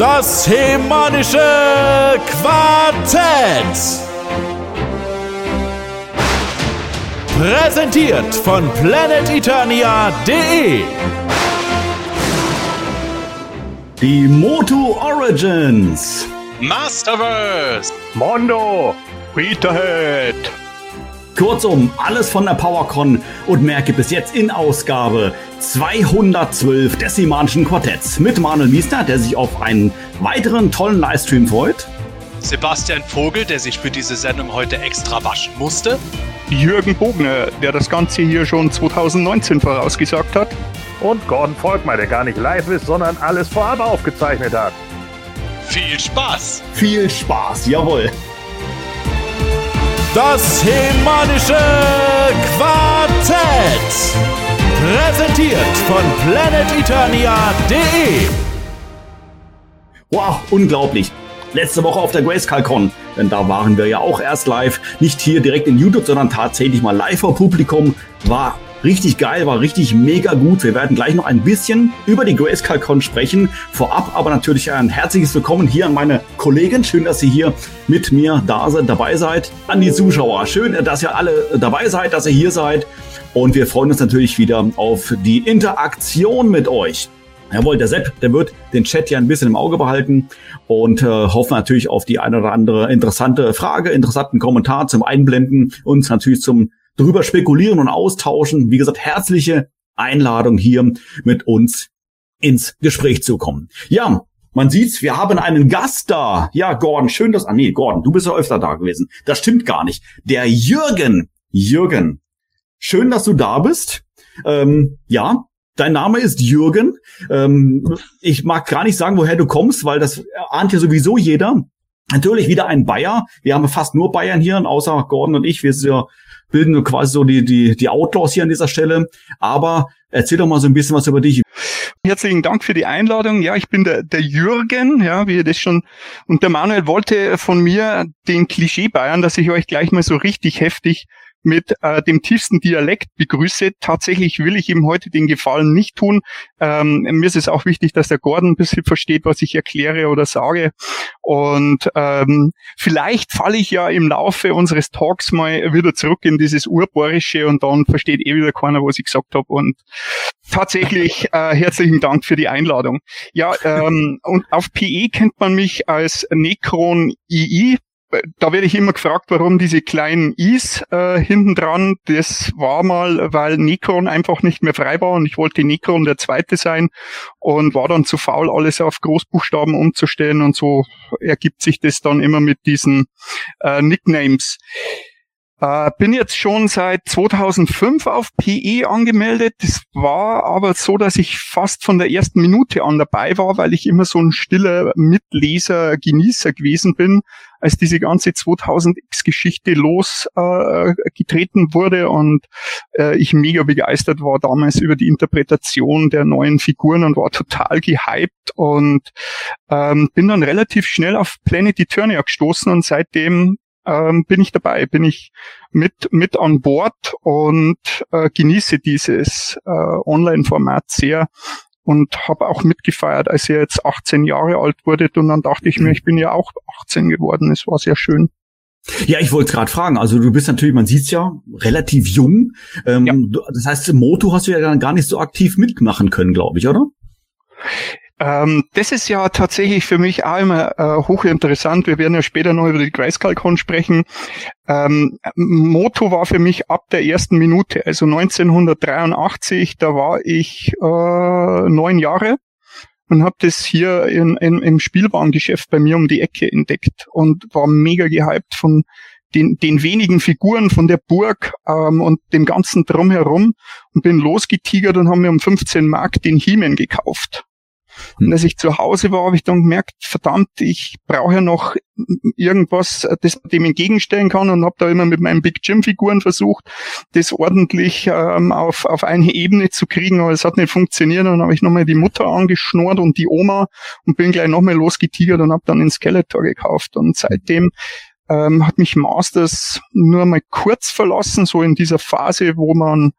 Das hemanische Quartett. Präsentiert von planeteternia.de. Die Moto Origins. Masterverse. Mondo. Peterhead. Kurzum, alles von der PowerCon und mehr gibt es jetzt in Ausgabe 212 des Simanischen Quartetts mit Manuel Miesner, der sich auf einen weiteren tollen Livestream freut. Sebastian Vogel, der sich für diese Sendung heute extra waschen musste. Jürgen Bogner, der das Ganze hier schon 2019 vorausgesagt hat. Und Gordon Volkmar, der gar nicht live ist, sondern alles vorab aufgezeichnet hat. Viel Spaß! Viel Spaß, jawohl! Das hemanische Quartett. Präsentiert von planeteternia.de. Wow, unglaublich. Letzte Woche auf der Grayscale-Con, denn da waren wir ja auch erst live. Nicht hier direkt in YouTube, sondern tatsächlich mal live vor Publikum. War richtig geil, war richtig mega gut. Wir werden gleich noch ein bisschen über die Grayscale-Con sprechen. Vorab aber natürlich ein herzliches Willkommen hier an meine Kollegen. Schön, dass ihr hier mit mir da seid, dabei seid. An die Zuschauer. Schön, dass ihr alle dabei seid, dass ihr hier seid. Und wir freuen uns natürlich wieder auf die Interaktion mit euch. Jawohl, der Sepp, der wird den Chat ja ein bisschen im Auge behalten und äh, hoffen natürlich auf die eine oder andere interessante Frage, interessanten Kommentar zum Einblenden und natürlich zum drüber spekulieren und austauschen. Wie gesagt, herzliche Einladung hier mit uns ins Gespräch zu kommen. Ja, man sieht's, wir haben einen Gast da. Ja, Gordon, schön, dass, ah nee, Gordon, du bist ja öfter da gewesen. Das stimmt gar nicht. Der Jürgen, Jürgen, schön, dass du da bist. Ähm, ja, Dein Name ist Jürgen. Ähm, ich mag gar nicht sagen, woher du kommst, weil das ahnt ja sowieso jeder. Natürlich wieder ein Bayer. Wir haben fast nur Bayern hier, außer Gordon und ich. Wir sind ja, bilden quasi so die, die, die Outlaws hier an dieser Stelle. Aber erzähl doch mal so ein bisschen was über dich. Herzlichen Dank für die Einladung. Ja, ich bin der, der Jürgen, ja, wie ihr das schon, und der Manuel wollte von mir den Klischee Bayern, dass ich euch gleich mal so richtig heftig mit äh, dem tiefsten Dialekt begrüße. Tatsächlich will ich ihm heute den Gefallen nicht tun. Ähm, mir ist es auch wichtig, dass der Gordon ein bisschen versteht, was ich erkläre oder sage. Und ähm, vielleicht falle ich ja im Laufe unseres Talks mal wieder zurück in dieses Urbohrische und dann versteht eh wieder keiner, was ich gesagt habe. Und tatsächlich äh, herzlichen Dank für die Einladung. Ja, ähm, und auf PE kennt man mich als Necron II da werde ich immer gefragt, warum diese kleinen Is äh, hinten dran. Das war mal, weil Necron einfach nicht mehr frei war und ich wollte Necron der Zweite sein und war dann zu faul, alles auf Großbuchstaben umzustellen und so ergibt sich das dann immer mit diesen äh, Nicknames. Äh, bin jetzt schon seit 2005 auf PE angemeldet. Das war aber so, dass ich fast von der ersten Minute an dabei war, weil ich immer so ein stiller Mitleser, Genießer gewesen bin, als diese ganze 2000X-Geschichte losgetreten äh, wurde und äh, ich mega begeistert war damals über die Interpretation der neuen Figuren und war total gehypt und ähm, bin dann relativ schnell auf Planet Eternia gestoßen und seitdem ähm, bin ich dabei, bin ich mit, mit an Bord und äh, genieße dieses äh, Online-Format sehr und habe auch mitgefeiert, als er jetzt 18 Jahre alt wurde und dann dachte ich mir, ich bin ja auch 18 geworden. Es war sehr schön. Ja, ich wollte gerade fragen. Also du bist natürlich, man sieht's ja, relativ jung. Ähm, ja. Das heißt, im Moto hast du ja dann gar nicht so aktiv mitmachen können, glaube ich, oder? Ähm, das ist ja tatsächlich für mich auch immer äh, hochinteressant. Wir werden ja später noch über die Grayscale-Con sprechen. Ähm, Moto war für mich ab der ersten Minute, also 1983, da war ich äh, neun Jahre und habe das hier in, in, im Spielwarengeschäft bei mir um die Ecke entdeckt und war mega gehypt von den, den wenigen Figuren von der Burg ähm, und dem ganzen Drumherum und bin losgetigert und haben mir um 15 Mark den He-Man gekauft. Und als ich zu Hause war, habe ich dann gemerkt, verdammt, ich brauche ja noch irgendwas, das dem entgegenstellen kann und habe da immer mit meinen Big Jim Figuren versucht, das ordentlich ähm, auf, auf eine Ebene zu kriegen, aber es hat nicht funktioniert. Und dann habe ich nochmal die Mutter angeschnurrt und die Oma und bin gleich nochmal losgetigert und habe dann den Skeletor gekauft. Und seitdem ähm, hat mich Masters nur mal kurz verlassen, so in dieser Phase, wo man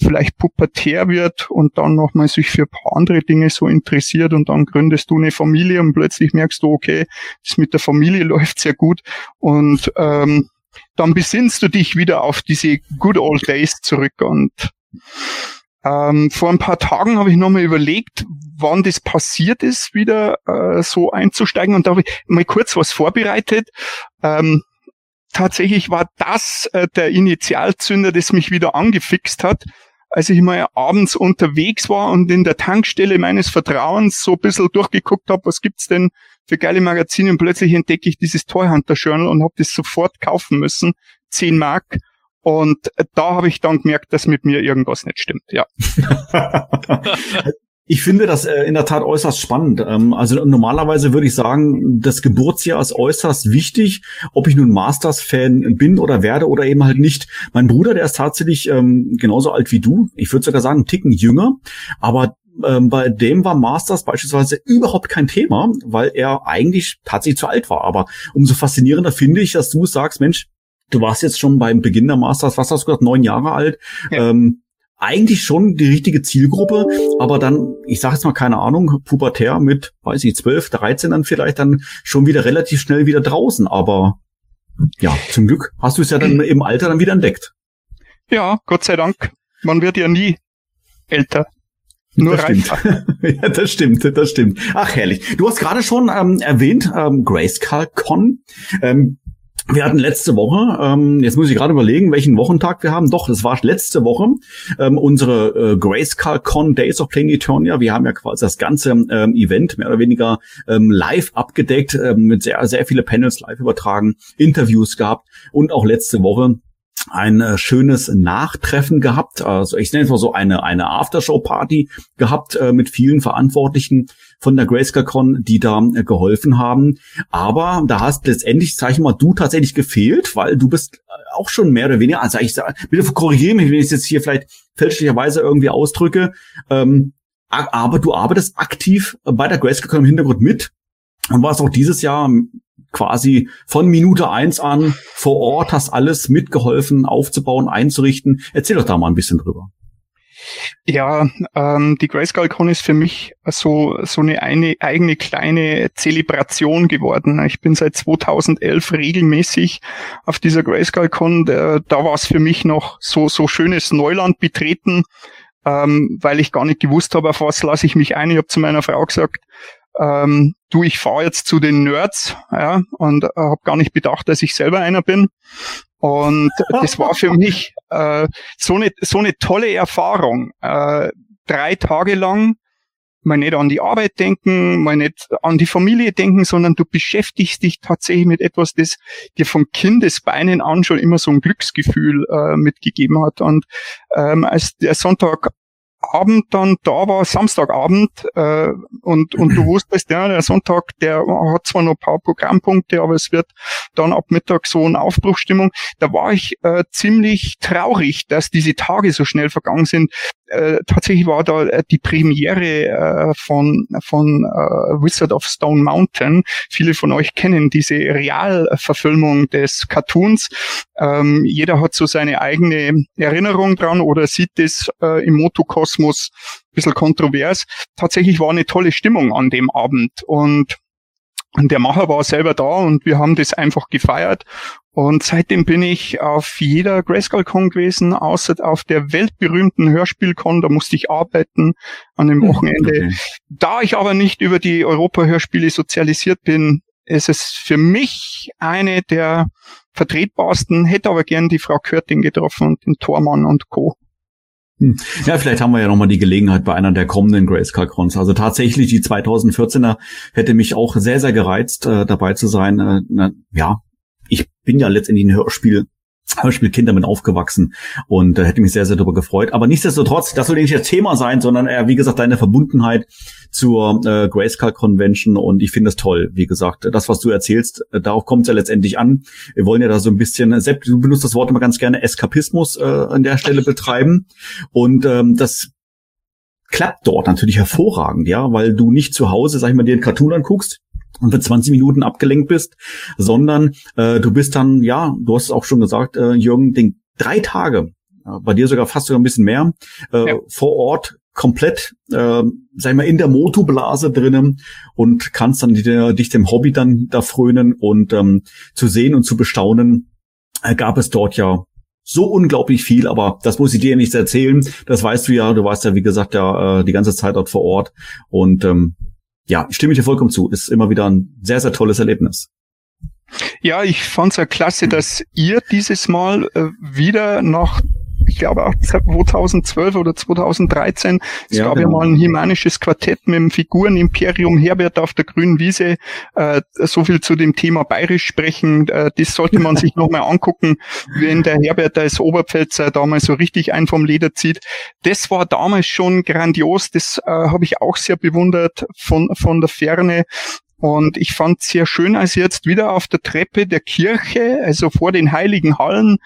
vielleicht pubertär wird und dann nochmal sich für ein paar andere Dinge so interessiert und dann gründest du eine Familie und plötzlich merkst du, okay, das mit der Familie läuft sehr gut. Und ähm, dann besinnst du dich wieder auf diese good old days zurück. Und ähm, vor ein paar Tagen habe ich nochmal überlegt, wann das passiert ist, wieder äh, so einzusteigen und da habe ich mal kurz was vorbereitet. Ähm, tatsächlich war das äh, der Initialzünder, das mich wieder angefixt hat, als ich mal abends unterwegs war und in der Tankstelle meines Vertrauens so ein bisschen durchgeguckt habe, was gibt's denn für geile Magazine und plötzlich entdecke ich dieses Toy Hunter Journal und habe das sofort kaufen müssen, 10 Mark. Und da habe ich dann gemerkt, dass mit mir irgendwas nicht stimmt, ja. Ich finde das äh, in der Tat äußerst spannend. Ähm, also normalerweise würde ich sagen, das Geburtsjahr ist äußerst wichtig, ob ich nun Masters-Fan bin oder werde oder eben halt nicht. Mein Bruder, der ist tatsächlich ähm, genauso alt wie du. Ich würde sogar sagen, einen Ticken jünger. Aber ähm, bei dem war Masters beispielsweise überhaupt kein Thema, weil er eigentlich tatsächlich zu alt war. Aber umso faszinierender finde ich, dass du sagst, Mensch, du warst jetzt schon beim Beginn der Masters, was hast du gesagt, neun Jahre alt. Ja. Ähm, eigentlich schon die richtige Zielgruppe, aber dann, ich sage jetzt mal keine Ahnung, pubertär mit, weiß ich, 12, 13 dann vielleicht dann schon wieder relativ schnell wieder draußen. Aber ja, zum Glück hast du es ja dann im Alter dann wieder entdeckt. Ja, Gott sei Dank. Man wird ja nie älter. Nur das stimmt. ja, das stimmt, das stimmt. Ach, herrlich. Du hast gerade schon ähm, erwähnt, ähm, Grayscale Con. Ähm, wir hatten letzte Woche, ähm, jetzt muss ich gerade überlegen, welchen Wochentag wir haben. Doch, das war letzte Woche ähm, unsere äh, Grayscale Con Days of Playing Eternia. Wir haben ja quasi das ganze ähm, Event mehr oder weniger ähm, live abgedeckt, ähm, mit sehr, sehr viele Panels live übertragen, Interviews gehabt und auch letzte Woche ein äh, schönes Nachtreffen gehabt, also ich nenne es mal so eine eine Aftershow-Party gehabt äh, mit vielen Verantwortlichen von der Grayscale-Con, die da äh, geholfen haben. Aber da hast letztendlich, sag ich mal, du tatsächlich gefehlt, weil du bist äh, auch schon mehr oder weniger, also ich sag, bitte korrigiere mich, wenn ich es jetzt hier vielleicht fälschlicherweise irgendwie ausdrücke, ähm, aber du arbeitest aktiv bei der Grayscale-Con im Hintergrund mit und warst auch dieses Jahr quasi von Minute eins an vor Ort, hast alles mitgeholfen, aufzubauen, einzurichten. Erzähl doch da mal ein bisschen drüber. Ja, ähm, die Grayscale Con ist für mich so, so eine, eine eigene kleine Zelebration geworden. Ich bin seit 2011 regelmäßig auf dieser Grayscale Con. Da, da war es für mich noch so, so schönes Neuland betreten, ähm, weil ich gar nicht gewusst habe, auf was lasse ich mich ein. Ich habe zu meiner Frau gesagt, ähm, du, ich fahre jetzt zu den Nerds ja, und äh, habe gar nicht bedacht, dass ich selber einer bin. Und das war für mich äh, so, eine, so eine tolle Erfahrung. Äh, drei Tage lang mal nicht an die Arbeit denken, mal nicht an die Familie denken, sondern du beschäftigst dich tatsächlich mit etwas, das dir von Kindesbeinen an schon immer so ein Glücksgefühl äh, mitgegeben hat. Und ähm, als der Sonntag Abend dann da war, Samstagabend, äh, und, und du wusstest, ja, der Sonntag, der hat zwar noch ein paar Programmpunkte, aber es wird dann ab Mittag so eine Aufbruchstimmung. Da war ich äh, ziemlich traurig, dass diese Tage so schnell vergangen sind. Äh, tatsächlich war da äh, die Premiere äh, von, von äh, Wizard of Stone Mountain. Viele von euch kennen diese Realverfilmung des Cartoons. Ähm, jeder hat so seine eigene Erinnerung dran oder sieht es äh, im Motokosmos ein bisschen kontrovers. Tatsächlich war eine tolle Stimmung an dem Abend und der Macher war selber da und wir haben das einfach gefeiert. Und seitdem bin ich auf jeder Grayskull-Con gewesen, außer auf der weltberühmten Hörspiel-Con, da musste ich arbeiten an dem hm, Wochenende. Okay. Da ich aber nicht über die Europa-Hörspiele sozialisiert bin, ist es für mich eine der vertretbarsten, hätte aber gern die Frau Körting getroffen und den Tormann und Co. Hm. Ja, vielleicht haben wir ja nochmal die Gelegenheit bei einer der kommenden Grayskull Cons. Also tatsächlich die 2014er hätte mich auch sehr, sehr gereizt, äh, dabei zu sein. Äh, na, ja, ich bin ja letztendlich ein Hörspiel Hörspielkind damit aufgewachsen und äh, hätte mich sehr, sehr darüber gefreut. Aber nichtsdestotrotz, das soll nicht das Thema sein, sondern eher, wie gesagt, deine Verbundenheit zur äh, Grayscale Convention und ich finde es toll, wie gesagt, das, was du erzählst, äh, darauf kommt es ja letztendlich an. Wir wollen ja da so ein bisschen, Sepp, du benutzt das Wort immer ganz gerne, Eskapismus äh, an der Stelle betreiben und ähm, das klappt dort natürlich hervorragend, ja, weil du nicht zu Hause, sag ich mal, dir einen Cartoon anguckst, und für 20 Minuten abgelenkt bist, sondern äh, du bist dann, ja, du hast es auch schon gesagt, äh, Jürgen, den drei Tage bei dir sogar fast sogar ein bisschen mehr, äh, ja. vor Ort komplett, äh, sag ich mal, in der Motoblase drinnen und kannst dann die, dich dem Hobby dann da frönen und ähm, zu sehen und zu bestaunen, äh, gab es dort ja so unglaublich viel, aber das muss ich dir nicht erzählen. Das weißt du ja. Du warst ja, wie gesagt, ja äh, die ganze Zeit dort vor Ort. Und ähm, ja, ich stimme dir vollkommen zu. Ist immer wieder ein sehr, sehr tolles Erlebnis. Ja, ich fand's ja klasse, dass ihr dieses Mal äh, wieder nach glaube auch 2012 oder 2013. Es ja, gab genau. ja mal ein himanisches Quartett mit dem Figurenimperium Herbert auf der grünen Wiese. Äh, so viel zu dem Thema bayerisch sprechen. Äh, das sollte man sich nochmal angucken, wenn der Herbert als Oberpfälzer damals so richtig ein vom Leder zieht. Das war damals schon grandios. Das äh, habe ich auch sehr bewundert von, von der Ferne. Und ich fand sehr schön, als ich jetzt wieder auf der Treppe der Kirche, also vor den heiligen Hallen,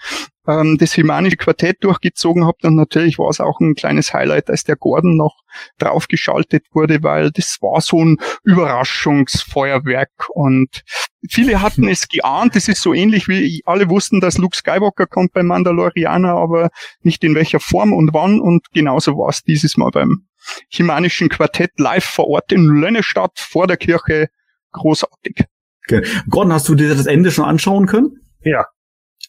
ähm, das Himanische Quartett durchgezogen habe. Und natürlich war es auch ein kleines Highlight, als der Gordon noch draufgeschaltet wurde, weil das war so ein Überraschungsfeuerwerk. Und viele hatten es geahnt. Das ist so ähnlich wie alle wussten, dass Luke Skywalker kommt beim Mandalorianer, aber nicht in welcher Form und wann. Und genauso war es dieses Mal beim Himanischen Quartett live vor Ort in Lönnestadt vor der Kirche. Großartig. Okay. Gordon, hast du dir das Ende schon anschauen können? Ja.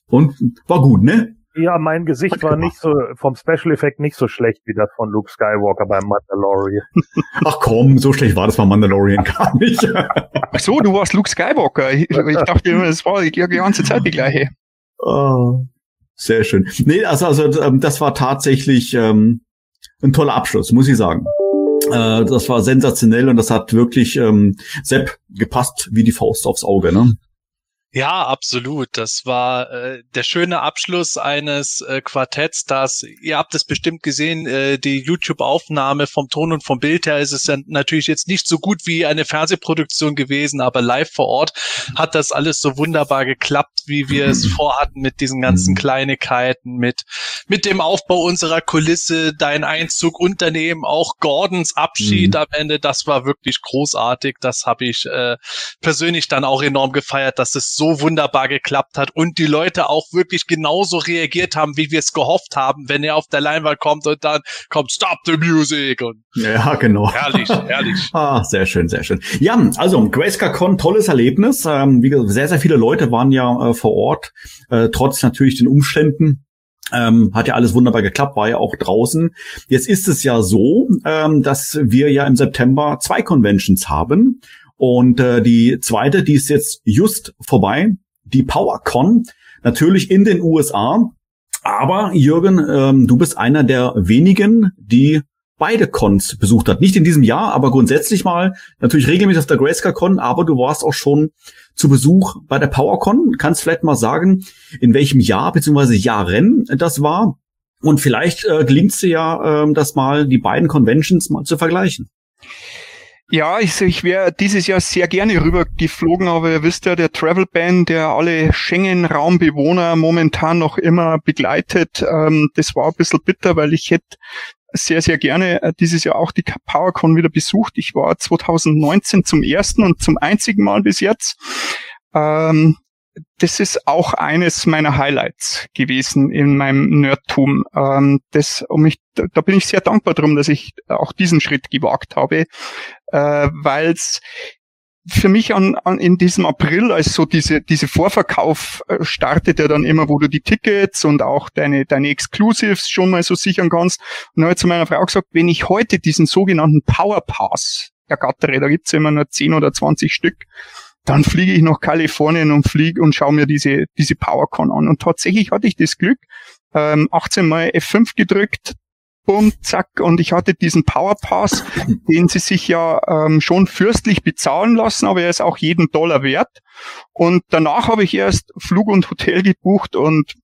Und war gut, ne? Ja, mein Gesicht war nicht so, vom Special Effekt nicht so schlecht wie das von Luke Skywalker beim Mandalorian. Ach komm, so schlecht war das beim Mandalorian gar nicht. Ach so, du warst Luke Skywalker. Ich, ich dachte, das war die ganze Zeit die gleiche. Oh, sehr schön. Nee, also, also ähm, das war tatsächlich ähm, ein toller Abschluss, muss ich sagen. Äh, das war sensationell und das hat wirklich ähm, Sepp gepasst wie die Faust aufs Auge. Ne? Ja, absolut. Das war äh, der schöne Abschluss eines äh, Quartetts, das, ihr habt es bestimmt gesehen, äh, die YouTube-Aufnahme vom Ton und vom Bild her ist es ja natürlich jetzt nicht so gut wie eine Fernsehproduktion gewesen, aber live vor Ort hat das alles so wunderbar geklappt, wie wir es vorhatten mit diesen ganzen mhm. Kleinigkeiten, mit, mit dem Aufbau unserer Kulisse, dein Einzug und daneben auch Gordons Abschied mhm. am Ende. Das war wirklich großartig. Das habe ich äh, persönlich dann auch enorm gefeiert, dass es so so wunderbar geklappt hat und die Leute auch wirklich genauso reagiert haben, wie wir es gehofft haben, wenn er auf der Leinwand kommt und dann kommt Stop the Music und ja, genau. Herrlich, herrlich. ah, sehr schön, sehr schön. Ja, also GraceCon, tolles Erlebnis. Ähm, wie gesagt, sehr, sehr viele Leute waren ja äh, vor Ort, äh, trotz natürlich den Umständen. Ähm, hat ja alles wunderbar geklappt, war ja auch draußen. Jetzt ist es ja so, ähm, dass wir ja im September zwei Conventions haben. Und äh, die zweite, die ist jetzt just vorbei, die PowerCon, natürlich in den USA. Aber Jürgen, ähm, du bist einer der wenigen, die beide Cons besucht hat. Nicht in diesem Jahr, aber grundsätzlich mal natürlich regelmäßig auf der Grayscale-Con, aber du warst auch schon zu Besuch bei der PowerCon. Kannst vielleicht mal sagen, in welchem Jahr bzw. Jahren das war? Und vielleicht äh, gelingt es dir ja, äh, das mal, die beiden Conventions mal zu vergleichen. Ja, ich, ich wäre dieses Jahr sehr gerne rübergeflogen, aber ihr wisst ja, der Travel Ban, der alle Schengen-Raumbewohner momentan noch immer begleitet, ähm, das war ein bisschen bitter, weil ich hätte sehr, sehr gerne äh, dieses Jahr auch die PowerCon wieder besucht. Ich war 2019 zum ersten und zum einzigen Mal bis jetzt. Ähm, das ist auch eines meiner Highlights gewesen in meinem Nerdtum. Ähm, das, um mich, da bin ich sehr dankbar drum, dass ich auch diesen Schritt gewagt habe, äh, weil es für mich an, an in diesem April, als so diese diese Vorverkauf äh, startet ja dann immer, wo du die Tickets und auch deine deine Exclusives schon mal so sichern kannst. Und dann habe ich zu meiner Frau gesagt, wenn ich heute diesen sogenannten Power Pass ergattere, da gibt's ja immer nur 10 oder 20 Stück, dann fliege ich nach Kalifornien und fliege und schaue mir diese, diese PowerCon an. Und tatsächlich hatte ich das Glück, ähm, 18 Mal F5 gedrückt, bumm, zack, und ich hatte diesen Powerpass, den sie sich ja ähm, schon fürstlich bezahlen lassen, aber er ist auch jeden Dollar wert. Und danach habe ich erst Flug und Hotel gebucht und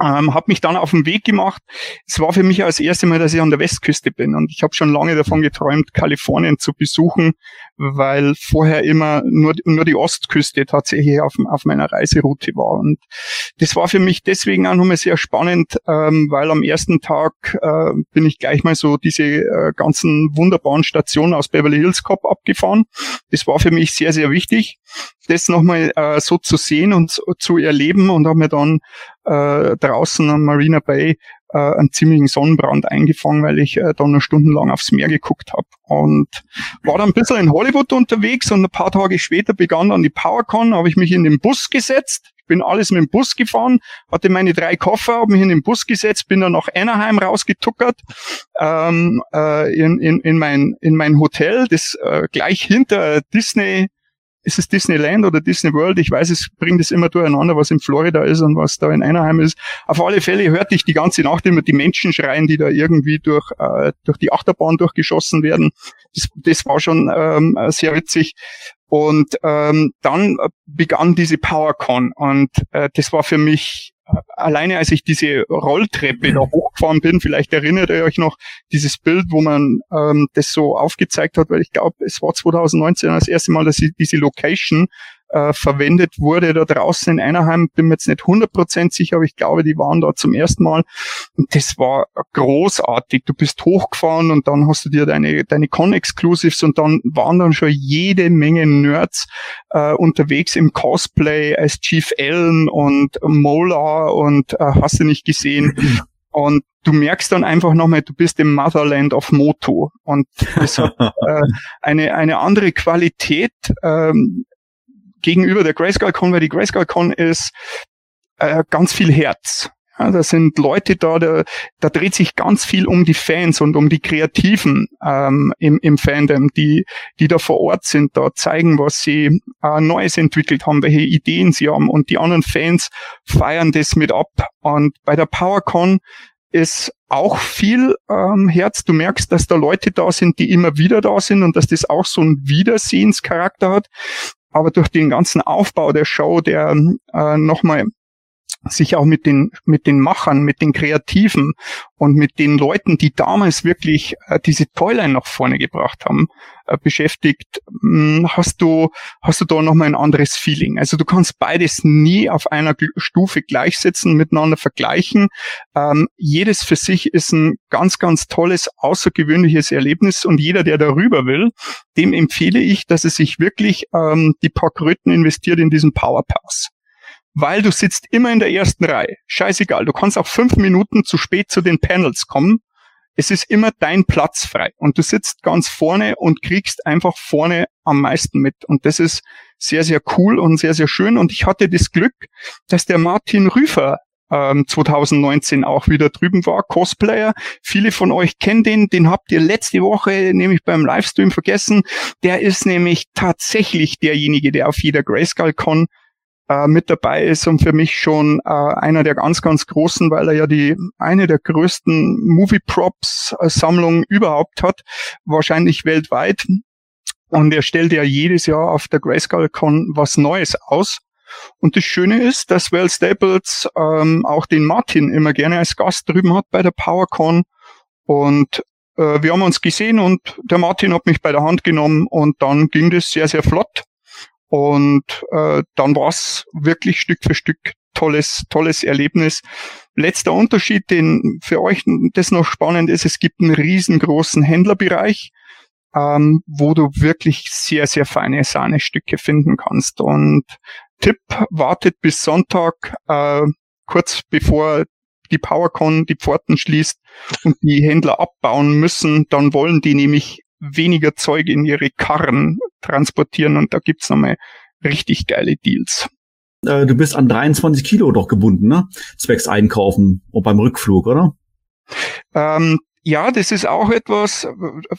ähm, habe mich dann auf den Weg gemacht. Es war für mich das erste Mal, dass ich an der Westküste bin und ich habe schon lange davon geträumt, Kalifornien zu besuchen, weil vorher immer nur, nur die Ostküste tatsächlich auf, auf meiner Reiseroute war. Und das war für mich deswegen auch nochmal sehr spannend, ähm, weil am ersten Tag äh, bin ich gleich mal so diese äh, ganzen wunderbaren Stationen aus Beverly Hills Cop abgefahren. Das war für mich sehr, sehr wichtig, das nochmal äh, so zu sehen und zu erleben und habe mir dann äh, draußen am Marina Bay äh, einen ziemlichen Sonnenbrand eingefangen, weil ich äh, dann noch stundenlang aufs Meer geguckt habe. Und war dann ein bisschen in Hollywood unterwegs und ein paar Tage später begann dann die PowerCon, habe ich mich in den Bus gesetzt, bin alles mit dem Bus gefahren, hatte meine drei Koffer, habe mich in den Bus gesetzt, bin dann nach Anaheim rausgetuckert ähm, äh, in, in, in, mein, in mein Hotel, das äh, gleich hinter Disney ist es Disneyland oder Disney World? Ich weiß, es bringt es immer durcheinander, was in Florida ist und was da in Anaheim ist. Auf alle Fälle hörte ich die ganze Nacht immer die Menschen schreien, die da irgendwie durch, äh, durch die Achterbahn durchgeschossen werden. Das, das war schon ähm, sehr witzig. Und ähm, dann begann diese PowerCon und äh, das war für mich alleine als ich diese Rolltreppe da hochgefahren bin, vielleicht erinnert ihr euch noch dieses Bild, wo man ähm, das so aufgezeigt hat, weil ich glaube, es war 2019 das erste Mal, dass sie diese Location äh, verwendet wurde da draußen in Einerheim. Bin mir jetzt nicht 100% sicher, aber ich glaube, die waren da zum ersten Mal. Und das war großartig. Du bist hochgefahren und dann hast du dir deine, deine Con-Exclusives und dann waren dann schon jede Menge Nerds äh, unterwegs im Cosplay als Chief Allen und Mola und äh, hast du nicht gesehen. Und du merkst dann einfach nochmal, du bist im Motherland of Moto. Und das hat äh, eine, eine andere Qualität. Ähm, gegenüber der Grayscale-Con, weil die Grayscale-Con ist äh, ganz viel Herz. Ja, da sind Leute da, da, da dreht sich ganz viel um die Fans und um die Kreativen ähm, im, im Fandom, die, die da vor Ort sind, da zeigen, was sie äh, Neues entwickelt haben, welche Ideen sie haben und die anderen Fans feiern das mit ab. Und bei der PowerCon ist auch viel ähm, Herz. Du merkst, dass da Leute da sind, die immer wieder da sind und dass das auch so einen Wiedersehenscharakter hat aber durch den ganzen Aufbau der Show, der äh, nochmal sich auch mit den mit den Machern, mit den Kreativen und mit den Leuten, die damals wirklich äh, diese Toyline nach vorne gebracht haben, äh, beschäftigt, mh, hm, hast du hast du da noch mal ein anderes Feeling. Also du kannst beides nie auf einer Stufe gleichsetzen, miteinander vergleichen. Ähm, jedes für sich ist ein ganz ganz tolles außergewöhnliches Erlebnis und jeder, der darüber will, dem empfehle ich, dass er sich wirklich ähm, die paar Kröten investiert in diesen Power Pass weil du sitzt immer in der ersten Reihe. Scheißegal, du kannst auch fünf Minuten zu spät zu den Panels kommen. Es ist immer dein Platz frei und du sitzt ganz vorne und kriegst einfach vorne am meisten mit. Und das ist sehr, sehr cool und sehr, sehr schön. Und ich hatte das Glück, dass der Martin Rüfer ähm, 2019 auch wieder drüben war, Cosplayer. Viele von euch kennen den, den habt ihr letzte Woche nämlich beim Livestream vergessen. Der ist nämlich tatsächlich derjenige, der auf jeder Grayskull Con äh, mit dabei ist und für mich schon äh, einer der ganz, ganz großen, weil er ja die eine der größten Movie-Props-Sammlungen überhaupt hat, wahrscheinlich weltweit. Und er stellt ja jedes Jahr auf der Grayskull Con was Neues aus. Und das Schöne ist, dass Well Staples ähm, auch den Martin immer gerne als Gast drüben hat bei der PowerCon. Und äh, wir haben uns gesehen und der Martin hat mich bei der Hand genommen und dann ging das sehr, sehr flott. Und äh, dann war es wirklich Stück für Stück tolles, tolles Erlebnis. Letzter Unterschied, den für euch das noch spannend ist, es gibt einen riesengroßen Händlerbereich, ähm, wo du wirklich sehr, sehr feine Sahnestücke finden kannst. Und Tipp, wartet bis Sonntag, äh, kurz bevor die PowerCon die Pforten schließt und die Händler abbauen müssen, dann wollen die nämlich weniger Zeug in ihre Karren transportieren und da gibt's nochmal richtig geile Deals. Äh, du bist an 23 Kilo doch gebunden, ne? Zwecks Einkaufen und beim Rückflug, oder? Ähm, ja, das ist auch etwas,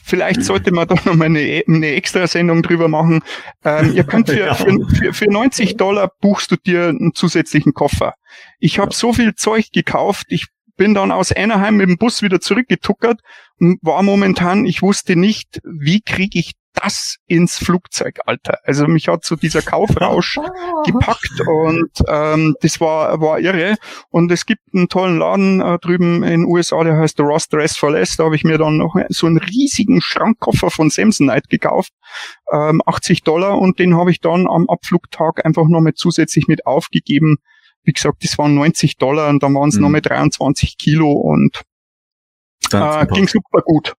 vielleicht sollte man da nochmal eine, eine Extra-Sendung drüber machen. Ähm, ihr könnt für, ja. für, für, für 90 Dollar buchst du dir einen zusätzlichen Koffer. Ich habe ja. so viel Zeug gekauft, ich bin dann aus Anaheim mit dem Bus wieder zurückgetuckert und war momentan, ich wusste nicht, wie kriege ich das ins Flugzeug, Alter. Also mich hat so dieser Kaufrausch gepackt und ähm, das war war irre. Und es gibt einen tollen Laden äh, drüben in den USA, der heißt The Ross Dress for Less. Da habe ich mir dann noch so einen riesigen Schrankkoffer von Samsonite gekauft, ähm, 80 Dollar, und den habe ich dann am Abflugtag einfach noch mit zusätzlich mit aufgegeben wie gesagt, das waren 90 Dollar und dann waren es mhm. nochmal 23 Kilo und äh, ging super gut.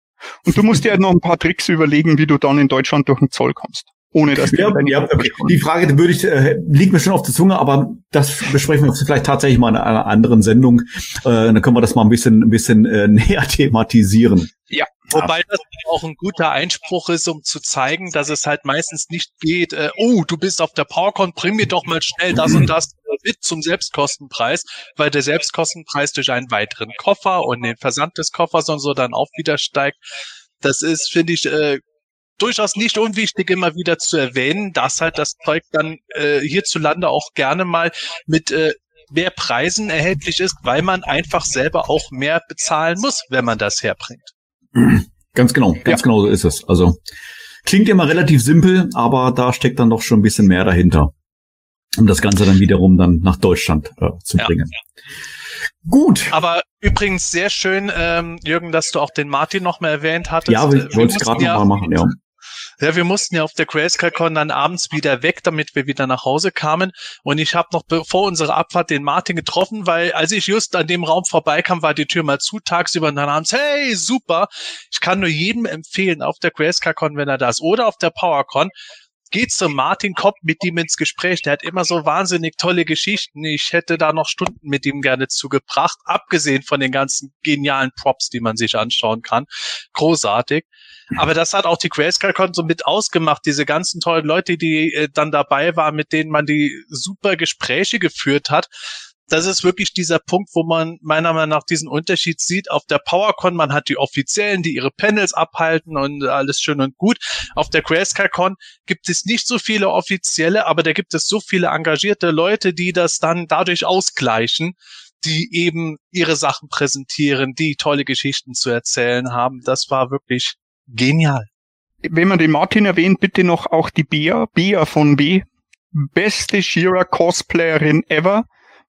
Und du musst dir halt noch ein paar Tricks überlegen, wie du dann in Deutschland durch den Zoll kommst. ohne dass ja, ja, okay. Die Frage würde ich, äh, liegt mir schon auf der Zunge, aber das besprechen wir vielleicht tatsächlich mal in einer anderen Sendung. Äh, dann können wir das mal ein bisschen, ein bisschen äh, näher thematisieren. Ja, wobei das auch ein guter Einspruch ist, um zu zeigen, dass es halt meistens nicht geht, äh, oh, du bist auf der PowerCon, bring mir doch mal schnell das und das mit zum Selbstkostenpreis, weil der Selbstkostenpreis durch einen weiteren Koffer und den Versand des Koffers und so dann auch wieder steigt. Das ist, finde ich, äh, durchaus nicht unwichtig immer wieder zu erwähnen, dass halt das Zeug dann äh, hierzulande auch gerne mal mit äh, mehr Preisen erhältlich ist, weil man einfach selber auch mehr bezahlen muss, wenn man das herbringt. Ganz genau, ganz ja. genau so ist es. Also klingt immer relativ simpel, aber da steckt dann doch schon ein bisschen mehr dahinter, um das Ganze dann wiederum dann nach Deutschland äh, zu ja. bringen. Gut. Aber übrigens sehr schön, ähm, Jürgen, dass du auch den Martin noch mal erwähnt hattest. Ja, ich wollte es gerade ja, noch mal machen, ja. Ja, wir mussten ja auf der GraceCon dann abends wieder weg, damit wir wieder nach Hause kamen. Und ich habe noch vor unserer Abfahrt den Martin getroffen, weil als ich just an dem Raum vorbeikam, war die Tür mal zu tagsüber und dann abends, hey, super. Ich kann nur jedem empfehlen, auf der GraceCon, wenn er das oder auf der PowerCon, geht zu Martin, kommt mit ihm ins Gespräch. Der hat immer so wahnsinnig tolle Geschichten. Ich hätte da noch Stunden mit ihm gerne zugebracht, abgesehen von den ganzen genialen Props, die man sich anschauen kann. Großartig. Aber das hat auch die Grayscale-Con so mit ausgemacht, diese ganzen tollen Leute, die äh, dann dabei waren, mit denen man die super Gespräche geführt hat das ist wirklich dieser Punkt, wo man meiner Meinung nach diesen Unterschied sieht. Auf der PowerCon, man hat die Offiziellen, die ihre Panels abhalten und alles schön und gut. Auf der GrayscaleCon gibt es nicht so viele Offizielle, aber da gibt es so viele engagierte Leute, die das dann dadurch ausgleichen, die eben ihre Sachen präsentieren, die tolle Geschichten zu erzählen haben. Das war wirklich genial. Wenn man den Martin erwähnt, bitte noch auch die Bea, Bea von B. Beste Shira Cosplayerin ever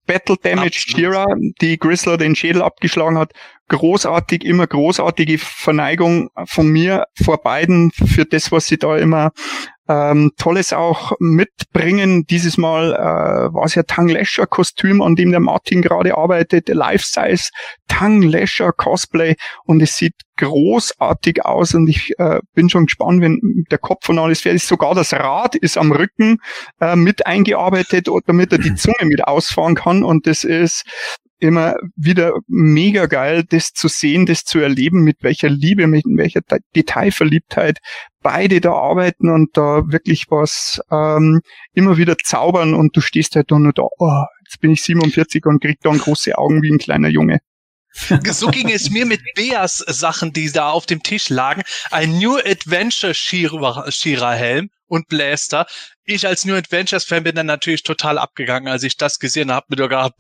Battle Damage Shira, die Grizzler den Schädel abgeschlagen hat. Großartig, immer großartige Verneigung von mir vor beiden für das, was sie da immer ähm, Tolles auch mitbringen. Dieses Mal äh, war es ja Tang Lesher Kostüm, an dem der Martin gerade arbeitet, Life-Size Tang Lesher Cosplay und es sieht großartig aus und ich äh, bin schon gespannt, wenn der Kopf von alles fertig ist. Sogar das Rad ist am Rücken äh, mit eingearbeitet, damit er die Zunge mit ausfahren kann und das ist immer wieder mega geil, das zu sehen, das zu erleben, mit welcher Liebe, mit welcher Detailverliebtheit beide da arbeiten und da wirklich was ähm, immer wieder zaubern und du stehst halt da nur da, oh, jetzt bin ich 47 und krieg dann große Augen wie ein kleiner Junge. so ging es mir mit Beas Sachen, die da auf dem Tisch lagen. Ein New Adventure Shira-Helm und Blaster. Ich als New Adventures Fan bin dann natürlich total abgegangen, als ich das gesehen habe. Mir gedacht,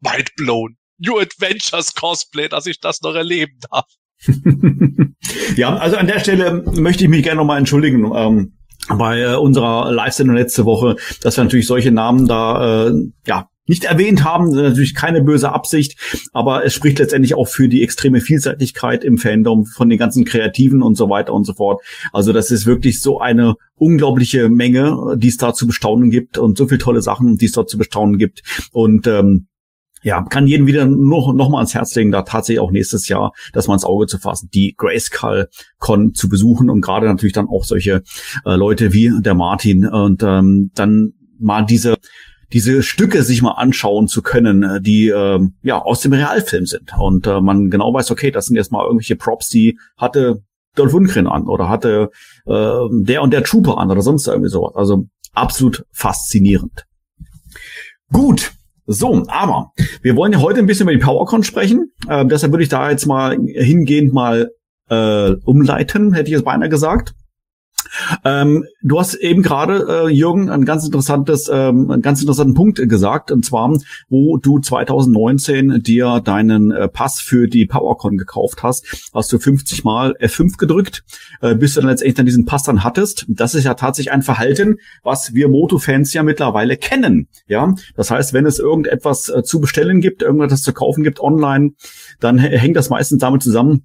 mind blown. New Adventures Cosplay, dass ich das noch erleben darf. ja, also an der Stelle möchte ich mich gerne nochmal entschuldigen. Ähm, bei äh, unserer Live-Sendung letzte Woche, dass wir natürlich solche Namen da äh, ja nicht erwähnt haben, natürlich keine böse Absicht, aber es spricht letztendlich auch für die extreme Vielseitigkeit im Fandom von den ganzen Kreativen und so weiter und so fort. Also das ist wirklich so eine unglaubliche Menge, die es da zu bestaunen gibt und so viele tolle Sachen, die es dort zu bestaunen gibt. Und ähm, ja, kann jedem wieder noch, noch mal ans Herz legen, da tatsächlich auch nächstes Jahr das mal ins Auge zu fassen, die Grayskull Con zu besuchen und gerade natürlich dann auch solche äh, Leute wie der Martin und ähm, dann mal diese diese Stücke sich mal anschauen zu können, äh, die äh, ja aus dem Realfilm sind und äh, man genau weiß, okay, das sind jetzt mal irgendwelche Props, die hatte Dolph Lundgren an oder hatte äh, der und der Trooper an oder sonst irgendwie sowas. Also absolut faszinierend. Gut, so, aber wir wollen ja heute ein bisschen über die PowerCon sprechen. Äh, deshalb würde ich da jetzt mal hingehend mal äh, umleiten, hätte ich jetzt beinahe gesagt. Ähm, du hast eben gerade, äh, Jürgen, ein ganz interessantes, ähm, einen ganz interessanten Punkt gesagt, und zwar, wo du 2019 dir deinen äh, Pass für die PowerCon gekauft hast, hast du 50 Mal F5 gedrückt, äh, bis du dann letztendlich dann diesen Pass dann hattest. Das ist ja tatsächlich ein Verhalten, was wir Moto-Fans ja mittlerweile kennen. Ja, das heißt, wenn es irgendetwas äh, zu bestellen gibt, irgendetwas zu kaufen gibt online, dann hängt das meistens damit zusammen,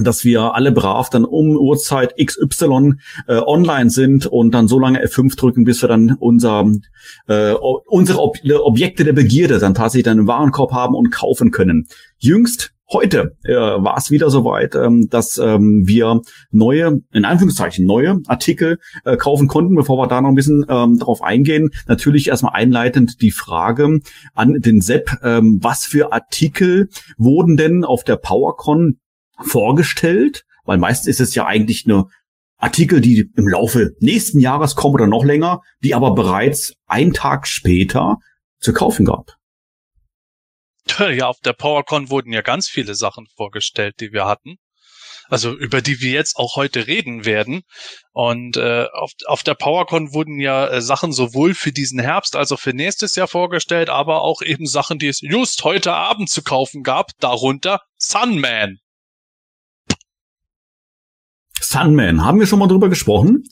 dass wir alle brav dann um Uhrzeit XY äh, online sind und dann so lange F5 drücken, bis wir dann unser, äh, unsere Ob Objekte der Begierde dann tatsächlich dann im Warenkorb haben und kaufen können. Jüngst Heute äh, war es wieder soweit, ähm, dass ähm, wir neue, in Anführungszeichen neue Artikel äh, kaufen konnten. Bevor wir da noch ein bisschen ähm, darauf eingehen, natürlich erstmal einleitend die Frage an den Sepp, ähm, was für Artikel wurden denn auf der PowerCon vorgestellt? Weil meistens ist es ja eigentlich eine Artikel, die im Laufe nächsten Jahres kommen oder noch länger, die aber bereits einen Tag später zu kaufen gab. Ja, auf der PowerCon wurden ja ganz viele Sachen vorgestellt, die wir hatten. Also über die wir jetzt auch heute reden werden. Und äh, auf, auf der PowerCon wurden ja äh, Sachen sowohl für diesen Herbst als auch für nächstes Jahr vorgestellt, aber auch eben Sachen, die es just heute Abend zu kaufen gab, darunter Sunman. Sunman, haben wir schon mal drüber gesprochen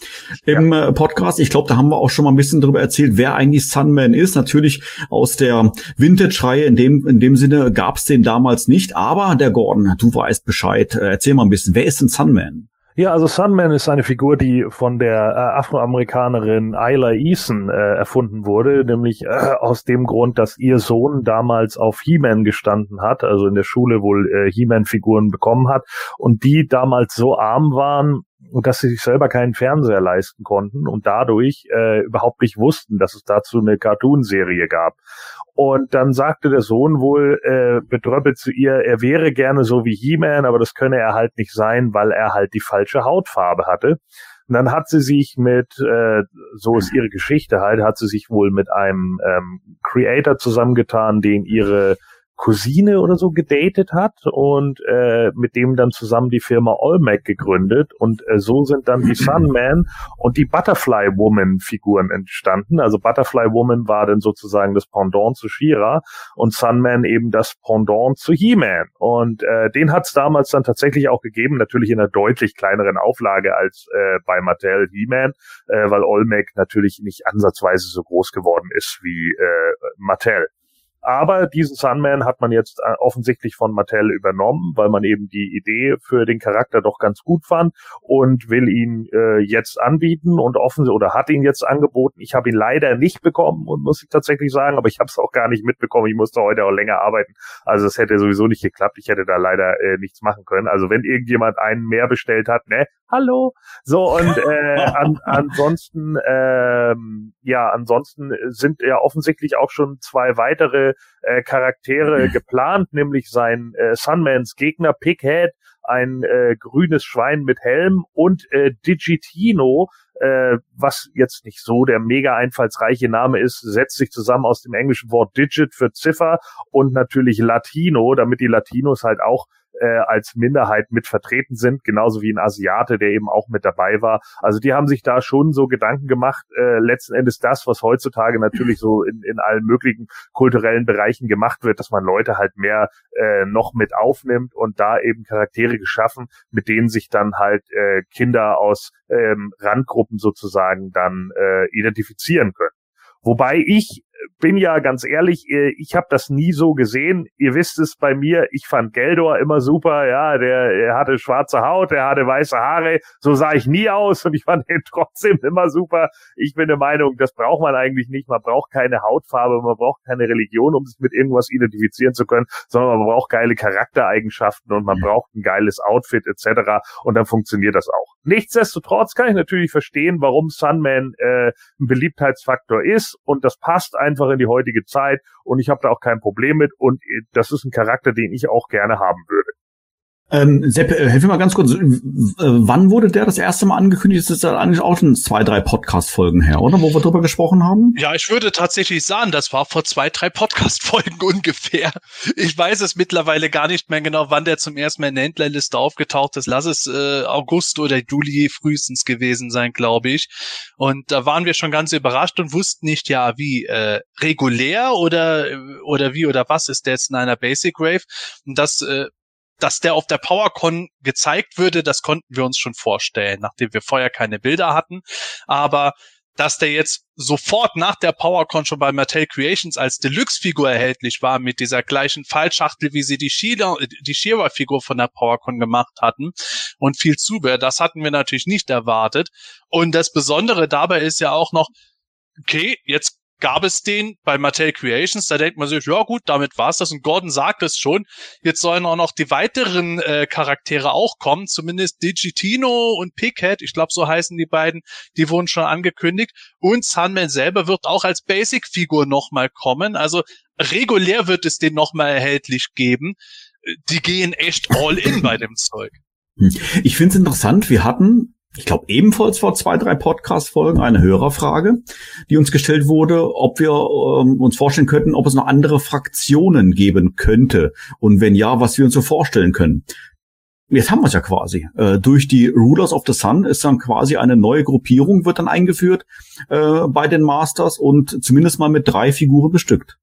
im ja. Äh, Podcast. Ich glaube, da haben wir auch schon mal ein bisschen drüber erzählt, wer eigentlich Sunman ist. Natürlich aus der Vintage-Reihe. In dem, in dem Sinne gab es den damals nicht. Aber der Gordon, du weißt Bescheid. Äh, erzähl mal ein bisschen. Wer ist denn Sunman? Ja, also Sunman ist eine Figur, die von der äh, Afroamerikanerin Isla Eason äh, erfunden wurde, nämlich äh, aus dem Grund, dass ihr Sohn damals auf He-Man gestanden hat, also in der Schule wohl äh, He-Man-Figuren bekommen hat und die damals so arm waren, dass sie sich selber keinen Fernseher leisten konnten und dadurch äh, überhaupt nicht wussten, dass es dazu eine Cartoonserie gab. Und dann sagte der Sohn wohl äh, betröppelt zu ihr, er wäre gerne so wie He-Man, aber das könne er halt nicht sein, weil er halt die falsche Hautfarbe hatte. Und dann hat sie sich mit, äh, so ist ihre Geschichte halt, hat sie sich wohl mit einem ähm, Creator zusammengetan, den ihre Cousine oder so gedatet hat und äh, mit dem dann zusammen die Firma Olmec gegründet und äh, so sind dann die Sunman und die Butterfly Woman Figuren entstanden. Also Butterfly Woman war dann sozusagen das Pendant zu Shira und Sunman eben das Pendant zu He-Man und äh, den hat es damals dann tatsächlich auch gegeben, natürlich in einer deutlich kleineren Auflage als äh, bei Mattel He-Man, äh, weil Olmec natürlich nicht ansatzweise so groß geworden ist wie äh, Mattel. Aber diesen Sunman hat man jetzt äh, offensichtlich von Mattel übernommen, weil man eben die Idee für den Charakter doch ganz gut fand und will ihn äh, jetzt anbieten und offen oder hat ihn jetzt angeboten. Ich habe ihn leider nicht bekommen und muss ich tatsächlich sagen, aber ich habe es auch gar nicht mitbekommen. Ich musste heute auch länger arbeiten. Also es hätte sowieso nicht geklappt. Ich hätte da leider äh, nichts machen können. Also wenn irgendjemand einen mehr bestellt hat, ne, hallo. So und äh, an, ansonsten ähm, ja, ansonsten sind ja offensichtlich auch schon zwei weitere äh, Charaktere geplant, nämlich sein äh, Sunmans Gegner Pighead, ein äh, grünes Schwein mit Helm und äh, Digitino, äh, was jetzt nicht so der mega einfallsreiche Name ist, setzt sich zusammen aus dem englischen Wort Digit für Ziffer und natürlich Latino, damit die Latinos halt auch äh, als Minderheit mit vertreten sind, genauso wie ein Asiate, der eben auch mit dabei war. Also die haben sich da schon so Gedanken gemacht, äh, letzten Endes das, was heutzutage natürlich so in, in allen möglichen kulturellen Bereichen gemacht wird, dass man Leute halt mehr äh, noch mit aufnimmt und da eben Charaktere geschaffen, mit denen sich dann halt äh, Kinder aus ähm, Randgruppen sozusagen dann äh, identifizieren können. Wobei ich bin ja ganz ehrlich, äh, ich habe das nie so gesehen. Ihr wisst es bei mir, ich fand Geldor immer super, ja, der, der hatte schwarze Haut, der hatte weiße Haare, so sah ich nie aus und ich fand ihn trotzdem immer super. Ich bin der Meinung, das braucht man eigentlich nicht. Man braucht keine Hautfarbe, man braucht keine Religion, um sich mit irgendwas identifizieren zu können, sondern man braucht geile Charaktereigenschaften und man braucht ein geiles Outfit etc. Und dann funktioniert das auch. Nichtsdestotrotz kann ich natürlich verstehen, warum Sunman äh, ein Beliebtheitsfaktor ist und das passt einfach in die heutige Zeit und ich habe da auch kein Problem mit und äh, das ist ein Charakter, den ich auch gerne haben würde. Ähm, Sepp, äh, helf mir mal ganz kurz. Äh, wann wurde der das erste Mal angekündigt? Das ist ja eigentlich auch schon zwei, drei Podcast-Folgen her, oder? Wo wir drüber gesprochen haben? Ja, ich würde tatsächlich sagen, das war vor zwei, drei Podcast-Folgen ungefähr. Ich weiß es mittlerweile gar nicht mehr genau, wann der zum ersten Mal in der Händlerliste aufgetaucht ist. Lass es äh, August oder Juli frühestens gewesen sein, glaube ich. Und da waren wir schon ganz überrascht und wussten nicht, ja, wie äh, regulär oder oder wie oder was ist der jetzt in einer Basic Rave? Und das äh, dass der auf der PowerCon gezeigt würde, das konnten wir uns schon vorstellen, nachdem wir vorher keine Bilder hatten. Aber dass der jetzt sofort nach der PowerCon schon bei Mattel Creations als Deluxe-Figur erhältlich war, mit dieser gleichen Fallschachtel, wie sie die Sheila, die von der PowerCon gemacht hatten und viel Zubehör, das hatten wir natürlich nicht erwartet. Und das Besondere dabei ist ja auch noch, okay, jetzt gab es den bei Mattel Creations. Da denkt man sich, ja gut, damit war's das. Und Gordon sagt es schon. Jetzt sollen auch noch die weiteren äh, Charaktere auch kommen. Zumindest Digitino und Pighead, ich glaube, so heißen die beiden, die wurden schon angekündigt. Und Sunman selber wird auch als Basic-Figur nochmal kommen. Also regulär wird es den nochmal erhältlich geben. Die gehen echt all in bei dem Zeug. Ich finde es interessant, wir hatten ich glaube, ebenfalls vor zwei, drei Podcast-Folgen eine Hörerfrage, die uns gestellt wurde, ob wir ähm, uns vorstellen könnten, ob es noch andere Fraktionen geben könnte. Und wenn ja, was wir uns so vorstellen können. Jetzt haben wir es ja quasi. Äh, durch die Rulers of the Sun ist dann quasi eine neue Gruppierung, wird dann eingeführt äh, bei den Masters und zumindest mal mit drei Figuren bestückt.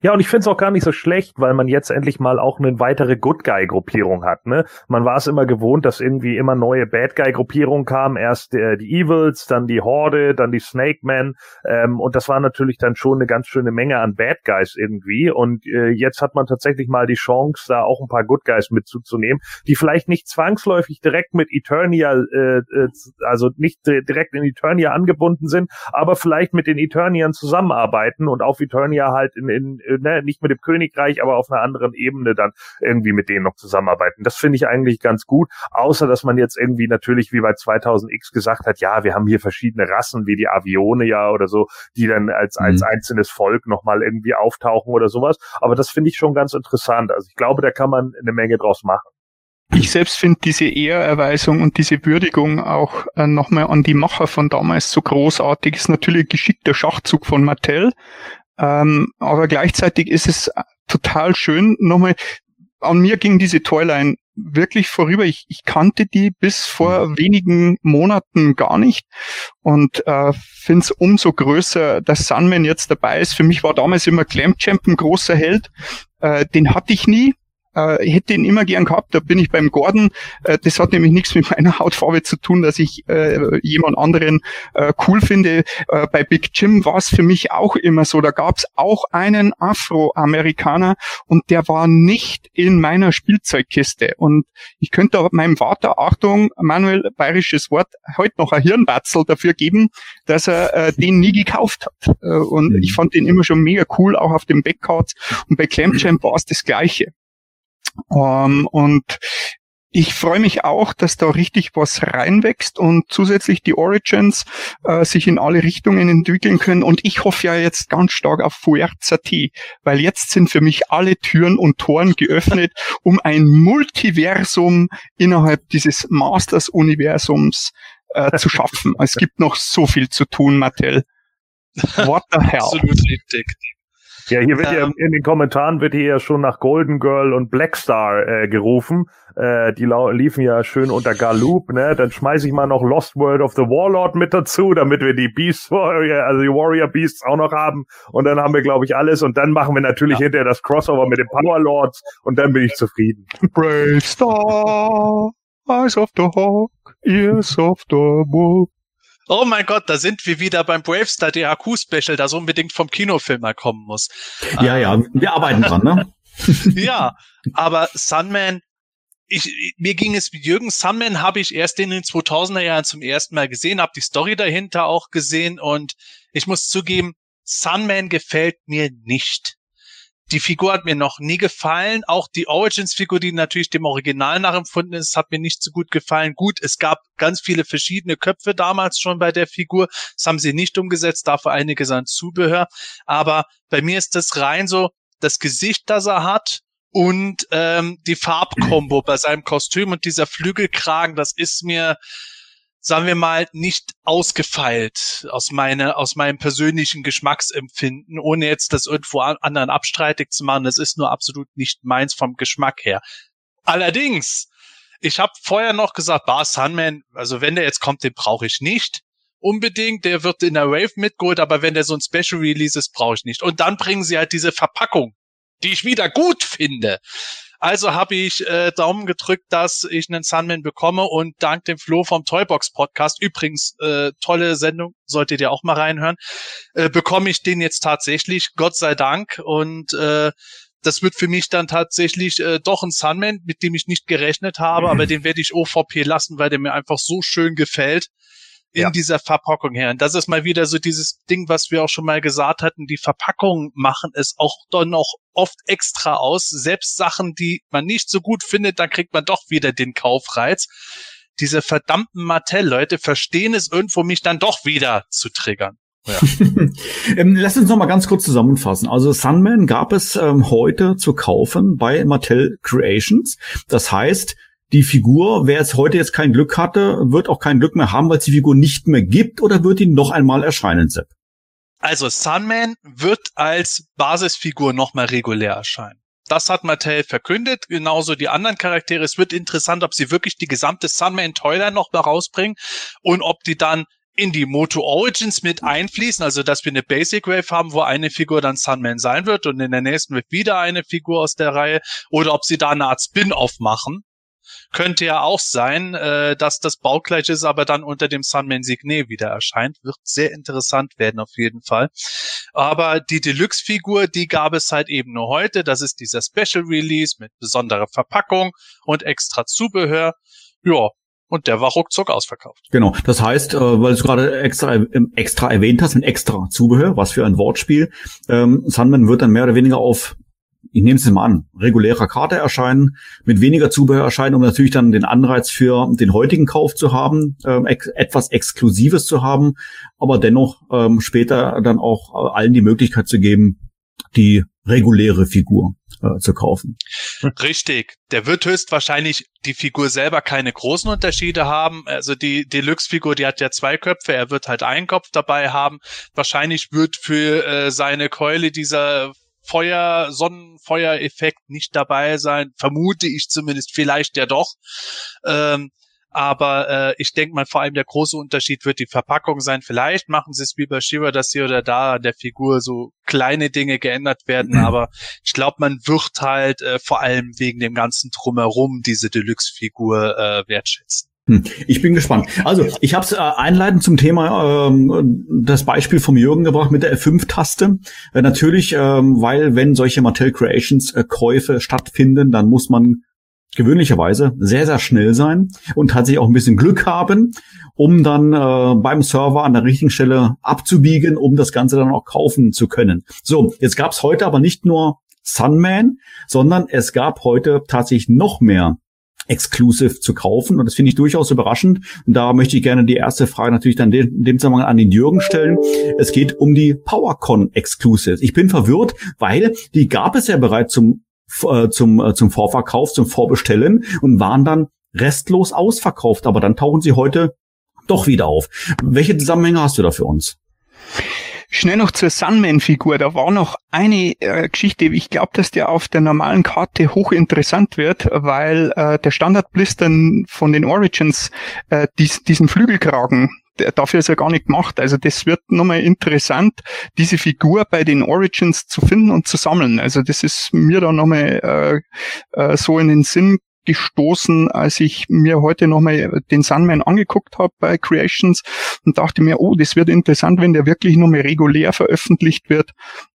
Ja, und ich finde es auch gar nicht so schlecht, weil man jetzt endlich mal auch eine weitere Good Guy-Gruppierung hat. Ne? Man war es immer gewohnt, dass irgendwie immer neue Bad Guy-Gruppierungen kamen. Erst äh, die Evils, dann die Horde, dann die Snake Men. Ähm, und das war natürlich dann schon eine ganz schöne Menge an Bad Guys irgendwie. Und äh, jetzt hat man tatsächlich mal die Chance, da auch ein paar Good Guys mitzuzunehmen, die vielleicht nicht zwangsläufig direkt mit Eternia, äh, äh, also nicht direkt in Eternia angebunden sind, aber vielleicht mit den Eternian zusammenarbeiten und auf Eternia halt in, in ne, nicht mit dem Königreich, aber auf einer anderen Ebene dann irgendwie mit denen noch zusammenarbeiten. Das finde ich eigentlich ganz gut, außer dass man jetzt irgendwie natürlich wie bei 2000X gesagt hat, ja, wir haben hier verschiedene Rassen wie die Avione ja oder so, die dann als, mhm. als einzelnes Volk nochmal irgendwie auftauchen oder sowas. Aber das finde ich schon ganz interessant. Also ich glaube, da kann man eine Menge draus machen. Ich selbst finde diese Ehrerweisung und diese Würdigung auch äh, nochmal an die Macher von damals so großartig. Ist natürlich ein geschickter Schachzug von Mattel, ähm, aber gleichzeitig ist es total schön. Nochmal, an mir ging diese Toyline wirklich vorüber. Ich, ich kannte die bis vor mhm. wenigen Monaten gar nicht und äh, finde es umso größer, dass Sunman jetzt dabei ist. Für mich war damals immer Clamp Champ ein großer Held. Äh, den hatte ich nie äh, hätte ihn immer gern gehabt. Da bin ich beim Gordon. Äh, das hat nämlich nichts mit meiner Hautfarbe zu tun, dass ich äh, jemand anderen äh, cool finde. Äh, bei Big Jim war es für mich auch immer so. Da gab es auch einen Afroamerikaner und der war nicht in meiner Spielzeugkiste. Und ich könnte meinem Vater, Achtung, Manuel, bayerisches Wort, heute noch ein Hirnbatzel dafür geben, dass er äh, den nie gekauft hat. Äh, und mhm. ich fand den immer schon mega cool, auch auf dem Backcards. Und bei Clam Champ war es das Gleiche. Ähm, und ich freue mich auch, dass da richtig was reinwächst und zusätzlich die Origins äh, sich in alle Richtungen entwickeln können. Und ich hoffe ja jetzt ganz stark auf Fuerza T, weil jetzt sind für mich alle Türen und Toren geöffnet, um ein Multiversum innerhalb dieses Masters-Universums äh, zu schaffen. Es gibt noch so viel zu tun, Mattel. What the hell? Absolut richtig. Ja, hier wird ähm, ja in den Kommentaren wird hier ja schon nach Golden Girl und Blackstar äh, gerufen. Äh, die liefen ja schön unter Galoop, ne? Dann schmeiße ich mal noch Lost World of the Warlord mit dazu, damit wir die Beast Warrior, also die Warrior Beasts auch noch haben. Und dann haben wir, glaube ich, alles. Und dann machen wir natürlich ja. hinterher das Crossover mit den Power Lords und dann bin ich zufrieden. Brave Star, Eyes of the Hawk, Ears of the Wolf. Oh mein Gott, da sind wir wieder beim Bravestar DHQ-Special, das unbedingt vom Kinofilm mal kommen muss. Ja, ja, wir arbeiten dran, ne? ja, aber Sunman, ich, mir ging es wie Jürgen, Sunman habe ich erst in den 2000er Jahren zum ersten Mal gesehen, habe die Story dahinter auch gesehen und ich muss zugeben, Sunman gefällt mir nicht die Figur hat mir noch nie gefallen. Auch die Origins-Figur, die natürlich dem Original nachempfunden ist, hat mir nicht so gut gefallen. Gut, es gab ganz viele verschiedene Köpfe damals schon bei der Figur. Das haben sie nicht umgesetzt, dafür einiges an Zubehör. Aber bei mir ist das rein so das Gesicht, das er hat und ähm, die Farbkombo bei seinem Kostüm und dieser Flügelkragen, das ist mir sagen wir mal, nicht ausgefeilt aus meiner, aus meinem persönlichen Geschmacksempfinden, ohne jetzt das irgendwo anderen abstreitig zu machen. Das ist nur absolut nicht meins vom Geschmack her. Allerdings, ich habe vorher noch gesagt, Bar Sunman, also wenn der jetzt kommt, den brauche ich nicht unbedingt. Der wird in der Wave mitgeholt, aber wenn der so ein Special Release ist, brauche ich nicht. Und dann bringen sie halt diese Verpackung, die ich wieder gut finde. Also habe ich äh, Daumen gedrückt, dass ich einen Sunman bekomme und dank dem Flo vom Toybox Podcast, übrigens äh, tolle Sendung, solltet ihr auch mal reinhören, äh, bekomme ich den jetzt tatsächlich, Gott sei Dank. Und äh, das wird für mich dann tatsächlich äh, doch ein Sunman, mit dem ich nicht gerechnet habe, mhm. aber den werde ich OVP lassen, weil der mir einfach so schön gefällt. In ja. dieser Verpackung her. Und das ist mal wieder so dieses Ding, was wir auch schon mal gesagt hatten. Die Verpackungen machen es auch dann noch oft extra aus. Selbst Sachen, die man nicht so gut findet, dann kriegt man doch wieder den Kaufreiz. Diese verdammten Mattel-Leute verstehen es irgendwo, mich dann doch wieder zu triggern. Ja. ähm, lass uns noch mal ganz kurz zusammenfassen. Also Sunman gab es ähm, heute zu kaufen bei Mattel Creations. Das heißt, die Figur, wer es heute jetzt kein Glück hatte, wird auch kein Glück mehr haben, weil es die Figur nicht mehr gibt oder wird die noch einmal erscheinen, Sepp? Also Sunman wird als Basisfigur nochmal regulär erscheinen. Das hat Mattel verkündet, genauso die anderen Charaktere. Es wird interessant, ob sie wirklich die gesamte Sunman Toyline noch mal rausbringen und ob die dann in die Moto Origins mit einfließen, also dass wir eine Basic Wave haben, wo eine Figur dann Sunman sein wird und in der nächsten wird wieder eine Figur aus der Reihe, oder ob sie da eine Art Spin-off machen könnte ja auch sein, äh, dass das baugleich ist, aber dann unter dem Sunman Signet wieder erscheint. Wird sehr interessant werden auf jeden Fall. Aber die Deluxe-Figur, die gab es halt eben nur heute. Das ist dieser Special Release mit besonderer Verpackung und extra Zubehör. Ja, und der war ruckzuck ausverkauft. Genau. Das heißt, äh, weil du gerade extra, ähm, extra erwähnt hast, mit extra Zubehör, was für ein Wortspiel, ähm, Sunman wird dann mehr oder weniger auf ich nehme es mal an, regulärer Karte erscheinen, mit weniger Zubehör erscheinen, um natürlich dann den Anreiz für den heutigen Kauf zu haben, ähm, ex etwas Exklusives zu haben, aber dennoch ähm, später dann auch äh, allen die Möglichkeit zu geben, die reguläre Figur äh, zu kaufen. Richtig. Der wird höchstwahrscheinlich die Figur selber keine großen Unterschiede haben. Also die Deluxe-Figur, die hat ja zwei Köpfe, er wird halt einen Kopf dabei haben. Wahrscheinlich wird für äh, seine Keule dieser Feuer, Sonnenfeuereffekt nicht dabei sein. Vermute ich zumindest, vielleicht ja doch. Ähm, aber äh, ich denke mal, vor allem der große Unterschied wird die Verpackung sein. Vielleicht machen sie es wie bei Shiva, dass hier oder da an der Figur so kleine Dinge geändert werden. Mhm. Aber ich glaube, man wird halt äh, vor allem wegen dem ganzen Drumherum diese Deluxe-Figur äh, wertschätzen. Hm, ich bin gespannt. Also, ich habe es äh, einleitend zum Thema ähm, das Beispiel vom Jürgen gebracht mit der F5-Taste. Äh, natürlich, ähm, weil wenn solche Mattel Creations äh, stattfinden, dann muss man gewöhnlicherweise sehr, sehr schnell sein und tatsächlich auch ein bisschen Glück haben, um dann äh, beim Server an der richtigen Stelle abzubiegen, um das Ganze dann auch kaufen zu können. So, jetzt gab es heute aber nicht nur Sunman, sondern es gab heute tatsächlich noch mehr Exclusive zu kaufen. Und das finde ich durchaus überraschend. Und da möchte ich gerne die erste Frage natürlich dann in dem Zusammenhang an den Jürgen stellen. Es geht um die PowerCon Exclusives. Ich bin verwirrt, weil die gab es ja bereits zum, äh, zum, äh, zum Vorverkauf, zum Vorbestellen und waren dann restlos ausverkauft. Aber dann tauchen sie heute doch wieder auf. Welche Zusammenhänge hast du da für uns? Schnell noch zur Sunman-Figur. Da war noch eine äh, Geschichte. Ich glaube, dass der auf der normalen Karte hochinteressant wird, weil äh, der Standardblister von den Origins äh, dies, diesen Flügelkragen dafür ist er gar nicht gemacht. Also das wird nochmal interessant, diese Figur bei den Origins zu finden und zu sammeln. Also das ist mir da nochmal äh, äh, so in den Sinn gestoßen, als ich mir heute nochmal den Sunman angeguckt habe bei Creations und dachte mir, oh, das wird interessant, wenn der wirklich nochmal regulär veröffentlicht wird,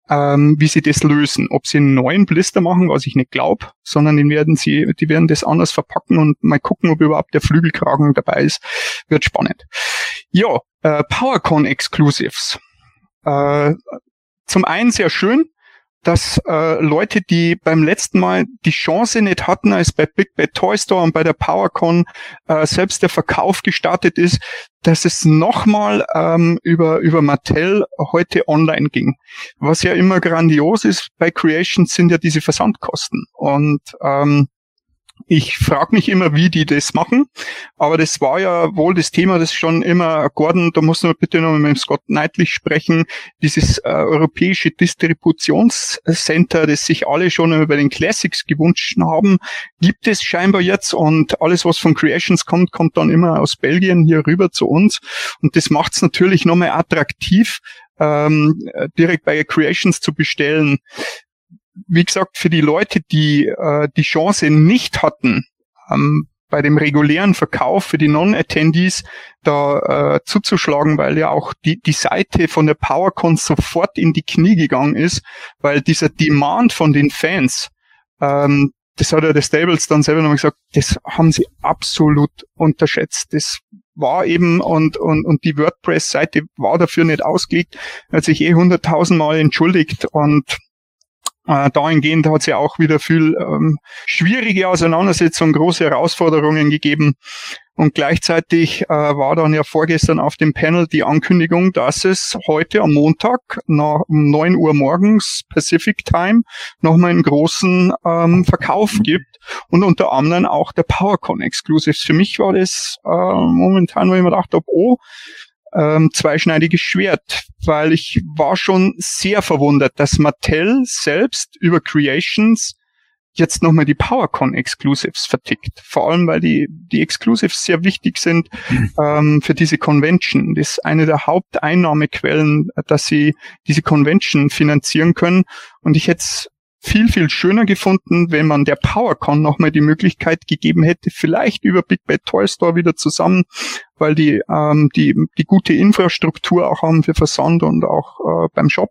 ähm, wie sie das lösen. Ob sie einen neuen Blister machen, was ich nicht glaube, sondern den werden sie, die werden das anders verpacken und mal gucken, ob überhaupt der Flügelkragen dabei ist. Wird spannend. Ja, äh, PowerCon Exclusives. Äh, zum einen sehr schön, dass äh, Leute, die beim letzten Mal die Chance nicht hatten, als bei Big Bad Toy Store und bei der PowerCon äh, selbst der Verkauf gestartet ist, dass es nochmal ähm, über, über Mattel heute online ging. Was ja immer grandios ist bei Creations sind ja diese Versandkosten. Und ähm, ich frage mich immer, wie die das machen, aber das war ja wohl das Thema, das schon immer, Gordon, da muss man bitte noch mit dem Scott Knightley sprechen, dieses äh, europäische Distributionscenter, das sich alle schon über den Classics gewünscht haben, gibt es scheinbar jetzt und alles, was von Creations kommt, kommt dann immer aus Belgien hier rüber zu uns und das macht es natürlich nochmal attraktiv, ähm, direkt bei Creations zu bestellen wie gesagt, für die Leute, die äh, die Chance nicht hatten, ähm, bei dem regulären Verkauf für die Non-Attendees da äh, zuzuschlagen, weil ja auch die, die Seite von der PowerCon sofort in die Knie gegangen ist, weil dieser Demand von den Fans, ähm, das hat ja der Stables dann selber nochmal gesagt, das haben sie absolut unterschätzt. Das war eben und, und, und die WordPress-Seite war dafür nicht ausgelegt, hat sich eh hunderttausendmal entschuldigt und äh, dahingehend hat es ja auch wieder viel ähm, schwierige Auseinandersetzungen, große Herausforderungen gegeben. Und gleichzeitig äh, war dann ja vorgestern auf dem Panel die Ankündigung, dass es heute am Montag nach, um neun Uhr morgens Pacific Time nochmal einen großen ähm, Verkauf gibt und unter anderem auch der PowerCon Exclusives. Für mich war das äh, momentan, wo ich mir dachte, oh, ähm, zweischneidiges Schwert, weil ich war schon sehr verwundert, dass Mattel selbst über Creations jetzt nochmal die PowerCon Exclusives vertickt. Vor allem, weil die, die Exclusives sehr wichtig sind mhm. ähm, für diese Convention. Das ist eine der Haupteinnahmequellen, dass sie diese Convention finanzieren können. Und ich hätte viel, viel schöner gefunden, wenn man der PowerCon nochmal die Möglichkeit gegeben hätte, vielleicht über Big Bad Toy Store wieder zusammen, weil die, ähm, die, die gute Infrastruktur auch haben für Versand und auch äh, beim Shop,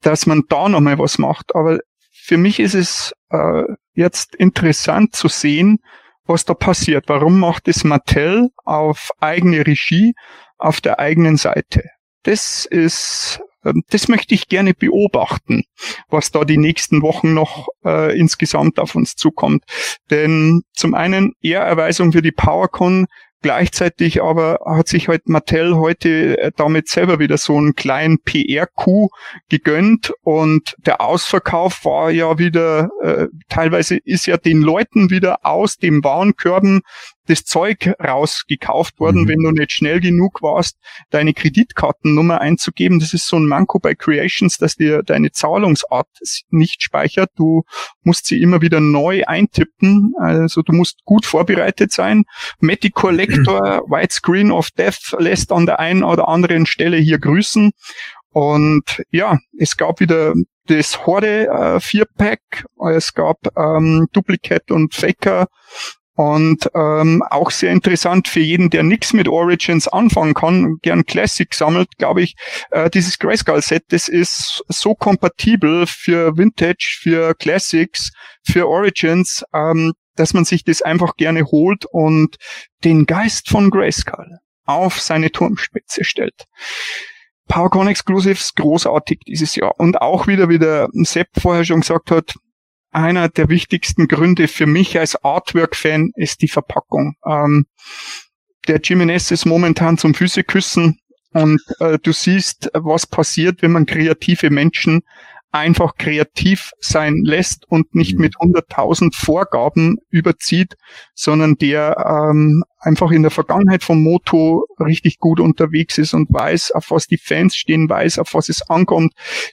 dass man da nochmal was macht. Aber für mich ist es äh, jetzt interessant zu sehen, was da passiert. Warum macht es Mattel auf eigene Regie auf der eigenen Seite? Das ist das möchte ich gerne beobachten, was da die nächsten Wochen noch äh, insgesamt auf uns zukommt. Denn zum einen Ehrerweisung für die PowerCon, Gleichzeitig aber hat sich halt Mattel heute äh, damit selber wieder so einen kleinen PR-Coup gegönnt und der Ausverkauf war ja wieder, äh, teilweise ist ja den Leuten wieder aus dem Warenkörben das Zeug rausgekauft worden, mhm. wenn du nicht schnell genug warst, deine Kreditkartennummer einzugeben. Das ist so ein Manko bei Creations, dass dir deine Zahlungsart nicht speichert. Du musst sie immer wieder neu eintippen. Also du musst gut vorbereitet sein. Matty Collector, Widescreen of Death lässt an der einen oder anderen Stelle hier grüßen. Und ja, es gab wieder das Horde äh, Vierpack, es gab ähm, Duplicate und Faker und ähm, auch sehr interessant für jeden, der nichts mit Origins anfangen kann, gern Classic sammelt, glaube ich, äh, dieses Grayskull-Set, das ist so kompatibel für Vintage, für Classics, für Origins, ähm, dass man sich das einfach gerne holt und den Geist von Grayskull auf seine Turmspitze stellt. PowerCon Exclusives großartig dieses Jahr. Und auch wieder, wie der Sepp vorher schon gesagt hat, einer der wichtigsten Gründe für mich als Artwork-Fan ist die Verpackung. Ähm, der Jimenez ist momentan zum Füße küssen und äh, du siehst, was passiert, wenn man kreative Menschen einfach kreativ sein lässt und nicht mhm. mit 100.000 Vorgaben überzieht, sondern der ähm, einfach in der Vergangenheit vom Moto richtig gut unterwegs ist und weiß, auf was die Fans stehen, weiß, auf was es ankommt,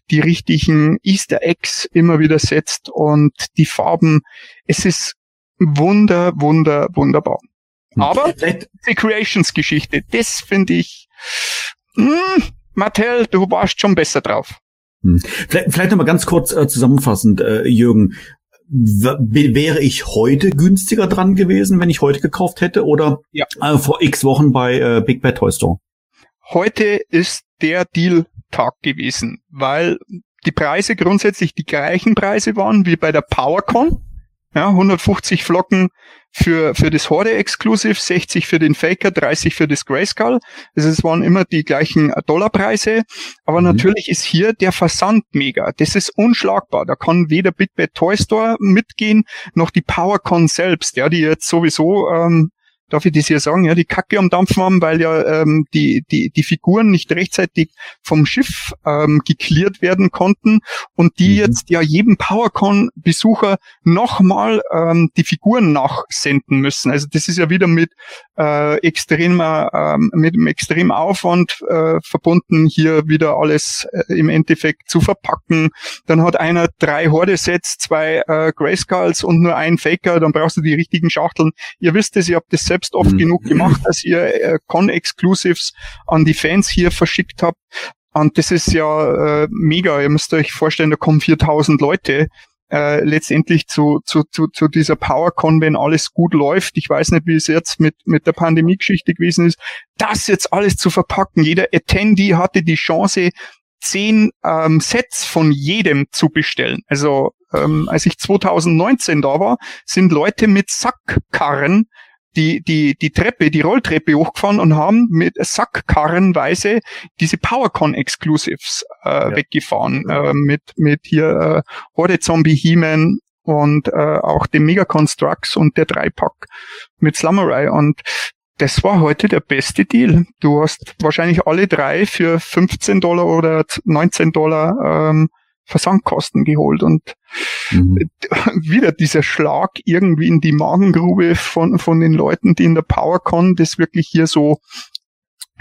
die richtigen Easter Eggs immer wieder setzt und die Farben. Es ist wunder, wunder, wunderbar. Hm. Aber die Creations-Geschichte, das finde ich, mh, hm, Mattel, du warst schon besser drauf. Hm. Vielleicht, vielleicht nochmal ganz kurz äh, zusammenfassend, äh, Jürgen. W wäre ich heute günstiger dran gewesen, wenn ich heute gekauft hätte oder ja. äh, vor x Wochen bei äh, Big Bad Toy Store? Heute ist der Deal-Tag gewesen, weil die Preise grundsätzlich die gleichen Preise waren wie bei der PowerCon. Ja, 150 Flocken für, für das Horde Exclusive, 60 für den Faker, 30 für das Grayskull. Also es waren immer die gleichen Dollarpreise. Aber mhm. natürlich ist hier der Versand mega. Das ist unschlagbar. Da kann weder Big Bad Toy Store mitgehen, noch die PowerCon selbst, ja, die jetzt sowieso ähm, darf ich das hier sagen, ja, die Kacke am Dampfen haben, weil ja ähm, die, die, die Figuren nicht rechtzeitig vom Schiff ähm, geklärt werden konnten und die mhm. jetzt ja jedem PowerCon-Besucher nochmal ähm, die Figuren nachsenden müssen. Also das ist ja wieder mit äh, extremer, ähm, mit einem extremen Aufwand äh, verbunden, hier wieder alles äh, im Endeffekt zu verpacken. Dann hat einer drei Horde-Sets, zwei äh, Grayskulls und nur ein Faker, dann brauchst du die richtigen Schachteln. Ihr wisst es, ihr habt das selbst selbst oft mhm. genug gemacht, dass ihr äh, Con-Exclusives an die Fans hier verschickt habt. Und das ist ja äh, mega. Ihr müsst euch vorstellen, da kommen 4000 Leute äh, letztendlich zu, zu, zu, zu dieser PowerCon, wenn alles gut läuft. Ich weiß nicht, wie es jetzt mit, mit der Pandemie-Geschichte gewesen ist. Das jetzt alles zu verpacken. Jeder Attendee hatte die Chance, zehn ähm, Sets von jedem zu bestellen. Also ähm, als ich 2019 da war, sind Leute mit Sackkarren die, die, die Treppe, die Rolltreppe hochgefahren und haben mit Sackkarrenweise diese PowerCon Exclusives äh, ja. weggefahren. Äh, mit, mit hier äh, Horde Zombie He-Man und äh, auch dem Mega Constructs und der Dreipack mit Slummerai. Und das war heute der beste Deal. Du hast wahrscheinlich alle drei für 15 Dollar oder 19 Dollar ähm, Versandkosten geholt und mhm. wieder dieser Schlag irgendwie in die Magengrube von, von den Leuten, die in der PowerCon das wirklich hier so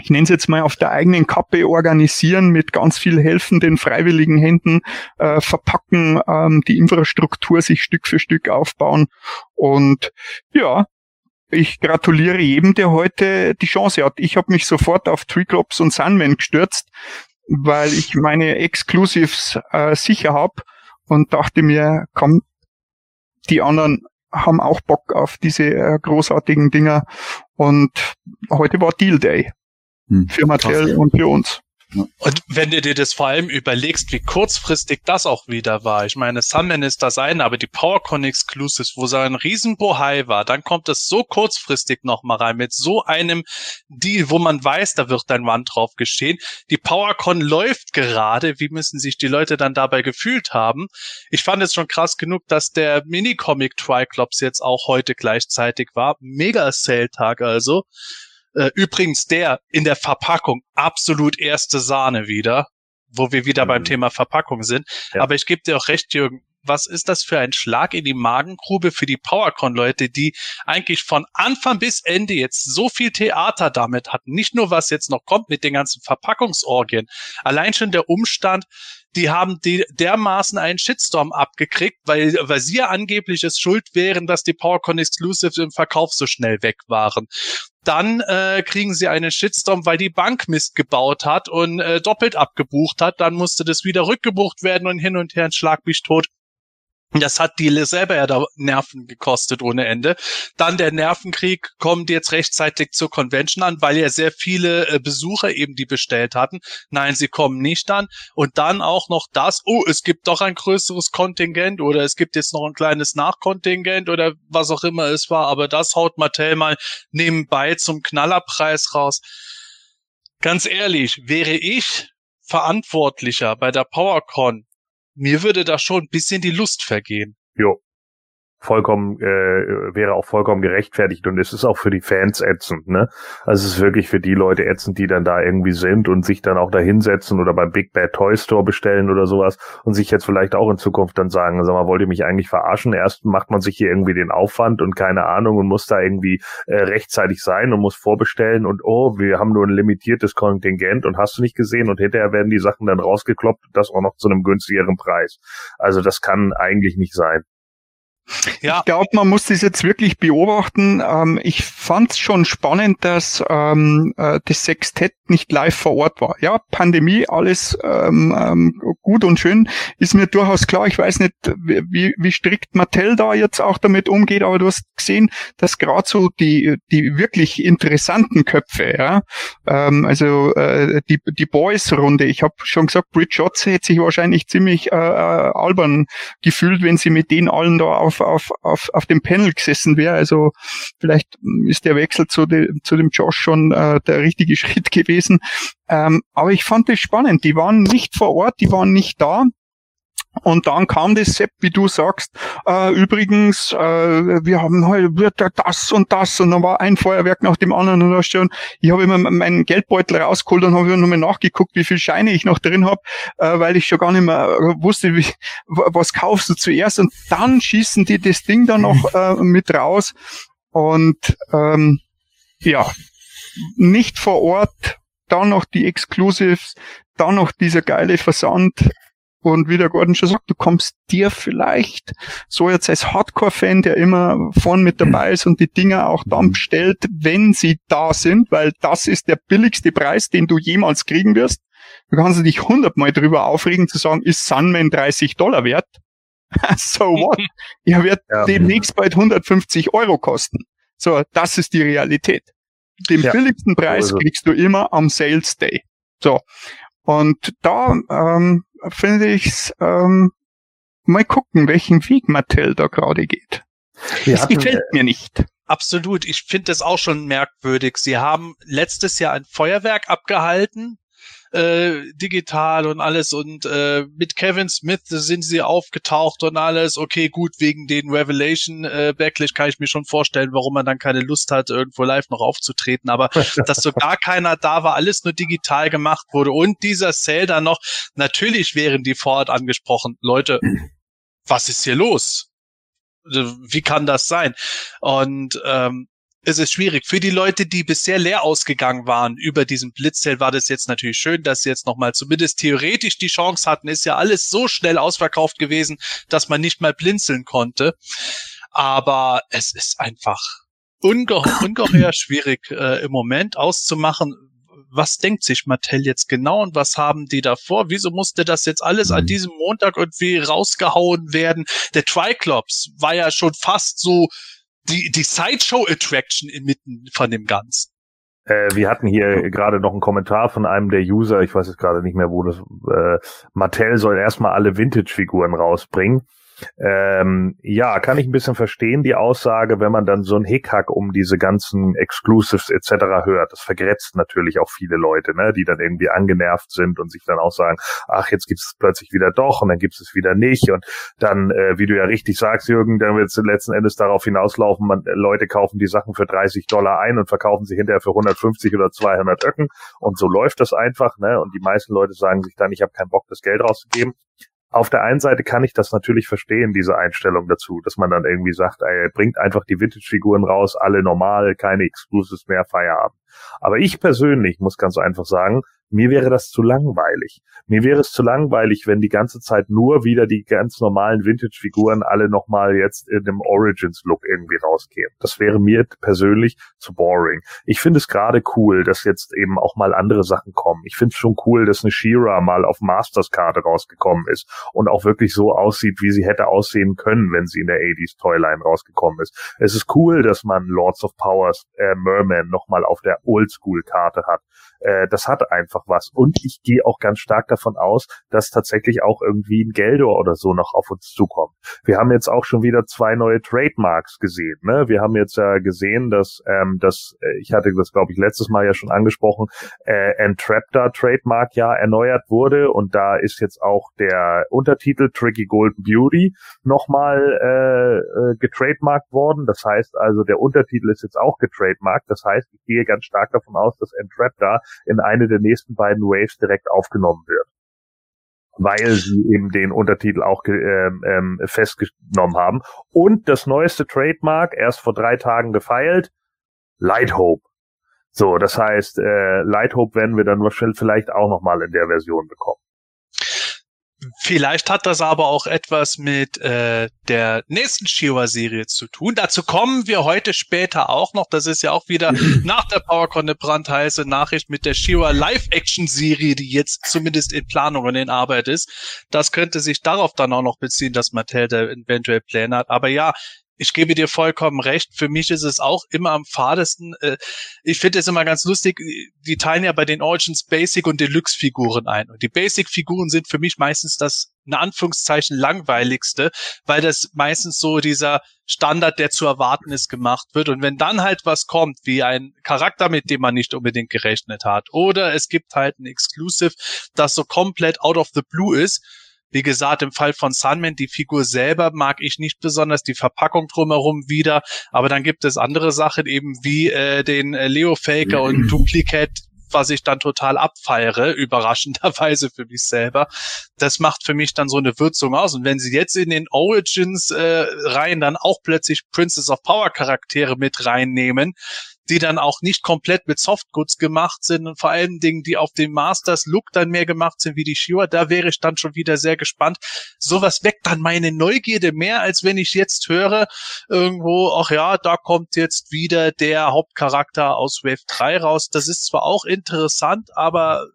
ich nenne es jetzt mal auf der eigenen Kappe organisieren, mit ganz viel helfenden freiwilligen Händen äh, verpacken, ähm, die Infrastruktur sich Stück für Stück aufbauen. Und ja, ich gratuliere jedem, der heute die Chance hat. Ich habe mich sofort auf Triclops und Sunman gestürzt, weil ich meine Exclusives äh, sicher hab und dachte mir, komm, die anderen haben auch Bock auf diese äh, großartigen Dinger und heute war Deal Day hm, für Mattel und für uns. Und wenn du dir das vor allem überlegst, wie kurzfristig das auch wieder war. Ich meine, Sunman ist das eine, aber die PowerCon Exclusives, wo so ein riesen Bohai war, dann kommt es so kurzfristig nochmal rein mit so einem Deal, wo man weiß, da wird ein Wand drauf geschehen. Die PowerCon läuft gerade. Wie müssen sich die Leute dann dabei gefühlt haben? Ich fand es schon krass genug, dass der Minicomic Triclops jetzt auch heute gleichzeitig war. Mega Sale-Tag also. Äh, übrigens der in der Verpackung absolut erste Sahne wieder, wo wir wieder mhm. beim Thema Verpackung sind. Ja. Aber ich gebe dir auch recht, Jürgen, was ist das für ein Schlag in die Magengrube für die PowerCon-Leute, die eigentlich von Anfang bis Ende jetzt so viel Theater damit hatten. Nicht nur, was jetzt noch kommt mit den ganzen Verpackungsorgien. Allein schon der Umstand, die haben die dermaßen einen Shitstorm abgekriegt, weil, weil sie ja angeblich es schuld wären, dass die PowerCon Exclusives im Verkauf so schnell weg waren. Dann äh, kriegen sie einen Shitstorm, weil die Bank Mist gebaut hat und äh, doppelt abgebucht hat. Dann musste das wieder rückgebucht werden und hin und her ein Schlag mich tot. Das hat die selber ja da Nerven gekostet ohne Ende. Dann der Nervenkrieg kommt jetzt rechtzeitig zur Convention an, weil ja sehr viele äh, Besucher eben die bestellt hatten. Nein, sie kommen nicht an. Und dann auch noch das, oh, es gibt doch ein größeres Kontingent oder es gibt jetzt noch ein kleines Nachkontingent oder was auch immer es war. Aber das haut Mattel mal nebenbei zum Knallerpreis raus. Ganz ehrlich, wäre ich Verantwortlicher bei der PowerCon mir würde da schon ein bisschen die Lust vergehen. Jo vollkommen äh, wäre auch vollkommen gerechtfertigt und es ist auch für die Fans ätzend, ne? Also es ist wirklich für die Leute ätzend, die dann da irgendwie sind und sich dann auch da hinsetzen oder beim Big Bad Toy Store bestellen oder sowas und sich jetzt vielleicht auch in Zukunft dann sagen, sag mal, wollt ihr mich eigentlich verarschen? Erst macht man sich hier irgendwie den Aufwand und keine Ahnung und muss da irgendwie äh, rechtzeitig sein und muss vorbestellen und oh, wir haben nur ein limitiertes Kontingent und hast du nicht gesehen und hinterher werden die Sachen dann rausgekloppt, das auch noch zu einem günstigeren Preis. Also das kann eigentlich nicht sein. Ja. Ich glaube, man muss das jetzt wirklich beobachten. Ähm, ich fand es schon spannend, dass ähm, äh, das Sextett nicht live vor Ort war. Ja, Pandemie, alles ähm, ähm, gut und schön, ist mir durchaus klar. Ich weiß nicht, wie, wie strikt Mattel da jetzt auch damit umgeht, aber du hast gesehen, dass gerade so die, die wirklich interessanten Köpfe, ja, ähm, also äh, die, die Boys-Runde, ich habe schon gesagt, Bridge Shots hätte sich wahrscheinlich ziemlich äh, äh, albern gefühlt, wenn sie mit denen allen da auf, auf, auf, auf dem Panel gesessen wäre. Also vielleicht ist der Wechsel zu, de, zu dem Josh schon äh, der richtige Schritt gewesen. Ähm, aber ich fand das spannend. Die waren nicht vor Ort, die waren nicht da. Und dann kam das Sepp, wie du sagst, äh, übrigens, äh, wir haben heute das und das. Und dann war ein Feuerwerk nach dem anderen. Und da schon, ich habe immer meinen Geldbeutel rausgeholt und habe nochmal nachgeguckt, wie viel Scheine ich noch drin habe, äh, weil ich schon gar nicht mehr wusste, wie, was kaufst du zuerst. Und dann schießen die das Ding dann noch äh, mit raus. Und ähm, ja, nicht vor Ort, dann noch die Exclusives, dann noch dieser geile Versand. Und wie der Gordon schon sagt, du kommst dir vielleicht so jetzt als Hardcore-Fan, der immer vorn mit dabei ist und die Dinger auch dann bestellt, wenn sie da sind, weil das ist der billigste Preis, den du jemals kriegen wirst. Du kannst dich hundertmal drüber aufregen zu sagen, ist Sunman 30 Dollar wert? so what? Er wird ja. demnächst bald 150 Euro kosten. So, das ist die Realität. Den ja. billigsten Preis also. kriegst du immer am Sales Day. So. Und da ähm, finde ich ähm, mal gucken, welchen Weg Mattel da gerade geht. das gefällt mir nicht. Absolut. Ich finde das auch schon merkwürdig. Sie haben letztes Jahr ein Feuerwerk abgehalten äh, digital und alles und äh, mit Kevin Smith sind sie aufgetaucht und alles. Okay, gut, wegen den Revelation äh, Backlash kann ich mir schon vorstellen, warum man dann keine Lust hat, irgendwo live noch aufzutreten. Aber dass so gar keiner da war, alles nur digital gemacht wurde und dieser Sale dann noch, natürlich wären die vor Ort angesprochen, Leute, was ist hier los? Wie kann das sein? Und ähm, es ist schwierig. Für die Leute, die bisher leer ausgegangen waren über diesen Blitzzelt, war das jetzt natürlich schön, dass sie jetzt nochmal zumindest theoretisch die Chance hatten. Ist ja alles so schnell ausverkauft gewesen, dass man nicht mal blinzeln konnte. Aber es ist einfach unge ungeheuer schwierig äh, im Moment auszumachen, was denkt sich Mattel jetzt genau und was haben die davor? Wieso musste das jetzt alles an mhm. diesem Montag irgendwie rausgehauen werden? Der Triclops war ja schon fast so die, die Sideshow-Attraction inmitten von dem Ganzen. Äh, wir hatten hier gerade noch einen Kommentar von einem der User, ich weiß jetzt gerade nicht mehr, wo das, äh, Mattel soll erstmal alle Vintage-Figuren rausbringen. Ähm, ja, kann ich ein bisschen verstehen, die Aussage, wenn man dann so ein Hickhack um diese ganzen Exclusives etc. hört. Das vergrätzt natürlich auch viele Leute, ne, die dann irgendwie angenervt sind und sich dann auch sagen, ach, jetzt gibt es plötzlich wieder doch und dann gibt es wieder nicht. Und dann, äh, wie du ja richtig sagst, Jürgen, dann wird es letzten Endes darauf hinauslaufen, man, Leute kaufen die Sachen für 30 Dollar ein und verkaufen sie hinterher für 150 oder 200 Öcken. Und so läuft das einfach, ne? Und die meisten Leute sagen sich dann, ich habe keinen Bock, das Geld rauszugeben auf der einen Seite kann ich das natürlich verstehen, diese Einstellung dazu, dass man dann irgendwie sagt, ey, bringt einfach die Vintage-Figuren raus, alle normal, keine Exclusives mehr, Feierabend. Aber ich persönlich muss ganz einfach sagen, mir wäre das zu langweilig. Mir wäre es zu langweilig, wenn die ganze Zeit nur wieder die ganz normalen Vintage-Figuren alle nochmal jetzt in dem Origins-Look irgendwie rauskämen. Das wäre mir persönlich zu boring. Ich finde es gerade cool, dass jetzt eben auch mal andere Sachen kommen. Ich finde es schon cool, dass eine Shira mal auf Masters-Karte rausgekommen ist und auch wirklich so aussieht, wie sie hätte aussehen können, wenn sie in der 80s Toyline rausgekommen ist. Es ist cool, dass man Lords of Powers äh, Merman nochmal auf der Oldschool-Karte hat. Äh, das hat einfach was. Und ich gehe auch ganz stark davon aus, dass tatsächlich auch irgendwie ein Geldor oder so noch auf uns zukommt. Wir haben jetzt auch schon wieder zwei neue Trademarks gesehen. Ne? Wir haben jetzt ja gesehen, dass ähm, das, äh, ich hatte das glaube ich letztes Mal ja schon angesprochen, äh, Entraptor Trademark ja erneuert wurde und da ist jetzt auch der Untertitel Tricky Golden Beauty nochmal äh, äh, getrademarkt worden. Das heißt also, der Untertitel ist jetzt auch getrademarkt. Das heißt, ich gehe ganz stark davon aus, dass Entraptor in eine der nächsten beiden Waves direkt aufgenommen wird. Weil sie eben den Untertitel auch ähm, ähm, festgenommen haben. Und das neueste Trademark, erst vor drei Tagen gefeilt, Light Hope. So, das heißt, äh, Light Hope werden wir dann wahrscheinlich vielleicht auch nochmal in der Version bekommen. Vielleicht hat das aber auch etwas mit äh, der nächsten Shiva-Serie zu tun. Dazu kommen wir heute später auch noch. Das ist ja auch wieder nach der PowerCon eine brandheiße Nachricht mit der Shiva Live-Action-Serie, die jetzt zumindest in Planung und in Arbeit ist. Das könnte sich darauf dann auch noch beziehen, dass Mattel da eventuell Pläne hat. Aber ja, ich gebe dir vollkommen recht. Für mich ist es auch immer am fadesten. Äh, ich finde es immer ganz lustig. Die teilen ja bei den Origins Basic und Deluxe Figuren ein. Und die Basic Figuren sind für mich meistens das in Anführungszeichen langweiligste, weil das meistens so dieser Standard, der zu erwarten ist, gemacht wird. Und wenn dann halt was kommt, wie ein Charakter, mit dem man nicht unbedingt gerechnet hat, oder es gibt halt ein Exclusive, das so komplett out of the blue ist, wie gesagt, im Fall von Sunman, die Figur selber mag ich nicht besonders, die Verpackung drumherum wieder, aber dann gibt es andere Sachen eben wie äh, den äh, Leo Faker und Duplicate, was ich dann total abfeiere, überraschenderweise für mich selber. Das macht für mich dann so eine Würzung aus. Und wenn sie jetzt in den Origins äh, Reihen dann auch plötzlich Princess of Power Charaktere mit reinnehmen, die dann auch nicht komplett mit Softgoods gemacht sind und vor allen Dingen, die auf dem Masters Look dann mehr gemacht sind wie die Shiva, da wäre ich dann schon wieder sehr gespannt. Sowas weckt dann meine Neugierde mehr, als wenn ich jetzt höre, irgendwo, ach ja, da kommt jetzt wieder der Hauptcharakter aus Wave 3 raus. Das ist zwar auch interessant, aber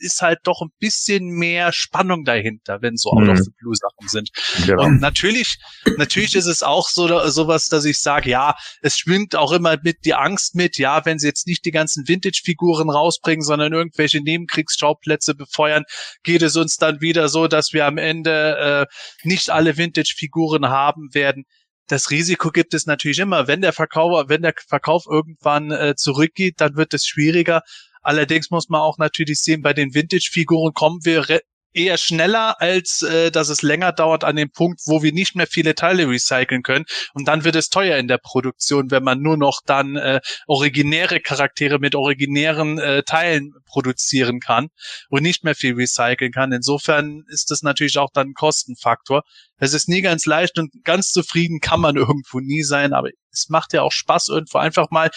ist halt doch ein bisschen mehr Spannung dahinter, wenn so Out of Mhm. the Blue Sachen sind. Genau. Und natürlich, natürlich ist es auch so sowas, dass ich sage, ja, es schwimmt auch immer mit die Angst mit, ja, wenn sie jetzt nicht die ganzen Vintage-Figuren rausbringen, sondern irgendwelche Nebenkriegsschauplätze befeuern, geht es uns dann wieder so, dass wir am Ende äh, nicht alle Vintage-Figuren haben werden. Das Risiko gibt es natürlich immer. Wenn der Verkauf, wenn der Verkauf irgendwann äh, zurückgeht, dann wird es schwieriger. Allerdings muss man auch natürlich sehen, bei den Vintage-Figuren kommen wir eher schneller, als äh, dass es länger dauert an dem Punkt, wo wir nicht mehr viele Teile recyceln können. Und dann wird es teuer in der Produktion, wenn man nur noch dann äh, originäre Charaktere mit originären äh, Teilen produzieren kann und nicht mehr viel recyceln kann. Insofern ist das natürlich auch dann ein Kostenfaktor. Es ist nie ganz leicht und ganz zufrieden kann man irgendwo nie sein, aber es macht ja auch Spaß, irgendwo einfach mal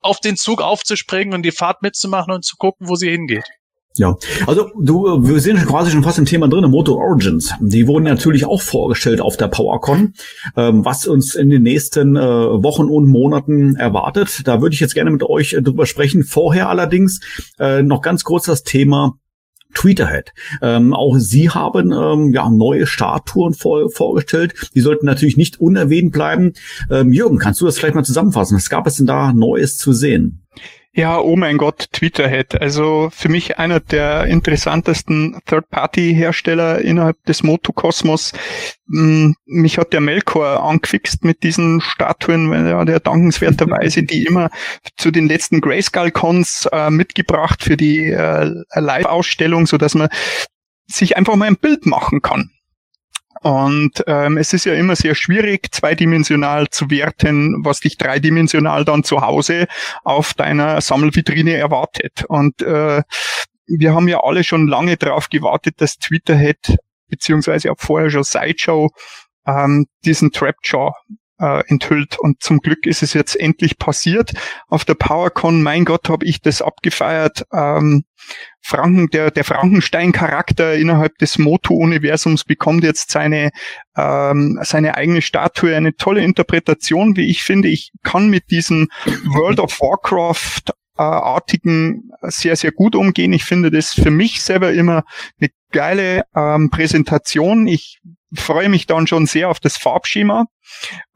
auf den Zug aufzuspringen und die Fahrt mitzumachen und zu gucken, wo sie hingeht. Ja, also du, wir sind quasi schon fast im Thema drin, Moto Origins. Die wurden natürlich auch vorgestellt auf der PowerCon, ähm, was uns in den nächsten äh, Wochen und Monaten erwartet. Da würde ich jetzt gerne mit euch äh, drüber sprechen. Vorher allerdings äh, noch ganz kurz das Thema Tweeterhead. Ähm, auch Sie haben ähm, ja neue Statuen vor, vorgestellt. Die sollten natürlich nicht unerwähnt bleiben. Ähm, Jürgen, kannst du das vielleicht mal zusammenfassen? Was gab es denn da Neues zu sehen? Ja, oh mein Gott, Twitterhead. Also für mich einer der interessantesten Third-Party-Hersteller innerhalb des Motokosmos. Mm, Mich hat der Melkor angefixt mit diesen Statuen, weil er der dankenswerterweise die immer zu den letzten Grayskull-Cons äh, mitgebracht für die äh, Live-Ausstellung, so dass man sich einfach mal ein Bild machen kann. Und ähm, es ist ja immer sehr schwierig, zweidimensional zu werten, was dich dreidimensional dann zu Hause auf deiner Sammelvitrine erwartet. Und äh, wir haben ja alle schon lange darauf gewartet, dass Twitterhead beziehungsweise auch vorher schon Sideshow ähm, diesen Trapjaw äh, enthüllt. Und zum Glück ist es jetzt endlich passiert. Auf der PowerCon, mein Gott, habe ich das abgefeiert. Ähm, Franken, der, der Frankenstein-Charakter innerhalb des Moto-Universums bekommt jetzt seine, ähm, seine eigene Statue. Eine tolle Interpretation, wie ich finde. Ich kann mit diesem World of Warcraft äh, artigen sehr, sehr gut umgehen. Ich finde das für mich selber immer eine geile ähm, Präsentation. Ich freue mich dann schon sehr auf das Farbschema.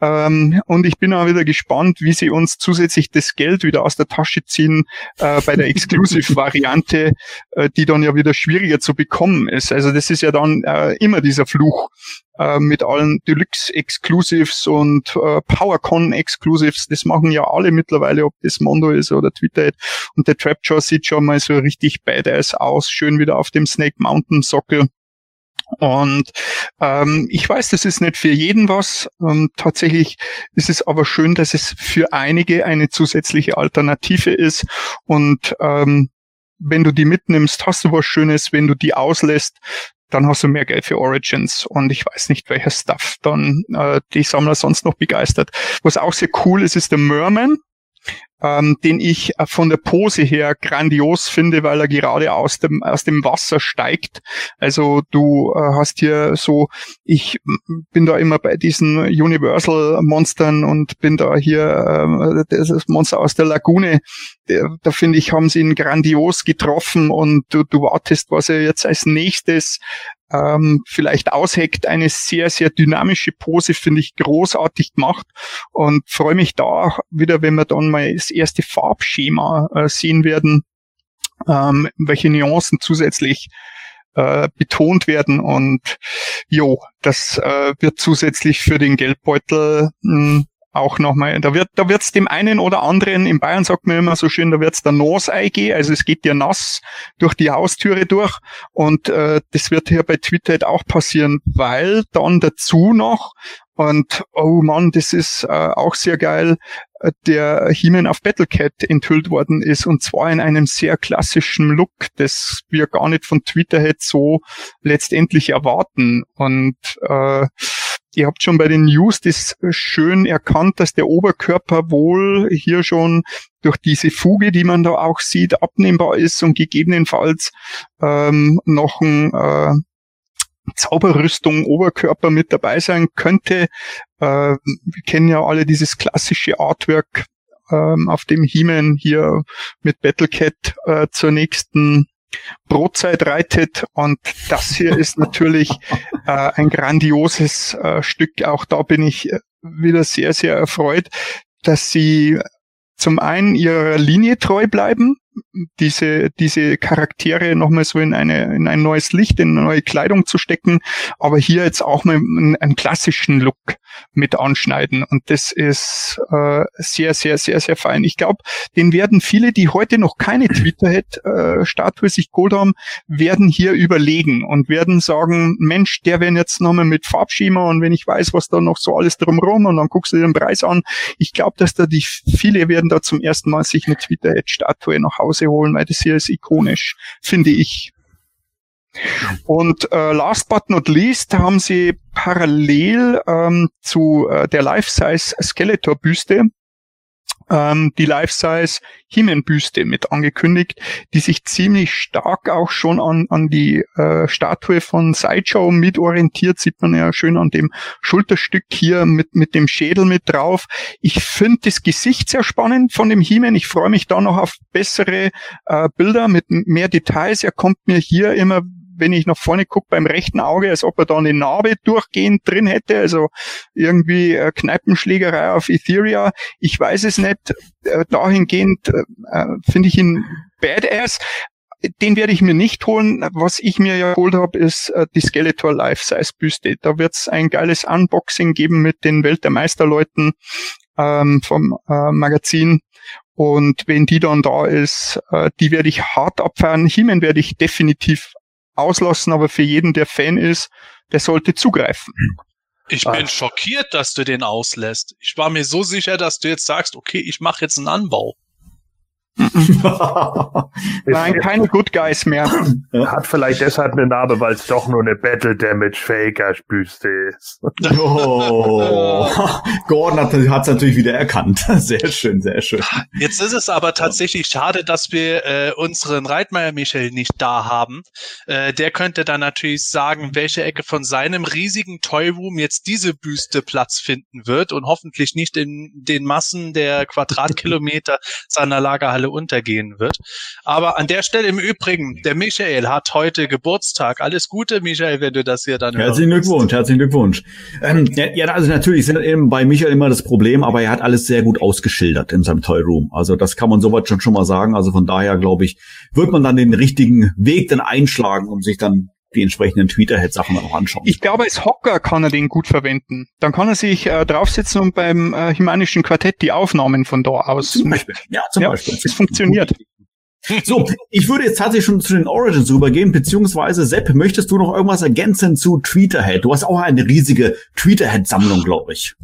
Ähm, und ich bin auch wieder gespannt, wie sie uns zusätzlich das Geld wieder aus der Tasche ziehen äh, bei der Exclusive-Variante, äh, die dann ja wieder schwieriger zu bekommen ist. Also das ist ja dann äh, immer dieser Fluch äh, mit allen Deluxe-Exclusives und äh, PowerCon-Exclusives. Das machen ja alle mittlerweile, ob das Mondo ist oder Twitter. Und der Trapjaw sieht schon mal so richtig badass aus, schön wieder auf dem Snake Mountain Sockel. Und ähm, ich weiß, das ist nicht für jeden was. Ähm, tatsächlich ist es aber schön, dass es für einige eine zusätzliche Alternative ist. Und ähm, wenn du die mitnimmst, hast du was Schönes. Wenn du die auslässt, dann hast du mehr Geld für Origins. Und ich weiß nicht, welcher Stuff dann äh, die Sammler sonst noch begeistert. Was auch sehr cool ist, ist der Merman ähm, den ich äh, von der Pose her grandios finde, weil er gerade aus dem aus dem Wasser steigt. Also du äh, hast hier so, ich bin da immer bei diesen Universal Monstern und bin da hier äh, das Monster aus der Lagune. Der, da finde ich, haben sie ihn grandios getroffen und du, du wartest, was er jetzt als nächstes ähm, vielleicht ausheckt. Eine sehr, sehr dynamische Pose, finde ich großartig gemacht und freue mich da auch wieder, wenn wir dann mal das erste Farbschema äh, sehen werden, ähm, welche Nuancen zusätzlich äh, betont werden und jo, das äh, wird zusätzlich für den Geldbeutel mh, auch nochmal, da wird, da wird's dem einen oder anderen, in Bayern sagt man immer so schön, da wird's der Nose gehen, also es geht dir nass durch die Haustüre durch. Und äh, das wird hier bei Twitter auch passieren, weil dann dazu noch und oh Mann, das ist äh, auch sehr geil, äh, der He-Man auf Battlecat enthüllt worden ist. Und zwar in einem sehr klassischen Look, das wir gar nicht von Twitterhead so letztendlich erwarten. Und äh, Ihr habt schon bei den News das schön erkannt, dass der Oberkörper wohl hier schon durch diese Fuge, die man da auch sieht, abnehmbar ist und gegebenenfalls ähm, noch ein äh, Zauberrüstung Oberkörper mit dabei sein könnte. Äh, wir kennen ja alle dieses klassische Artwork, ähm, auf dem He-Man hier mit Battlecat äh, zur nächsten Brotzeit reitet. Und das hier ist natürlich äh, ein grandioses äh, Stück. Auch da bin ich äh, wieder sehr, sehr erfreut, dass sie zum einen ihrer Linie treu bleiben, diese, diese Charaktere nochmal so in eine, in ein neues Licht, in eine neue Kleidung zu stecken, aber hier jetzt auch mal einen, einen klassischen Look mit anschneiden. Und das ist äh, sehr, sehr, sehr, sehr fein. Ich glaube, den werden viele, die heute noch keine Twitterhead-Statue äh, sich geholt haben, werden hier überlegen und werden sagen, Mensch, der werden jetzt nochmal mit Farbschema und wenn ich weiß, was da noch so alles drumrum und dann guckst du den Preis an. Ich glaube, dass da die viele werden da zum ersten Mal sich eine Twitterhead-Statue nach Hause holen, weil das hier ist ikonisch, finde ich. Und äh, last but not least haben sie parallel ähm, zu äh, der Life-Size Skeletor-Büste ähm, die Life-Size He-Man-Büste mit angekündigt, die sich ziemlich stark auch schon an, an die äh, Statue von Sideshow mit orientiert, sieht man ja schön an dem Schulterstück hier mit, mit dem Schädel mit drauf. Ich finde das Gesicht sehr spannend von dem He-Man. Ich freue mich da noch auf bessere äh, Bilder mit mehr Details. Er kommt mir hier immer wenn ich nach vorne gucke, beim rechten Auge, als ob er da eine Narbe durchgehend drin hätte, also irgendwie äh, Kneipenschlägerei auf Etheria. Ich weiß es nicht. Äh, dahingehend äh, äh, finde ich ihn badass. Den werde ich mir nicht holen. Was ich mir ja geholt habe, ist äh, die Skeletor Life-Size Büste. Da wird es ein geiles Unboxing geben mit den Welt der Meisterleuten ähm, vom äh, Magazin. Und wenn die dann da ist, äh, die werde ich hart abfahren. Himen werde ich definitiv auslassen, aber für jeden, der Fan ist, der sollte zugreifen. Ich bin ah. schockiert, dass du den auslässt. Ich war mir so sicher, dass du jetzt sagst, okay, ich mache jetzt einen Anbau. Nein, keine Good Guys mehr. Hat vielleicht deshalb eine Narbe, weil es doch nur eine Battle Damage Faker Büste ist. Oh. Gordon hat es natürlich wieder erkannt. Sehr schön, sehr schön. Jetzt ist es aber tatsächlich schade, dass wir äh, unseren Reitmeier Michel nicht da haben. Äh, der könnte dann natürlich sagen, welche Ecke von seinem riesigen Toy Room jetzt diese Büste Platz finden wird und hoffentlich nicht in den Massen der Quadratkilometer seiner Lagerhalle alle untergehen wird. Aber an der Stelle im Übrigen, der Michael hat heute Geburtstag. Alles Gute, Michael, wenn du das hier dann Herzlichen. Glückwunsch, herzlichen Glückwunsch. Ähm, ja, also natürlich sind eben bei Michael immer das Problem, aber er hat alles sehr gut ausgeschildert in seinem Toy Room. Also das kann man soweit schon schon mal sagen. Also von daher glaube ich, wird man dann den richtigen Weg dann einschlagen, um sich dann die entsprechenden Tweeterhead-Sachen auch anschauen. Ich glaube, als Hocker kann er den gut verwenden. Dann kann er sich äh, draufsetzen und beim äh, Himanischen Quartett die Aufnahmen von da aus. Zum Beispiel. Ja, zum ja, Beispiel. Es funktioniert. So, ich würde jetzt tatsächlich schon zu den Origins rübergehen, beziehungsweise Sepp, möchtest du noch irgendwas ergänzen zu Tweeterhead? Du hast auch eine riesige Tweeterhead-Sammlung, glaube ich.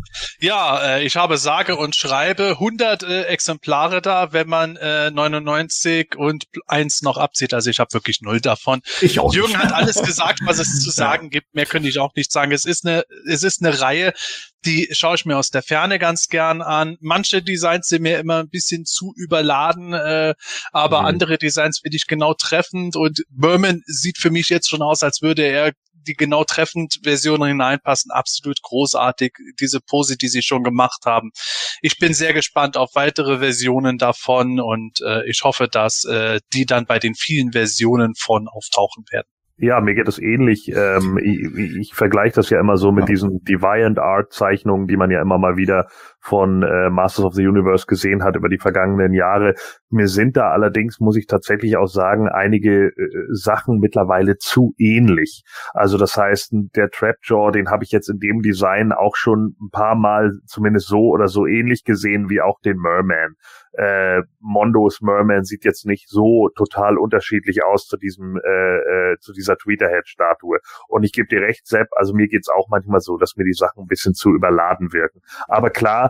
Ja, äh, ich habe sage und schreibe 100 äh, Exemplare da, wenn man äh, 99 und eins noch abzieht. Also ich habe wirklich null davon. Ich auch Jürgen nicht. hat alles gesagt, was es zu sagen ja. gibt. Mehr könnte ich auch nicht sagen. Es ist eine, es ist eine Reihe, die schaue ich mir aus der Ferne ganz gern an. Manche Designs sind mir immer ein bisschen zu überladen, äh, aber mhm. andere Designs finde ich genau treffend und Berman sieht für mich jetzt schon aus, als würde er die genau treffend Versionen hineinpassen. Absolut großartig, diese Pose, die sie schon gemacht haben. Ich bin sehr gespannt auf weitere Versionen davon und äh, ich hoffe, dass äh, die dann bei den vielen Versionen von auftauchen werden. Ja, mir geht es ähnlich. Ähm, ich, ich vergleiche das ja immer so mit diesen Deviant Art Zeichnungen, die man ja immer mal wieder von äh, Masters of the Universe gesehen hat über die vergangenen Jahre. Mir sind da allerdings, muss ich tatsächlich auch sagen, einige äh, Sachen mittlerweile zu ähnlich. Also das heißt, der Trapjaw, den habe ich jetzt in dem Design auch schon ein paar Mal zumindest so oder so ähnlich gesehen wie auch den Merman äh, Mondos Merman sieht jetzt nicht so total unterschiedlich aus zu diesem äh, äh, zu dieser Tweeterhead-Statue. Und ich gebe dir recht, Sepp, also mir geht's auch manchmal so, dass mir die Sachen ein bisschen zu überladen wirken. Aber klar,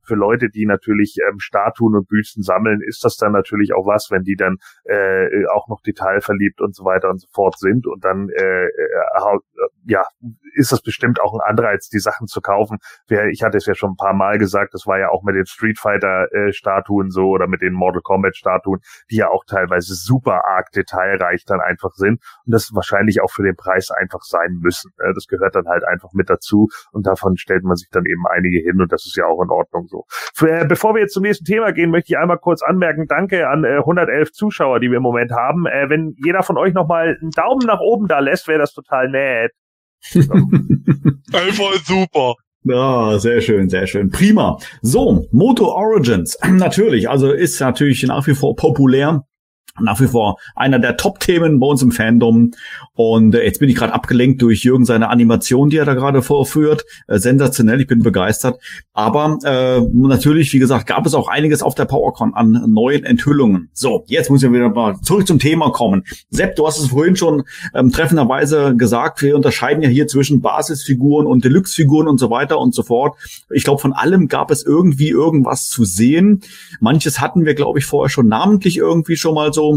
für Leute, die natürlich ähm, Statuen und Büsten sammeln, ist das dann natürlich auch was, wenn die dann äh, auch noch detailverliebt und so weiter und so fort sind und dann äh, äh, ja ist das bestimmt auch ein Anreiz, die Sachen zu kaufen. Ich hatte es ja schon ein paar Mal gesagt, das war ja auch mit den Street Fighter äh, Statuen so oder mit den Mortal Kombat Statuen, die ja auch teilweise super arg detailreich dann einfach sind und das wahrscheinlich auch für den Preis einfach sein müssen. Das gehört dann halt einfach mit dazu und davon stellt man sich dann eben einige hin und das ist ja auch in Ordnung so. Für, äh, bevor wir jetzt zum nächsten Thema gehen, möchte ich einmal kurz anmerken, danke an äh, 111 Zuschauer, die wir im Moment haben. Äh, wenn jeder von euch nochmal einen Daumen nach oben da lässt, wäre das total nett. Einfach super. Ja, sehr schön, sehr schön. Prima. So, Moto Origins. Natürlich, also ist natürlich nach wie vor populär nach wie vor einer der Top-Themen bei uns im Fandom. Und äh, jetzt bin ich gerade abgelenkt durch Jürgen seine Animation, die er da gerade vorführt. Äh, sensationell, ich bin begeistert. Aber äh, natürlich, wie gesagt, gab es auch einiges auf der PowerCon an neuen Enthüllungen. So, jetzt muss ich wieder mal zurück zum Thema kommen. Sepp, du hast es vorhin schon ähm, treffenderweise gesagt, wir unterscheiden ja hier zwischen Basisfiguren und Deluxe-Figuren und so weiter und so fort. Ich glaube, von allem gab es irgendwie irgendwas zu sehen. Manches hatten wir, glaube ich, vorher schon namentlich irgendwie schon mal so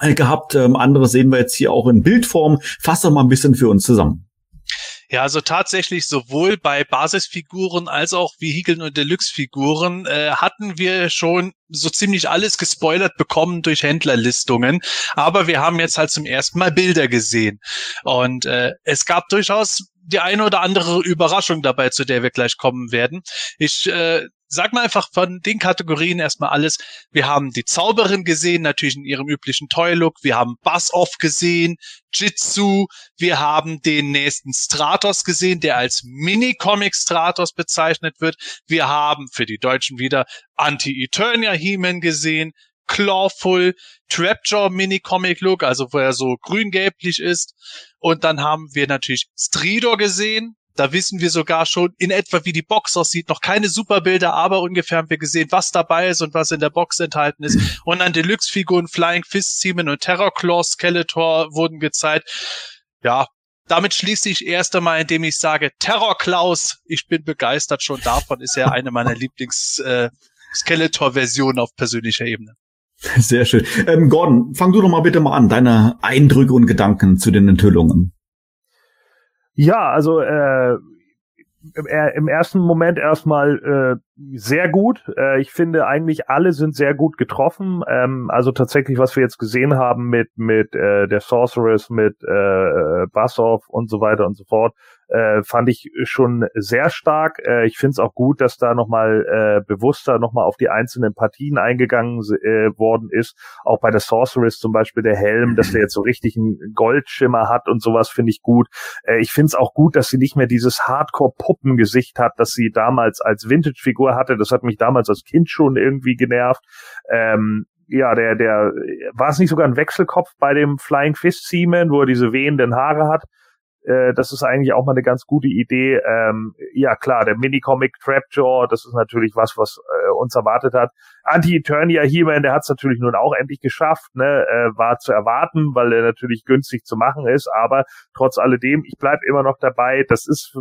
äh, gehabt. Ähm, andere sehen wir jetzt hier auch in Bildform. Fass doch mal ein bisschen für uns zusammen. Ja, also tatsächlich sowohl bei Basisfiguren als auch Vehikeln und Deluxe-Figuren äh, hatten wir schon so ziemlich alles gespoilert bekommen durch Händlerlistungen. Aber wir haben jetzt halt zum ersten Mal Bilder gesehen. Und äh, es gab durchaus die eine oder andere Überraschung dabei, zu der wir gleich kommen werden. Ich äh, sag mal einfach von den Kategorien erstmal alles. Wir haben die Zauberin gesehen, natürlich in ihrem üblichen Toy-Look. Wir haben Buzz-Off gesehen, Jitsu. Wir haben den nächsten Stratos gesehen, der als Mini-Comic Stratos bezeichnet wird. Wir haben für die Deutschen wieder Anti-Eternia He-Man gesehen. Clawful, Trapjaw Mini-Comic Look, also wo er so grün-gelblich ist. Und dann haben wir natürlich Stridor gesehen, da wissen wir sogar schon in etwa, wie die Box aussieht. Noch keine Superbilder, aber ungefähr haben wir gesehen, was dabei ist und was in der Box enthalten ist. Und dann Deluxe-Figuren Flying Fist Seaman und Terror Claw Skeletor wurden gezeigt. Ja, damit schließe ich erst einmal, indem ich sage, Terror Klaus, ich bin begeistert schon davon, ist ja eine meiner Lieblings äh, Skeletor-Versionen auf persönlicher Ebene. Sehr schön. Ähm, Gordon, fang du doch mal bitte mal an, deine Eindrücke und Gedanken zu den Enthüllungen. Ja, also äh, im ersten Moment erstmal äh, sehr gut. Äh, ich finde eigentlich alle sind sehr gut getroffen. Ähm, also tatsächlich, was wir jetzt gesehen haben mit mit äh, der Sorceress, mit äh, Bassoff und so weiter und so fort, äh, fand ich schon sehr stark. Äh, ich finde es auch gut, dass da nochmal äh, bewusster nochmal auf die einzelnen Partien eingegangen äh, worden ist. Auch bei der Sorceress zum Beispiel der Helm, dass der jetzt so richtig einen Goldschimmer hat und sowas finde ich gut. Äh, ich finde es auch gut, dass sie nicht mehr dieses Hardcore-Puppengesicht hat, das sie damals als Vintage-Figur hatte. Das hat mich damals als Kind schon irgendwie genervt. Ähm, ja, der, der, war es nicht sogar ein Wechselkopf bei dem Flying Fist Seaman, wo er diese wehenden Haare hat? Äh, das ist eigentlich auch mal eine ganz gute Idee. Ähm, ja klar, der Minicomic Trapjaw, das ist natürlich was, was äh, uns erwartet hat. Anti-Eternia He-Man, der hat es natürlich nun auch endlich geschafft, ne? äh, war zu erwarten, weil er natürlich günstig zu machen ist, aber trotz alledem, ich bleib immer noch dabei, das ist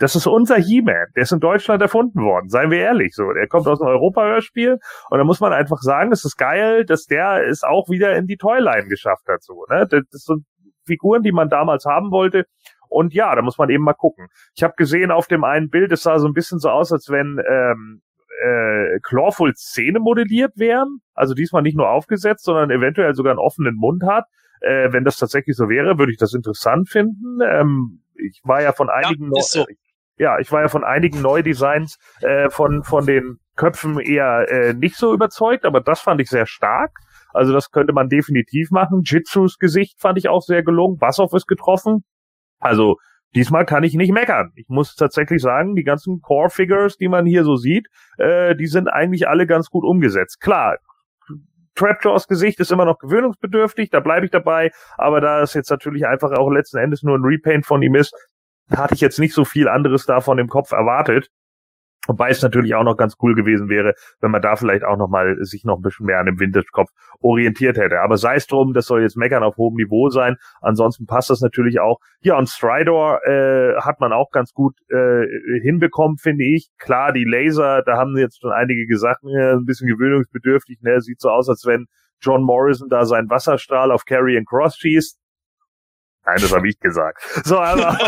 das ist unser He-Man. Der ist in Deutschland erfunden worden. Seien wir ehrlich. So, der kommt aus einem Europa-Hörspiel. Und da muss man einfach sagen, es ist geil, dass der es auch wieder in die Toyline geschafft hat. So, ne? Das, sind Figuren, die man damals haben wollte. Und ja, da muss man eben mal gucken. Ich habe gesehen auf dem einen Bild, es sah so ein bisschen so aus, als wenn ähm, äh, Clawful Szene modelliert wären. Also diesmal nicht nur aufgesetzt, sondern eventuell sogar einen offenen Mund hat. Äh, wenn das tatsächlich so wäre, würde ich das interessant finden. Ähm, ich war ja von einigen ja, so. ja, ich war ja von einigen Neudesigns äh, von von den Köpfen eher äh, nicht so überzeugt, aber das fand ich sehr stark. Also das könnte man definitiv machen. Jitsus Gesicht fand ich auch sehr gelungen. Bassoff ist getroffen. Also diesmal kann ich nicht meckern. Ich muss tatsächlich sagen, die ganzen Core-Figures, die man hier so sieht, äh, die sind eigentlich alle ganz gut umgesetzt. Klar, Trapjaws Gesicht ist immer noch gewöhnungsbedürftig, da bleibe ich dabei, aber da es jetzt natürlich einfach auch letzten Endes nur ein Repaint von ihm ist, hatte ich jetzt nicht so viel anderes davon im Kopf erwartet. Wobei es natürlich auch noch ganz cool gewesen wäre, wenn man da vielleicht auch noch mal sich noch ein bisschen mehr an dem Vintage-Kopf orientiert hätte. Aber sei es drum, das soll jetzt Meckern auf hohem Niveau sein. Ansonsten passt das natürlich auch. Ja, und Stridor äh, hat man auch ganz gut äh, hinbekommen, finde ich. Klar, die Laser, da haben jetzt schon einige gesagt, ja, ein bisschen gewöhnungsbedürftig. Ne? Sieht so aus, als wenn John Morrison da seinen Wasserstrahl auf Carry and Cross schießt Nein, das habe ich gesagt. So, aber,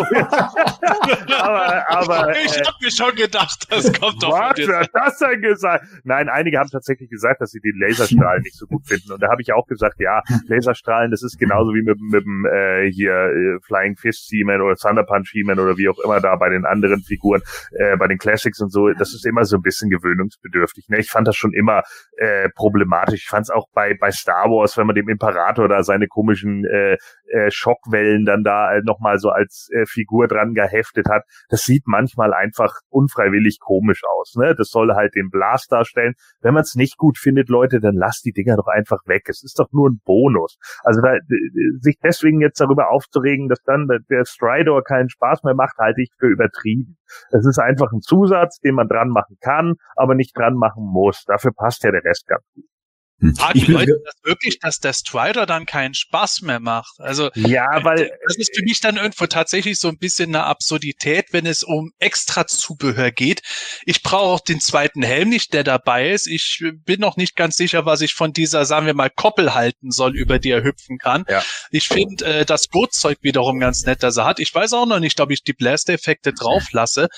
aber, aber ich äh, habe mir schon gedacht, das kommt doch Was hat das denn gesagt? Nein, einige haben tatsächlich gesagt, dass sie die Laserstrahlen nicht so gut finden. Und da habe ich auch gesagt, ja, Laserstrahlen, das ist genauso wie mit, mit dem äh, hier äh, Flying Fist He-Man oder Thunder Punch He-Man oder wie auch immer da bei den anderen Figuren, äh, bei den Classics und so. Das ist immer so ein bisschen gewöhnungsbedürftig. Ne? Ich fand das schon immer äh, problematisch. Ich fand es auch bei bei Star Wars, wenn man dem Imperator da seine komischen äh, äh, Schockwellen dann da äh, nochmal so als äh, Figur dran geheftet hat. Das sieht manchmal einfach unfreiwillig komisch aus. Ne? Das soll halt den Blast darstellen. Wenn man es nicht gut findet, Leute, dann lasst die Dinger doch einfach weg. Es ist doch nur ein Bonus. Also da, sich deswegen jetzt darüber aufzuregen, dass dann der Stridor keinen Spaß mehr macht, halte ich für übertrieben. Es ist einfach ein Zusatz, den man dran machen kann, aber nicht dran machen muss. Dafür passt ja der Rest ganz gut. Ah, ich bedeutet das wirklich, dass der Strider dann keinen Spaß mehr macht? Also ja, weil das ist für mich dann irgendwo tatsächlich so ein bisschen eine Absurdität, wenn es um extra Zubehör geht. Ich brauche auch den zweiten Helm nicht, der dabei ist. Ich bin noch nicht ganz sicher, was ich von dieser, sagen wir mal, Koppel halten soll, über die er hüpfen kann. Ja. Ich finde äh, das Bootzeug wiederum ganz nett, dass er hat. Ich weiß auch noch nicht, ob ich die Blast-Effekte drauf lasse.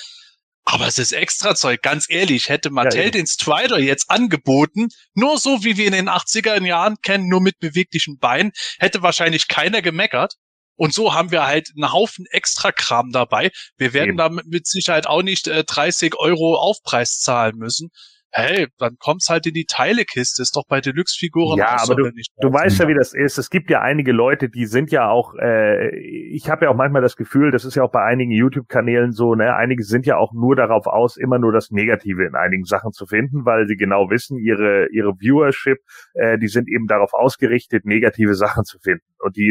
Aber es ist extra Zeug, ganz ehrlich. Hätte Mattel ja, den Strider jetzt angeboten, nur so wie wir in den 80er Jahren kennen, nur mit beweglichen Beinen, hätte wahrscheinlich keiner gemeckert. Und so haben wir halt einen Haufen extra Kram dabei. Wir werden Eben. damit mit Sicherheit auch nicht äh, 30 Euro Aufpreis zahlen müssen hey, dann kommt's halt in die Teilekiste, ist doch bei Deluxe-Figuren ja, auch aber so, du, nicht. Du weißt ja, wie das ist. Es gibt ja einige Leute, die sind ja auch, äh, ich habe ja auch manchmal das Gefühl, das ist ja auch bei einigen YouTube-Kanälen so, ne, einige sind ja auch nur darauf aus, immer nur das Negative in einigen Sachen zu finden, weil sie genau wissen, ihre, ihre Viewership, äh, die sind eben darauf ausgerichtet, negative Sachen zu finden. Und die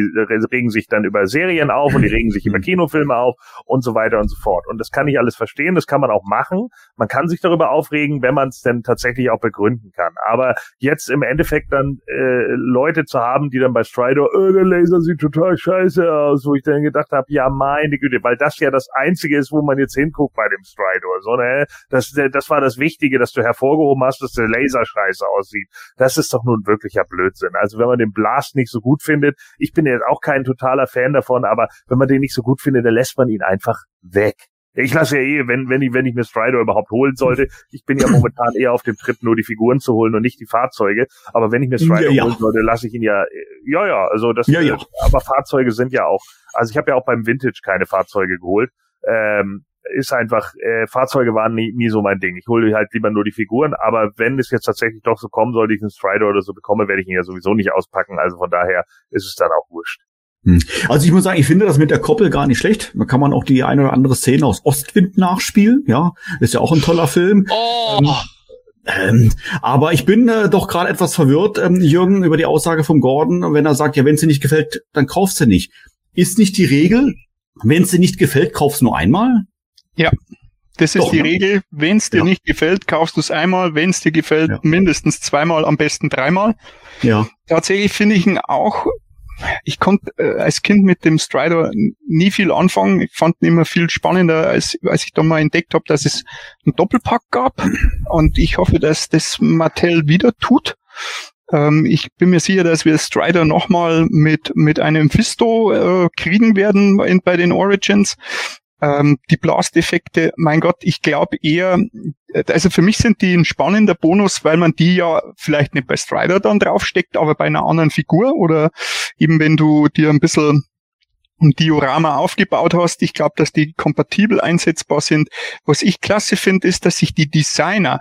regen sich dann über Serien auf und die regen sich über Kinofilme auf und so weiter und so fort. Und das kann ich alles verstehen, das kann man auch machen. Man kann sich darüber aufregen, wenn man es denn denn tatsächlich auch begründen kann. Aber jetzt im Endeffekt dann äh, Leute zu haben, die dann bei Strider, oh, der Laser sieht total scheiße aus, wo ich dann gedacht habe, ja meine Güte, weil das ja das Einzige ist, wo man jetzt hinguckt bei dem Strider. So, ne? das, das war das Wichtige, dass du hervorgehoben hast, dass der Laser scheiße aussieht. Das ist doch nun wirklicher Blödsinn. Also wenn man den Blast nicht so gut findet, ich bin jetzt auch kein totaler Fan davon, aber wenn man den nicht so gut findet, dann lässt man ihn einfach weg. Ich lasse ja eh, wenn, wenn ich, wenn ich mir Strider überhaupt holen sollte, ich bin ja momentan eher auf dem Trip, nur die Figuren zu holen und nicht die Fahrzeuge. Aber wenn ich mir Strider ja, ja. holen sollte, lasse ich ihn ja, ja, ja, also das, ja, ja. aber Fahrzeuge sind ja auch, also ich habe ja auch beim Vintage keine Fahrzeuge geholt. Ähm, ist einfach, äh, Fahrzeuge waren nie, nie so mein Ding. Ich hole halt lieber nur die Figuren, aber wenn es jetzt tatsächlich doch so kommen sollte, ich einen Strider oder so bekomme, werde ich ihn ja sowieso nicht auspacken. Also von daher ist es dann auch wurscht. Hm. Also ich muss sagen, ich finde das mit der Koppel gar nicht schlecht. Da kann man auch die eine oder andere Szene aus Ostwind nachspielen. Ja, ist ja auch ein toller Film. Oh. Ähm, ähm, aber ich bin äh, doch gerade etwas verwirrt, ähm, Jürgen, über die Aussage vom Gordon, wenn er sagt, ja, wenn es dir nicht gefällt, dann kaufst du nicht. Ist nicht die Regel, wenn es dir nicht gefällt, kaufst du nur einmal? Ja, das ist doch, die ne? Regel. Wenn es dir ja. nicht gefällt, kaufst du es einmal. Wenn es dir gefällt, ja. mindestens zweimal, am besten dreimal. Ja. Tatsächlich finde ich ihn auch ich konnte äh, als Kind mit dem Strider nie viel anfangen. Ich fand ihn immer viel spannender, als, als ich da mal entdeckt habe, dass es einen Doppelpack gab. Und ich hoffe, dass das Mattel wieder tut. Ähm, ich bin mir sicher, dass wir Strider nochmal mit, mit einem Fisto äh, kriegen werden in, bei den Origins. Ähm, die Blast-Effekte, mein Gott, ich glaube eher, also für mich sind die ein spannender Bonus, weil man die ja vielleicht nicht bei Strider dann draufsteckt, aber bei einer anderen Figur oder eben wenn du dir ein bisschen ein Diorama aufgebaut hast. Ich glaube, dass die kompatibel einsetzbar sind. Was ich klasse finde, ist, dass sich die Designer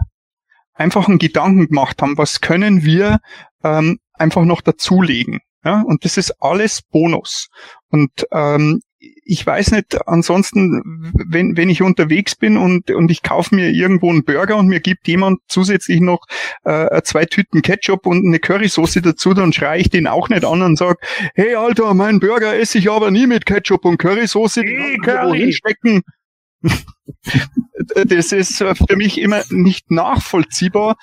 einfach einen Gedanken gemacht haben, was können wir ähm, einfach noch dazulegen. Ja, und das ist alles Bonus. Und ähm, ich weiß nicht, ansonsten, wenn, wenn ich unterwegs bin und, und ich kaufe mir irgendwo einen Burger und mir gibt jemand zusätzlich noch äh, zwei Tüten Ketchup und eine Currysoße dazu, dann schreie ich den auch nicht an und sage, hey Alter, mein Burger esse ich aber nie mit Ketchup und Currysoße, hey, Curry. schmecken. das ist für mich immer nicht nachvollziehbar,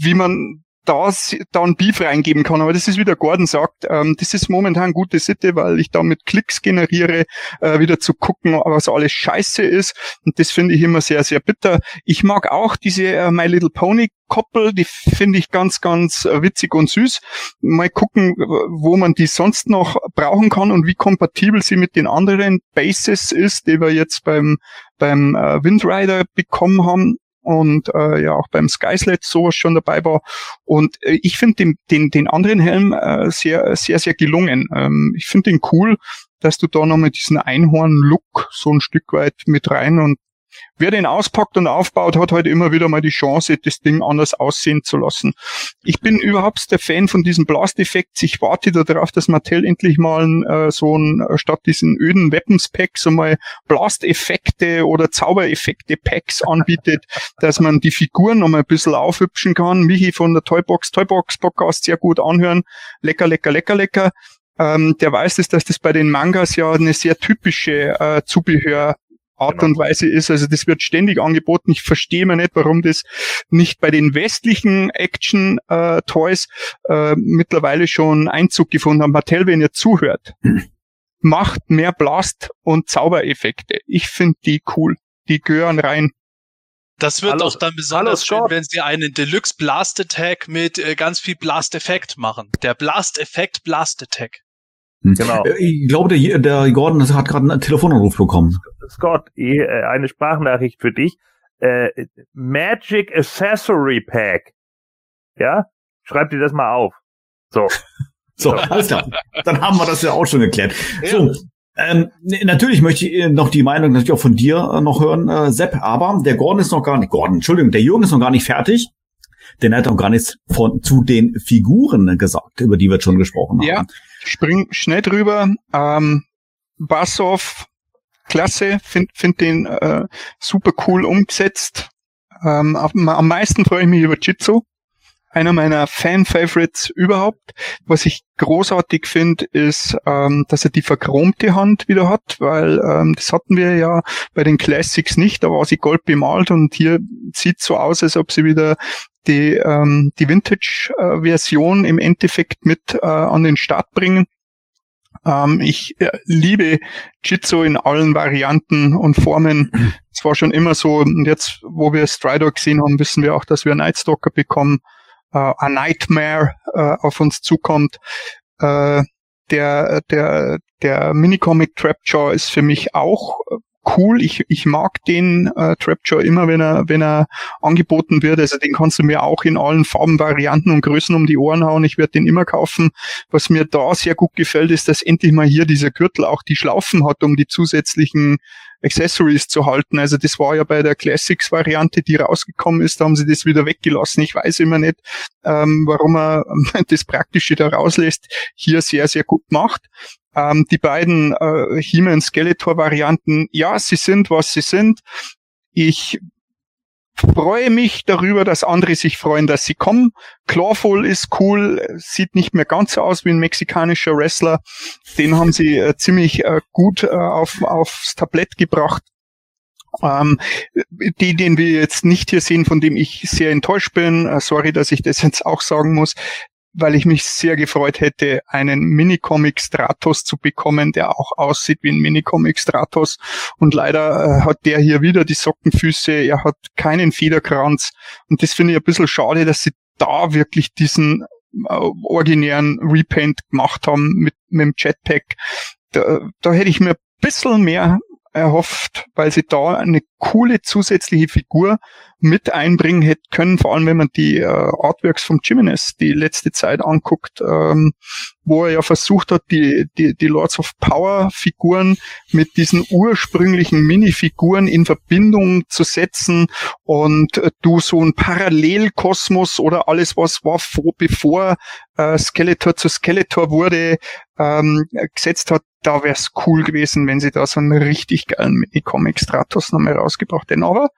wie man da, da ein Beef reingeben kann. Aber das ist, wie der Gordon sagt, ähm, das ist momentan gute Sitte, weil ich da mit Klicks generiere, äh, wieder zu gucken, was alles scheiße ist. Und das finde ich immer sehr, sehr bitter. Ich mag auch diese äh, My Little Pony Koppel, die finde ich ganz, ganz äh, witzig und süß. Mal gucken, wo man die sonst noch brauchen kann und wie kompatibel sie mit den anderen Bases ist, die wir jetzt beim, beim äh, Windrider bekommen haben und äh, ja auch beim Skyslet sowas schon dabei war. Und äh, ich finde den, den, den anderen Helm äh, sehr, sehr, sehr gelungen. Ähm, ich finde den cool, dass du da nochmal diesen Einhorn-Look so ein Stück weit mit rein und Wer den auspackt und aufbaut, hat halt immer wieder mal die Chance, das Ding anders aussehen zu lassen. Ich bin überhaupt der Fan von diesem Blast-Effekt. Ich warte darauf, dass Mattel endlich mal äh, so ein, äh, statt diesen öden Weapons-Packs so mal Blast-Effekte oder Zaubereffekte-Packs anbietet, dass man die Figuren noch mal ein bisschen aufhübschen kann. Michi von der Toybox, Toybox Podcast sehr gut anhören. Lecker, lecker, lecker, lecker. Ähm, der weiß es, dass das bei den Mangas ja eine sehr typische äh, Zubehör Art genau. und Weise ist. Also das wird ständig angeboten. Ich verstehe mir nicht, warum das nicht bei den westlichen Action-Toys äh, äh, mittlerweile schon Einzug gefunden hat. Mattel, wenn ihr zuhört, hm. macht mehr Blast- und Zaubereffekte. Ich finde die cool. Die gehören rein. Das wird auch dann besonders schön, wenn sie einen Deluxe Blast Attack mit äh, ganz viel Blast Effekt machen. Der Blast Effekt Blast Attack. Hm. Genau. Äh, ich glaube, der, der Gordon hat gerade einen Telefonanruf bekommen. Scott, eh, äh, eine Sprachnachricht für dich. Äh, Magic Accessory Pack. Ja? Schreib dir das mal auf. So. so, alles klar. Dann haben wir das ja auch schon geklärt. Ja. So. Ähm, natürlich möchte ich noch die Meinung natürlich auch von dir noch hören, äh, Sepp, aber der Gordon ist noch gar nicht, Gordon, Entschuldigung, der Jürgen ist noch gar nicht fertig denn er hat auch gar nichts von, zu den Figuren gesagt, über die wir schon gesprochen haben. Ja, spring schnell drüber. Ähm, Basov, klasse, find, find den äh, super cool umgesetzt. Ähm, am meisten freue ich mich über Jitsu einer meiner Fan-Favorites überhaupt. Was ich großartig finde, ist, ähm, dass er die verchromte Hand wieder hat, weil ähm, das hatten wir ja bei den Classics nicht. Da war sie gold bemalt und hier sieht so aus, als ob sie wieder die, ähm, die Vintage-Version im Endeffekt mit äh, an den Start bringen. Ähm, ich äh, liebe Jitsu in allen Varianten und Formen. Es war schon immer so. Und jetzt, wo wir Strider gesehen haben, wissen wir auch, dass wir Nightstalker bekommen äh, A Nightmare äh, auf uns zukommt. Äh, der, der, der Minicomic Trapjaw ist für mich auch äh, cool. Ich, ich mag den äh, Trapjaw immer, wenn er, wenn er angeboten wird. Also den kannst du mir auch in allen Farben, Varianten und Größen um die Ohren hauen. Ich werde den immer kaufen. Was mir da sehr gut gefällt, ist, dass endlich mal hier dieser Gürtel auch die Schlaufen hat, um die zusätzlichen Accessories zu halten. Also das war ja bei der Classics-Variante, die rausgekommen ist, da haben sie das wieder weggelassen. Ich weiß immer nicht, ähm, warum er das Praktische da rauslässt. Hier sehr, sehr gut macht. Ähm, die beiden äh, He-Man Skeletor-Varianten, ja, sie sind, was sie sind. Ich freue mich darüber, dass andere sich freuen, dass sie kommen. Clawful ist cool, sieht nicht mehr ganz so aus wie ein mexikanischer Wrestler. Den haben sie äh, ziemlich äh, gut äh, auf, aufs Tablett gebracht. Ähm, die, den wir jetzt nicht hier sehen, von dem ich sehr enttäuscht bin, äh, sorry, dass ich das jetzt auch sagen muss, weil ich mich sehr gefreut hätte, einen Minicomic Stratos zu bekommen, der auch aussieht wie ein Minicomic Stratos. Und leider äh, hat der hier wieder die Sockenfüße, er hat keinen Federkranz. Und das finde ich ein bisschen schade, dass sie da wirklich diesen äh, originären Repaint gemacht haben mit, mit dem Jetpack. Da, da hätte ich mir ein bisschen mehr erhofft, weil sie da eine coole zusätzliche Figur mit einbringen hätte können, vor allem wenn man die äh, Artworks vom Jimenez die letzte Zeit anguckt, ähm, wo er ja versucht hat, die, die, die Lords of Power Figuren mit diesen ursprünglichen Minifiguren in Verbindung zu setzen und äh, du so ein Parallelkosmos oder alles, was war vor, bevor äh, Skeletor zu Skeletor wurde, ähm, gesetzt hat, da wäre es cool gewesen, wenn sie da so einen richtig geilen Mini-Comic Stratos nochmal rausgebracht hätten. Aber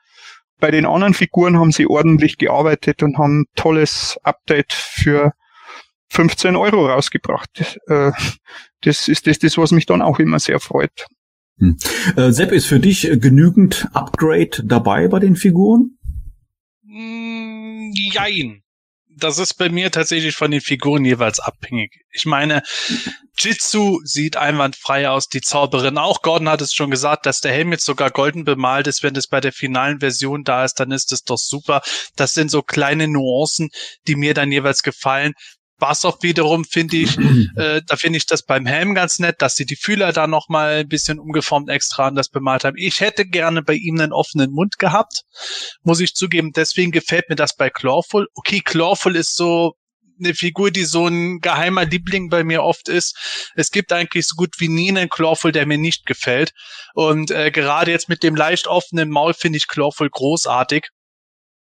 bei den anderen Figuren haben sie ordentlich gearbeitet und haben tolles Update für 15 Euro rausgebracht. Äh, das ist das, das, was mich dann auch immer sehr freut. Hm. Äh, Sepp, ist für dich genügend Upgrade dabei bei den Figuren? Mm, jein das ist bei mir tatsächlich von den Figuren jeweils abhängig. Ich meine, Jitsu sieht einwandfrei aus, die Zauberin auch. Gordon hat es schon gesagt, dass der Helm jetzt sogar golden bemalt ist. Wenn das bei der finalen Version da ist, dann ist das doch super. Das sind so kleine Nuancen, die mir dann jeweils gefallen. Bassoff wiederum finde ich, äh, da finde ich das beim Helm ganz nett, dass sie die Fühler da noch mal ein bisschen umgeformt extra anders bemalt haben. Ich hätte gerne bei ihm einen offenen Mund gehabt, muss ich zugeben. Deswegen gefällt mir das bei Clawful. Okay, Clawful ist so eine Figur, die so ein geheimer Liebling bei mir oft ist. Es gibt eigentlich so gut wie nie einen Clawful, der mir nicht gefällt. Und äh, gerade jetzt mit dem leicht offenen Maul finde ich Clawful großartig.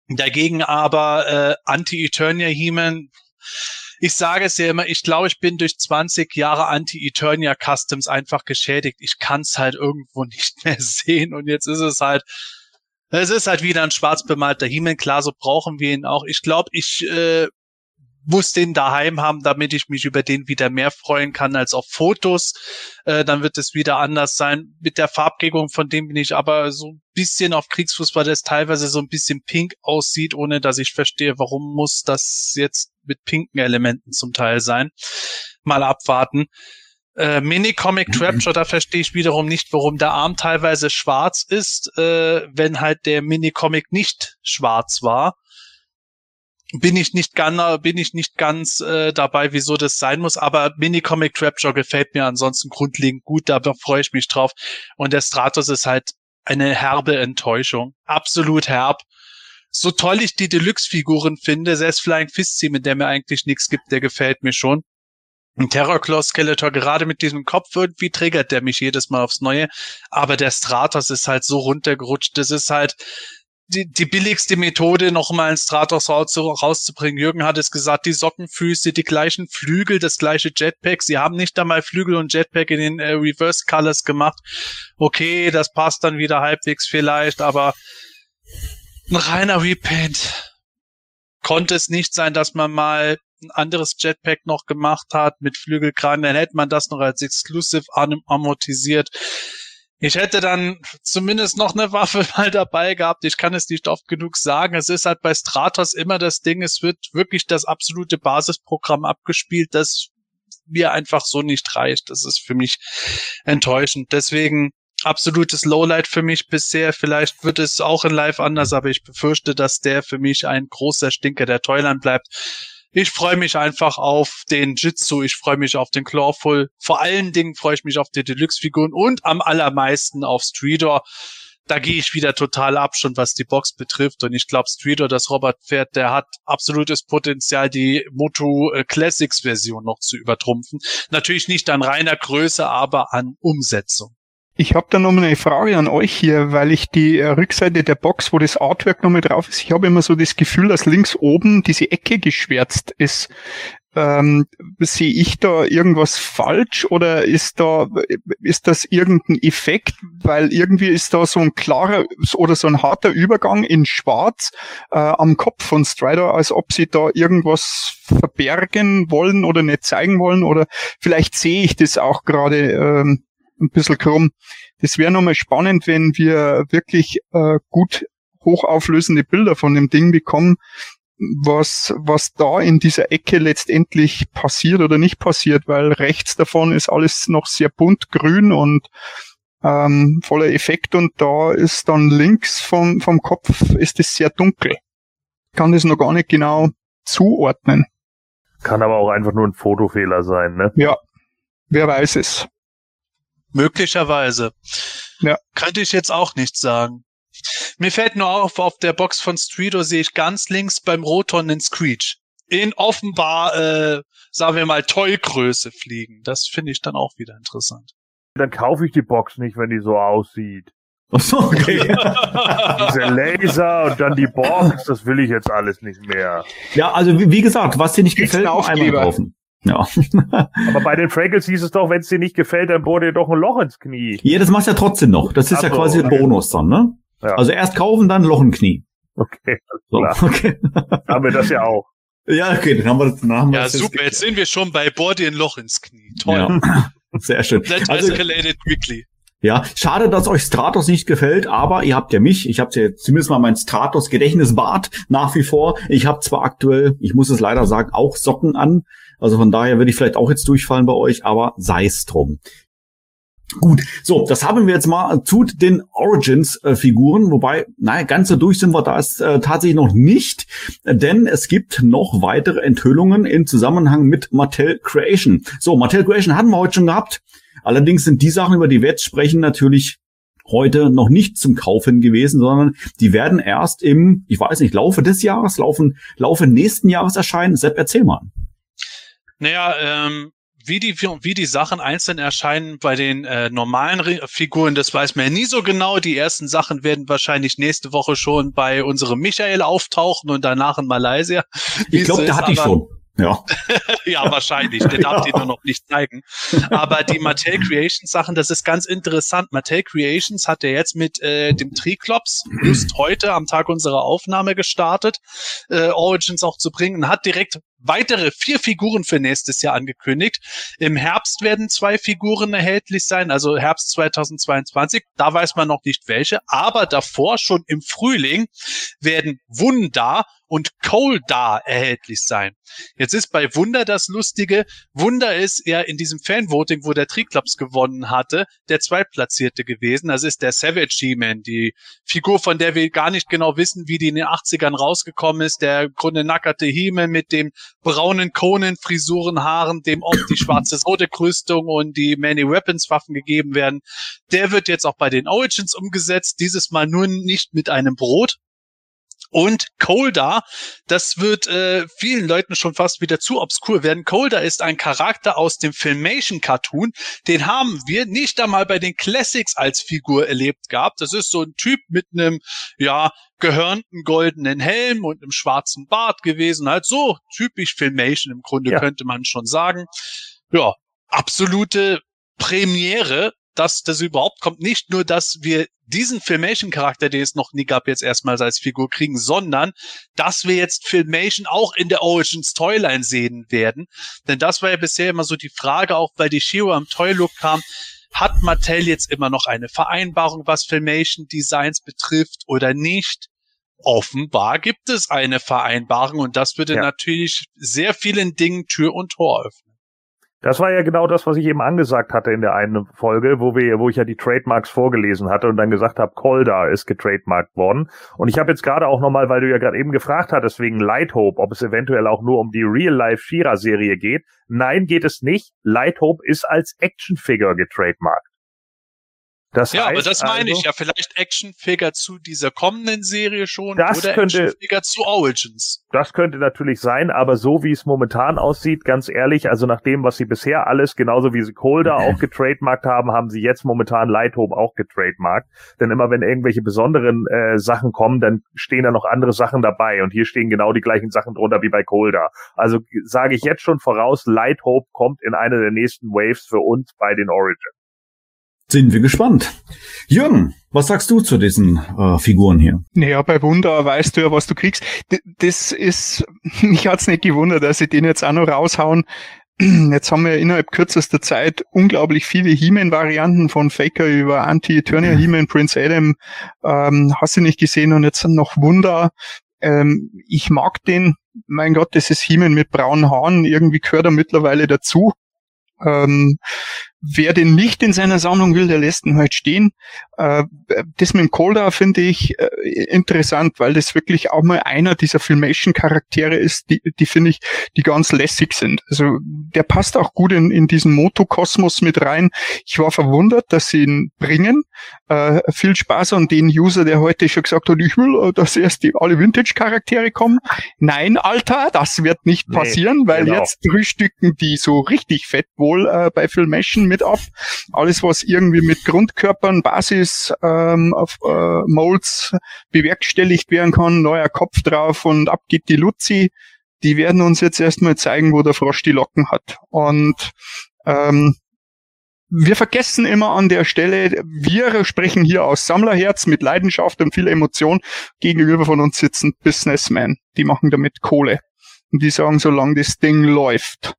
Dagegen aber äh, Anti-Eternia He-Man ich sage es ja immer, ich glaube, ich bin durch 20 Jahre Anti-Eternia Customs einfach geschädigt. Ich kann es halt irgendwo nicht mehr sehen und jetzt ist es halt, es ist halt wieder ein schwarz bemalter Himmel. Klar, so brauchen wir ihn auch. Ich glaube, ich äh, muss den daheim haben, damit ich mich über den wieder mehr freuen kann als auf Fotos. Äh, dann wird es wieder anders sein. Mit der Farbgebung von dem bin ich aber so ein bisschen auf Kriegsfuß, weil das teilweise so ein bisschen pink aussieht, ohne dass ich verstehe, warum muss das jetzt mit pinken Elementen zum Teil sein. Mal abwarten. Äh, Mini-Comic Trapture, da verstehe ich wiederum nicht, warum der Arm teilweise schwarz ist, äh, wenn halt der Mini-Comic nicht schwarz war bin ich nicht ganz, bin ich nicht ganz äh, dabei, wieso das sein muss. Aber Mini Comic Trapjaw gefällt mir ansonsten grundlegend gut. Da freue ich mich drauf. Und der Stratos ist halt eine herbe Enttäuschung. Absolut herb. So toll ich die Deluxe-Figuren finde, selbst Flying Fist mit der mir eigentlich nichts gibt, der gefällt mir schon. Ein Terrorclaw Skeletor, gerade mit diesem Kopf irgendwie triggert der mich jedes Mal aufs Neue. Aber der Stratos ist halt so runtergerutscht. Das ist halt, die, die billigste Methode, nochmal einen Stratos rauszubringen. Jürgen hat es gesagt, die Sockenfüße, die gleichen Flügel, das gleiche Jetpack. Sie haben nicht einmal Flügel und Jetpack in den äh, Reverse Colors gemacht. Okay, das passt dann wieder halbwegs vielleicht, aber ein reiner Repaint konnte es nicht sein, dass man mal ein anderes Jetpack noch gemacht hat mit Flügelkran, dann hätte man das noch als Exclusive amortisiert. Ich hätte dann zumindest noch eine Waffe mal dabei gehabt. Ich kann es nicht oft genug sagen. Es ist halt bei Stratos immer das Ding, es wird wirklich das absolute Basisprogramm abgespielt, das mir einfach so nicht reicht. Das ist für mich enttäuschend. Deswegen absolutes Lowlight für mich bisher. Vielleicht wird es auch in Live anders, aber ich befürchte, dass der für mich ein großer Stinker der Toyland bleibt. Ich freue mich einfach auf den Jitsu, ich freue mich auf den Clawful. Vor allen Dingen freue ich mich auf die Deluxe-Figuren und am allermeisten auf Streetor. Da gehe ich wieder total ab, schon was die Box betrifft. Und ich glaube, Streetor, das Robert-Pferd, der hat absolutes Potenzial, die Moto äh, Classics-Version noch zu übertrumpfen. Natürlich nicht an reiner Größe, aber an Umsetzung. Ich habe da noch eine Frage an euch hier, weil ich die äh, Rückseite der Box, wo das Artwork nochmal drauf ist, ich habe immer so das Gefühl, dass links oben diese Ecke geschwärzt ist. Ähm, sehe ich da irgendwas falsch oder ist da ist das irgendein Effekt, weil irgendwie ist da so ein klarer oder so ein harter Übergang in Schwarz äh, am Kopf von Strider, als ob sie da irgendwas verbergen wollen oder nicht zeigen wollen oder vielleicht sehe ich das auch gerade ähm, ein bisschen krumm. Das wäre nochmal spannend, wenn wir wirklich äh, gut hochauflösende Bilder von dem Ding bekommen, was, was da in dieser Ecke letztendlich passiert oder nicht passiert, weil rechts davon ist alles noch sehr bunt grün und ähm, voller Effekt und da ist dann links vom, vom Kopf ist es sehr dunkel. Ich kann das noch gar nicht genau zuordnen. Kann aber auch einfach nur ein Fotofehler sein, ne? Ja, wer weiß es. Möglicherweise. Ja. Könnte ich jetzt auch nicht sagen. Mir fällt nur auf, auf der Box von Streeto sehe ich ganz links beim Roton den Screech. In offenbar, äh, sagen wir mal, Tollgröße fliegen. Das finde ich dann auch wieder interessant. Dann kaufe ich die Box nicht, wenn die so aussieht. Ach so, okay. Diese Laser und dann die Box, das will ich jetzt alles nicht mehr. Ja, also wie, wie gesagt, was dir nicht gefällt, auch einmal kaufen. Ja. Aber bei den Frankles hieß es doch, wenn es dir nicht gefällt, dann bohr dir doch ein Loch ins Knie. Ja, das machst du ja trotzdem noch. Das ist Ach ja so, quasi ein Bonus dann, ne? Ja. Also erst kaufen, dann Loch im Knie. Okay, so, okay. haben wir das ja auch. Ja, okay, dann haben wir das. Dann haben wir ja, super, jetzt sind wir schon bei bohr dir ein Loch ins Knie. Toll. Ja. Sehr schön. That also, escalated quickly. Ja, schade, dass euch Stratos nicht gefällt, aber ihr habt ja mich. Ich habe ja zumindest mal mein Stratos Gedächtnisbad nach wie vor. Ich habe zwar aktuell, ich muss es leider sagen, auch Socken an. Also von daher würde ich vielleicht auch jetzt durchfallen bei euch, aber sei es drum. Gut, so, das haben wir jetzt mal zu den Origins-Figuren, wobei, naja, ganz so durch sind wir da äh, tatsächlich noch nicht, denn es gibt noch weitere Enthüllungen in Zusammenhang mit Mattel Creation. So, Mattel Creation hatten wir heute schon gehabt. Allerdings sind die Sachen, über die wir jetzt sprechen, natürlich heute noch nicht zum Kaufen gewesen, sondern die werden erst im, ich weiß nicht, Laufe des Jahres, laufen, Laufe nächsten Jahres erscheinen. Sepp, erzähl mal. Naja, ähm, wie die, wie die Sachen einzeln erscheinen bei den äh, normalen Re Figuren, das weiß man ja nie so genau. Die ersten Sachen werden wahrscheinlich nächste Woche schon bei unserem Michael auftauchen und danach in Malaysia. Ich glaube, der hatte ich schon. Ja. ja, wahrscheinlich. Der darf ja. die nur noch nicht zeigen. Aber die Mattel Creations Sachen, das ist ganz interessant. Mattel Creations hat ja jetzt mit äh, dem Triklops just heute am Tag unserer Aufnahme gestartet, äh, Origins auch zu bringen, hat direkt weitere vier Figuren für nächstes Jahr angekündigt. Im Herbst werden zwei Figuren erhältlich sein, also Herbst 2022. Da weiß man noch nicht welche, aber davor schon im Frühling werden Wunder und Coldar erhältlich sein. Jetzt ist bei Wunder das Lustige. Wunder ist ja in diesem Fanvoting, wo der Triclops gewonnen hatte, der Zweitplatzierte gewesen. Das ist der Savage He-Man, die Figur, von der wir gar nicht genau wissen, wie die in den 80ern rausgekommen ist. Der Grunde nackerte He-Man mit dem braunen Conan-Frisurenhaaren, dem oft die schwarze Sodekrüstung und die Many Weapons Waffen gegeben werden. Der wird jetzt auch bei den Origins umgesetzt. Dieses Mal nur nicht mit einem Brot, und Colda, das wird äh, vielen Leuten schon fast wieder zu obskur werden. Colda ist ein Charakter aus dem Filmation Cartoon. Den haben wir nicht einmal bei den Classics als Figur erlebt gehabt. Das ist so ein Typ mit einem, ja, gehörnten goldenen Helm und einem schwarzen Bart gewesen. Halt so typisch Filmation im Grunde ja. könnte man schon sagen. Ja, absolute Premiere dass das überhaupt kommt. Nicht nur, dass wir diesen Filmation-Charakter, den es noch nie gab, jetzt erstmals als Figur kriegen, sondern dass wir jetzt Filmation auch in der Origins Toyline sehen werden. Denn das war ja bisher immer so die Frage, auch weil die Shiro am Toy-Look kam, hat Mattel jetzt immer noch eine Vereinbarung, was Filmation Designs betrifft oder nicht? Offenbar gibt es eine Vereinbarung und das würde ja. natürlich sehr vielen Dingen Tür und Tor öffnen. Das war ja genau das, was ich eben angesagt hatte in der einen Folge, wo wir, wo ich ja die Trademarks vorgelesen hatte und dann gesagt habe, Colda ist getrademarkt worden. Und ich habe jetzt gerade auch nochmal, weil du ja gerade eben gefragt hattest wegen Light Hope, ob es eventuell auch nur um die Real-Life Shira-Serie geht. Nein, geht es nicht. Light Hope ist als Actionfigure getrademarkt. Das ja, heißt aber das meine also, ich ja. Vielleicht Actionfigure zu dieser kommenden Serie schon das oder könnte, Actionfigure zu Origins. Das könnte natürlich sein, aber so wie es momentan aussieht, ganz ehrlich, also nach dem, was sie bisher alles, genauso wie sie Colder auch getrademarkt haben, haben sie jetzt momentan Lighthope auch getrademarkt. Denn immer wenn irgendwelche besonderen äh, Sachen kommen, dann stehen da noch andere Sachen dabei und hier stehen genau die gleichen Sachen drunter wie bei Colder. Also sage ich jetzt schon voraus, Lighthope kommt in einer der nächsten Waves für uns bei den Origins. Sind wir gespannt. Jürgen, was sagst du zu diesen äh, Figuren hier? Naja, bei Wunder weißt du ja, was du kriegst. D das ist, mich hat's nicht gewundert, dass sie den jetzt auch noch raushauen. Jetzt haben wir innerhalb kürzester Zeit unglaublich viele He-Man-Varianten von Faker über Anti-Eternia, mhm. He-Man, Prince Adam, ähm, hast du nicht gesehen und jetzt sind noch Wunder. Ähm, ich mag den, mein Gott, das ist He-Man mit braunen Haaren, irgendwie gehört er mittlerweile dazu. Ähm, wer den nicht in seiner Sammlung will, der lässt ihn halt stehen. Äh, das mit dem Colda finde ich äh, interessant, weil das wirklich auch mal einer dieser Filmation-Charaktere ist, die, die finde ich, die ganz lässig sind. Also der passt auch gut in, in diesen Motokosmos mit rein. Ich war verwundert, dass sie ihn bringen. Äh, viel Spaß an den User, der heute schon gesagt hat, ich will, äh, dass erst die alle Vintage-Charaktere kommen. Nein, Alter, das wird nicht passieren, nee, weil genau. jetzt frühstücken die so richtig fett wohl äh, bei Filmation mit ab. Alles, was irgendwie mit Grundkörpern, Basis ähm, auf äh, Molds bewerkstelligt werden kann, neuer Kopf drauf und ab geht die Luzi. Die werden uns jetzt erstmal zeigen, wo der Frosch die Locken hat. Und ähm, wir vergessen immer an der Stelle, wir sprechen hier aus Sammlerherz mit Leidenschaft und viel Emotion. Gegenüber von uns sitzen Businessmen, die machen damit Kohle. Und die sagen, solange das Ding läuft,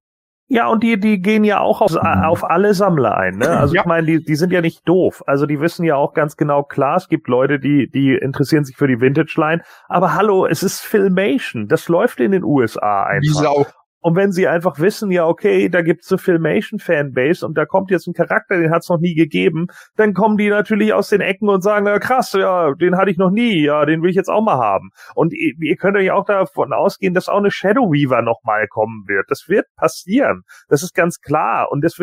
Ja, und die, die gehen ja auch auf, auf alle Sammler ein. Ne? Also ja. ich meine, die, die sind ja nicht doof. Also die wissen ja auch ganz genau, klar, es gibt Leute, die, die interessieren sich für die Vintage-Line. Aber hallo, es ist Filmation. Das läuft in den USA einfach. Wie Sau. Und wenn sie einfach wissen, ja, okay, da gibt's eine Filmation-Fanbase und da kommt jetzt ein Charakter, den hat's noch nie gegeben, dann kommen die natürlich aus den Ecken und sagen, na krass, ja, den hatte ich noch nie, ja, den will ich jetzt auch mal haben. Und ihr, ihr könnt euch auch davon ausgehen, dass auch eine Shadow Weaver nochmal kommen wird. Das wird passieren. Das ist ganz klar. Und das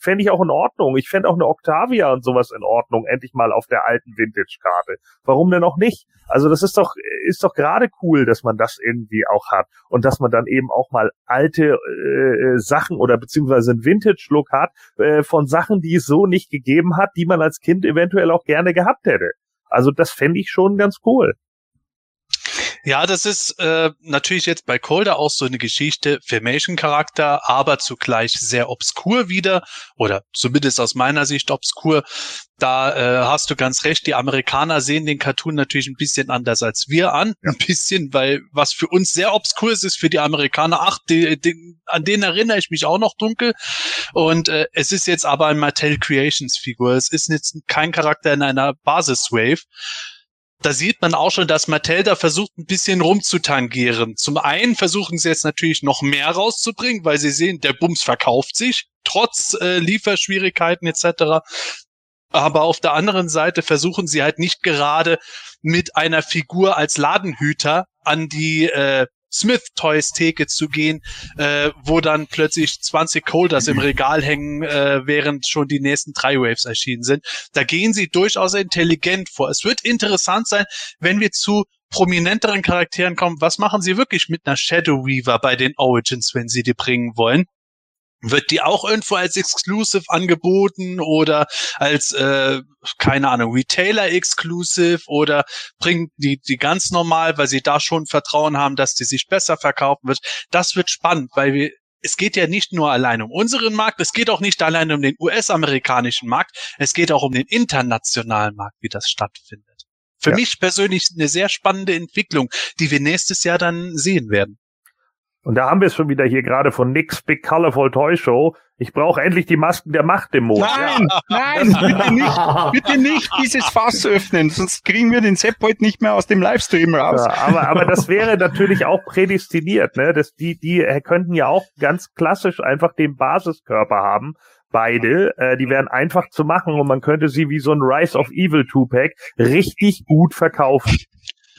fände ich auch in Ordnung. Ich fände auch eine Octavia und sowas in Ordnung, endlich mal auf der alten Vintage-Karte. Warum denn auch nicht? Also das ist doch, ist doch gerade cool, dass man das irgendwie auch hat und dass man dann eben auch mal alte äh, Sachen oder beziehungsweise einen Vintage-Look hat äh, von Sachen, die es so nicht gegeben hat, die man als Kind eventuell auch gerne gehabt hätte. Also das fände ich schon ganz cool. Ja, das ist äh, natürlich jetzt bei Colder auch so eine Geschichte, Filmation-Charakter, aber zugleich sehr obskur wieder, oder zumindest aus meiner Sicht obskur. Da äh, hast du ganz recht, die Amerikaner sehen den Cartoon natürlich ein bisschen anders als wir an. Ja. Ein bisschen, weil was für uns sehr obskur ist, ist für die Amerikaner, ach, die, die, an den erinnere ich mich auch noch dunkel. Und äh, es ist jetzt aber ein Mattel Creations Figur. Es ist jetzt kein Charakter in einer Basis-Wave da sieht man auch schon, dass Mattel da versucht, ein bisschen rumzutangieren. Zum einen versuchen sie jetzt natürlich noch mehr rauszubringen, weil sie sehen, der Bums verkauft sich, trotz äh, Lieferschwierigkeiten etc. Aber auf der anderen Seite versuchen sie halt nicht gerade mit einer Figur als Ladenhüter an die äh, Smith Toys Theke zu gehen, äh, wo dann plötzlich 20 Colders im Regal hängen, äh, während schon die nächsten drei Waves erschienen sind. Da gehen sie durchaus intelligent vor. Es wird interessant sein, wenn wir zu prominenteren Charakteren kommen. Was machen sie wirklich mit einer Shadow Weaver bei den Origins, wenn sie die bringen wollen? Wird die auch irgendwo als Exclusive angeboten oder als, äh, keine Ahnung, Retailer Exclusive oder bringen die die ganz normal, weil sie da schon Vertrauen haben, dass die sich besser verkaufen wird? Das wird spannend, weil wir es geht ja nicht nur allein um unseren Markt, es geht auch nicht allein um den US-amerikanischen Markt, es geht auch um den internationalen Markt, wie das stattfindet. Für ja. mich persönlich eine sehr spannende Entwicklung, die wir nächstes Jahr dann sehen werden. Und da haben wir es schon wieder hier gerade von Nick's Big Colorful Toy Show. Ich brauche endlich die Masken der Machtdämonen. Nein, ja. nein, bitte nicht, bitte nicht dieses Fass öffnen, sonst kriegen wir den Sepp heute nicht mehr aus dem Livestream raus. Ja, aber, aber das wäre natürlich auch prädestiniert, ne? Das, die, die könnten ja auch ganz klassisch einfach den Basiskörper haben. Beide, äh, die wären einfach zu machen und man könnte sie wie so ein Rise of Evil Two-Pack richtig gut verkaufen.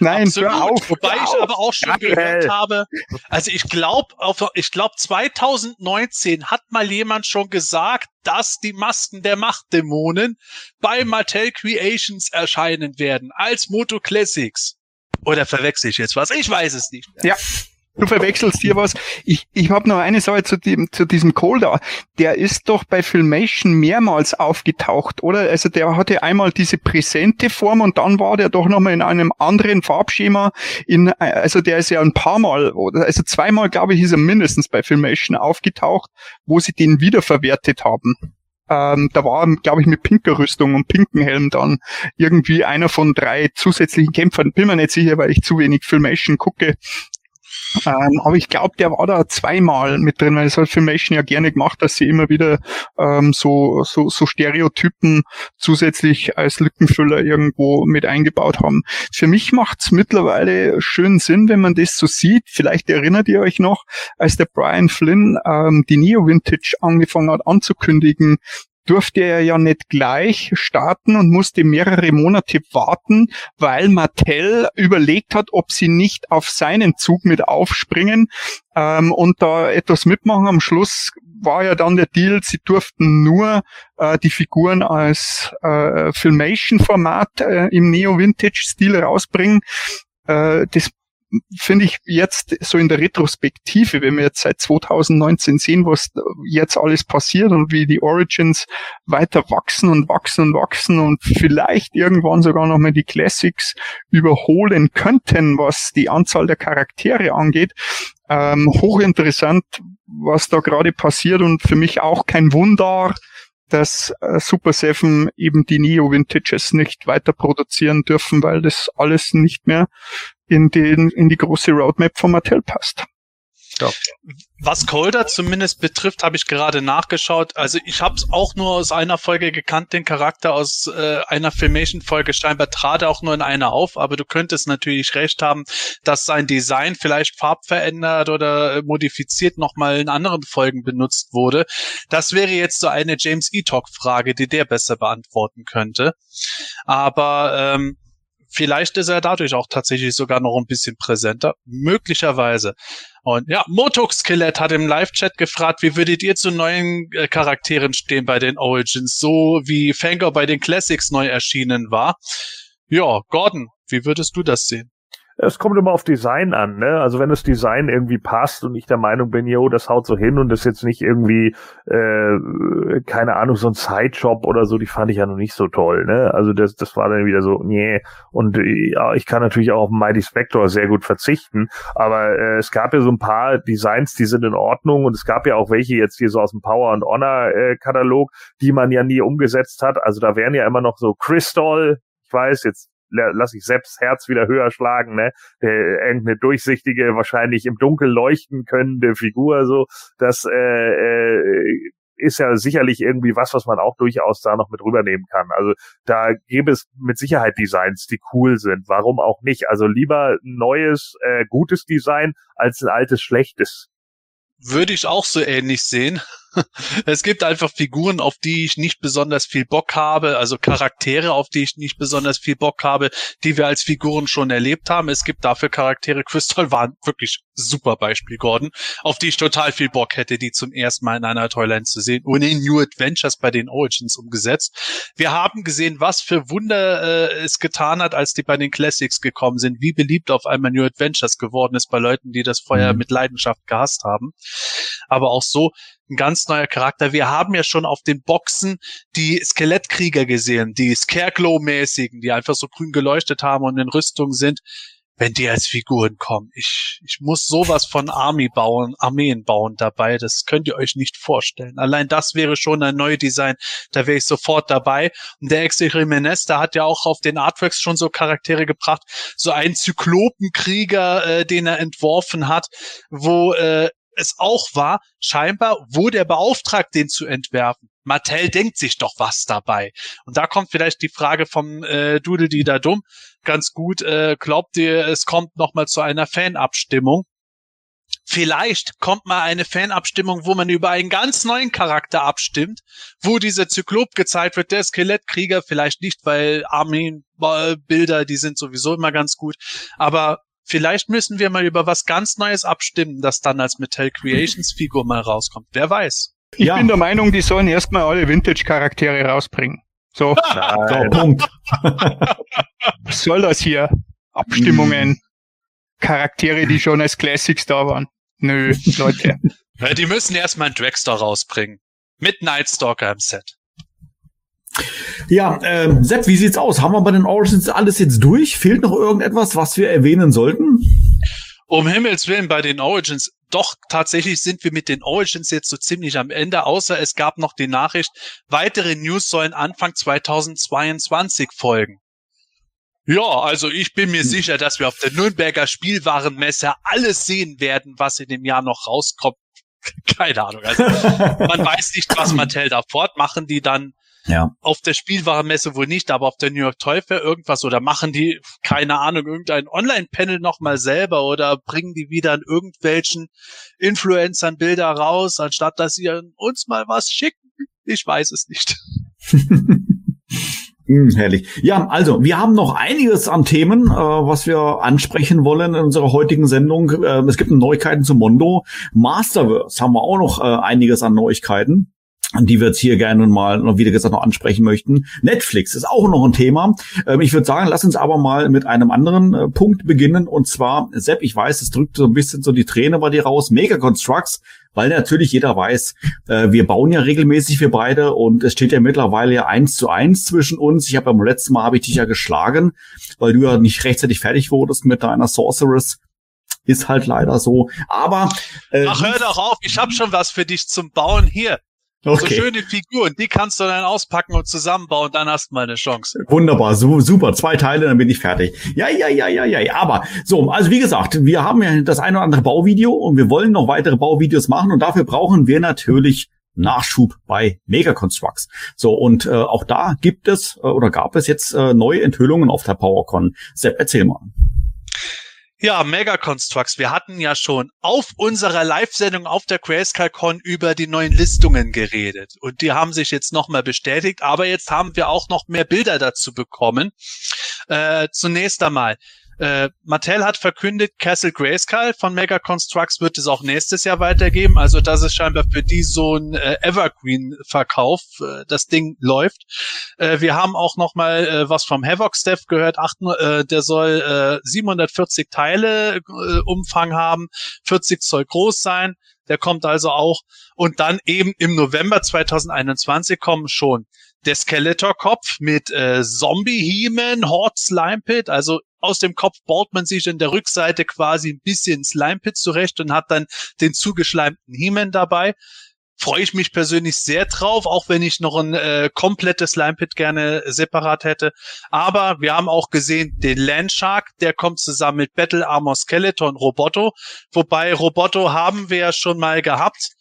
Nein, Absolut. hör auf. Wobei hör ich aber auch schon Geil. gehört habe, also ich glaube, ich glaube 2019 hat mal jemand schon gesagt, dass die Masken der Machtdämonen bei Mattel Creations erscheinen werden als Moto Classics. Oder verwechsel ich jetzt was? Ich weiß es nicht. Mehr. Ja, Du verwechselst hier was. Ich, ich habe noch eine Sache zu, dem, zu diesem Colder. Der ist doch bei Filmation mehrmals aufgetaucht, oder? Also der hatte einmal diese präsente Form und dann war der doch nochmal in einem anderen Farbschema. In, also der ist ja ein paar Mal, also zweimal, glaube ich, ist er mindestens bei Filmation aufgetaucht, wo sie den wiederverwertet haben. Ähm, da war, glaube ich, mit pinker Rüstung und pinken Helm dann irgendwie einer von drei zusätzlichen Kämpfern. Bin mir nicht sicher, weil ich zu wenig Filmation gucke. Ähm, aber ich glaube, der war da zweimal mit drin, weil es hat Filmation ja gerne gemacht, dass sie immer wieder ähm, so, so, so Stereotypen zusätzlich als Lückenfüller irgendwo mit eingebaut haben. Für mich macht's mittlerweile schön Sinn, wenn man das so sieht. Vielleicht erinnert ihr euch noch, als der Brian Flynn ähm, die Neo Vintage angefangen hat anzukündigen, durfte er ja nicht gleich starten und musste mehrere Monate warten, weil Mattel überlegt hat, ob sie nicht auf seinen Zug mit aufspringen ähm, und da etwas mitmachen. Am Schluss war ja dann der Deal, sie durften nur äh, die Figuren als äh, Filmation-Format äh, im Neo-Vintage-Stil rausbringen. Äh, das finde ich jetzt so in der Retrospektive, wenn wir jetzt seit 2019 sehen, was jetzt alles passiert und wie die Origins weiter wachsen und wachsen und wachsen und vielleicht irgendwann sogar nochmal die Classics überholen könnten, was die Anzahl der Charaktere angeht. Ähm, hochinteressant, was da gerade passiert und für mich auch kein Wunder, dass äh, Super Seven eben die Neo Vintages nicht weiter produzieren dürfen, weil das alles nicht mehr in, den, in die große Roadmap von Mattel passt. Ja. Was Colder zumindest betrifft, habe ich gerade nachgeschaut. Also ich habe es auch nur aus einer Folge gekannt, den Charakter aus äh, einer Filmation-Folge. Scheinbar trat er auch nur in einer auf, aber du könntest natürlich recht haben, dass sein Design vielleicht farbverändert oder modifiziert nochmal in anderen Folgen benutzt wurde. Das wäre jetzt so eine James E-Talk-Frage, die der besser beantworten könnte. Aber ähm, vielleicht ist er dadurch auch tatsächlich sogar noch ein bisschen präsenter. Möglicherweise. Und ja, Motok Skelett hat im Live-Chat gefragt, wie würdet ihr zu neuen äh, Charakteren stehen bei den Origins, so wie Fangor bei den Classics neu erschienen war. Ja, Gordon, wie würdest du das sehen? Es kommt immer auf Design an, ne? Also wenn das Design irgendwie passt und ich der Meinung bin, yo, das haut so hin und das ist jetzt nicht irgendwie, äh, keine Ahnung, so ein Sidejob oder so, die fand ich ja noch nicht so toll, ne? Also das, das war dann wieder so, nee. Und ja, ich kann natürlich auch auf Mighty Spector sehr gut verzichten, aber äh, es gab ja so ein paar Designs, die sind in Ordnung und es gab ja auch welche jetzt hier so aus dem Power and Honor äh, Katalog, die man ja nie umgesetzt hat. Also da wären ja immer noch so Crystal, ich weiß, jetzt lasse ich selbst Herz wieder höher schlagen, ne? Äh, irgendeine durchsichtige, wahrscheinlich im Dunkel leuchten könnende Figur, so, das äh, äh, ist ja sicherlich irgendwie was, was man auch durchaus da noch mit rübernehmen kann. Also da gäbe es mit Sicherheit Designs, die cool sind. Warum auch nicht? Also lieber neues, äh, gutes Design als ein altes, schlechtes. Würde ich auch so ähnlich sehen. Es gibt einfach Figuren, auf die ich nicht besonders viel Bock habe, also Charaktere, auf die ich nicht besonders viel Bock habe, die wir als Figuren schon erlebt haben. Es gibt dafür Charaktere, Crystal war wirklich super Beispiel, Gordon, auf die ich total viel Bock hätte, die zum ersten Mal in einer Toyland zu sehen und in New Adventures bei den Origins umgesetzt. Wir haben gesehen, was für Wunder äh, es getan hat, als die bei den Classics gekommen sind, wie beliebt auf einmal New Adventures geworden ist bei Leuten, die das vorher mhm. mit Leidenschaft gehasst haben. Aber auch so, ein ganz neuer Charakter. Wir haben ja schon auf den Boxen die Skelettkrieger gesehen, die Scareglow-mäßigen, die einfach so grün geleuchtet haben und in Rüstung sind. Wenn die als Figuren kommen, ich, ich muss sowas von Army bauen, Armeen bauen dabei, das könnt ihr euch nicht vorstellen. Allein das wäre schon ein neues Design, da wäre ich sofort dabei. Und der Ex Jimenez, der hat ja auch auf den Artworks schon so Charaktere gebracht, so einen Zyklopenkrieger, äh, den er entworfen hat, wo äh, es auch war, scheinbar wurde er beauftragt, den zu entwerfen. Mattel denkt sich doch was dabei. Und da kommt vielleicht die Frage vom äh, Dudel die da dumm ganz gut. Äh, glaubt ihr, es kommt noch mal zu einer Fanabstimmung? Vielleicht kommt mal eine Fanabstimmung, wo man über einen ganz neuen Charakter abstimmt, wo dieser Zyklop gezeigt wird, der Skelettkrieger, vielleicht nicht, weil Armin-Bilder, die sind sowieso immer ganz gut, aber Vielleicht müssen wir mal über was ganz Neues abstimmen, das dann als Metal Creations Figur mal rauskommt. Wer weiß. Ich ja. bin der Meinung, die sollen erstmal alle Vintage-Charaktere rausbringen. So. so Punkt. was soll das hier? Abstimmungen. Charaktere, die schon als Classics da waren. Nö, Leute. die müssen erstmal einen Dragster rausbringen. Mit Nightstalker im Set. Ja, äh, Sepp, wie sieht's aus? Haben wir bei den Origins alles jetzt durch? Fehlt noch irgendetwas, was wir erwähnen sollten? Um Himmels Willen bei den Origins. Doch, tatsächlich sind wir mit den Origins jetzt so ziemlich am Ende, außer es gab noch die Nachricht, weitere News sollen Anfang 2022 folgen. Ja, also ich bin mir hm. sicher, dass wir auf der Nürnberger Spielwarenmesse alles sehen werden, was in dem Jahr noch rauskommt. Keine Ahnung. Also man weiß nicht, was Mattel da fortmachen, die dann ja. Auf der Spielwarenmesse wohl nicht, aber auf der New York Toy Fair irgendwas oder machen die, keine Ahnung, irgendein Online-Panel nochmal selber oder bringen die wieder an irgendwelchen Influencern Bilder raus, anstatt dass sie uns mal was schicken. Ich weiß es nicht. Hm, herrlich. Ja, also wir haben noch einiges an Themen, äh, was wir ansprechen wollen in unserer heutigen Sendung. Äh, es gibt Neuigkeiten zu Mondo. Masterverse haben wir auch noch äh, einiges an Neuigkeiten die wir jetzt hier gerne mal noch wieder gesagt noch ansprechen möchten. Netflix ist auch noch ein Thema. Ähm, ich würde sagen, lass uns aber mal mit einem anderen äh, Punkt beginnen. Und zwar, Sepp, ich weiß, es drückt so ein bisschen so die Träne bei dir raus. Mega Constructs, weil natürlich jeder weiß, äh, wir bauen ja regelmäßig wir beide und es steht ja mittlerweile ja eins zu eins zwischen uns. Ich habe beim letzten Mal habe ich dich ja geschlagen, weil du ja nicht rechtzeitig fertig wurdest mit deiner Sorceress ist halt leider so. Aber äh, ach hör doch auf, ich habe schon was für dich zum Bauen hier Okay. So schöne Figuren, die kannst du dann auspacken und zusammenbauen, dann hast du mal eine Chance. Wunderbar, so, super. Zwei Teile, dann bin ich fertig. Ja, ja, ja, ja, ja. Aber so, also wie gesagt, wir haben ja das eine oder andere Bauvideo und wir wollen noch weitere Bauvideos machen und dafür brauchen wir natürlich Nachschub bei Megaconstructs. So, und äh, auch da gibt es äh, oder gab es jetzt äh, neue Enthüllungen auf der PowerCon. Sepp, erzähl mal. Ja, Mega Constructs. Wir hatten ja schon auf unserer Live-Sendung auf der GrayscaleCon über die neuen Listungen geredet. Und die haben sich jetzt nochmal bestätigt. Aber jetzt haben wir auch noch mehr Bilder dazu bekommen. Äh, zunächst einmal. Äh, Mattel hat verkündet, Castle Grayskull von Mega Constructs wird es auch nächstes Jahr weitergeben. Also das ist scheinbar für die so ein äh, Evergreen-Verkauf. Äh, das Ding läuft. Äh, wir haben auch noch mal äh, was vom Havoc Staff gehört. Acht, äh, der soll 740 Teile Umfang haben, 40 Zoll groß sein. Der kommt also auch. Und dann eben im November 2021 kommen schon der Skeletor-Kopf mit äh, Zombie-Hemen, Horde Slime Pit, also aus dem Kopf baut man sich in der Rückseite quasi ein bisschen Slime Pit zurecht und hat dann den zugeschleimten Hemen dabei. Freue ich mich persönlich sehr drauf, auch wenn ich noch ein äh, komplettes Slime Pit gerne separat hätte. Aber wir haben auch gesehen, den Landshark, der kommt zusammen mit Battle Armor Skeleton Roboto. Wobei Roboto haben wir ja schon mal gehabt.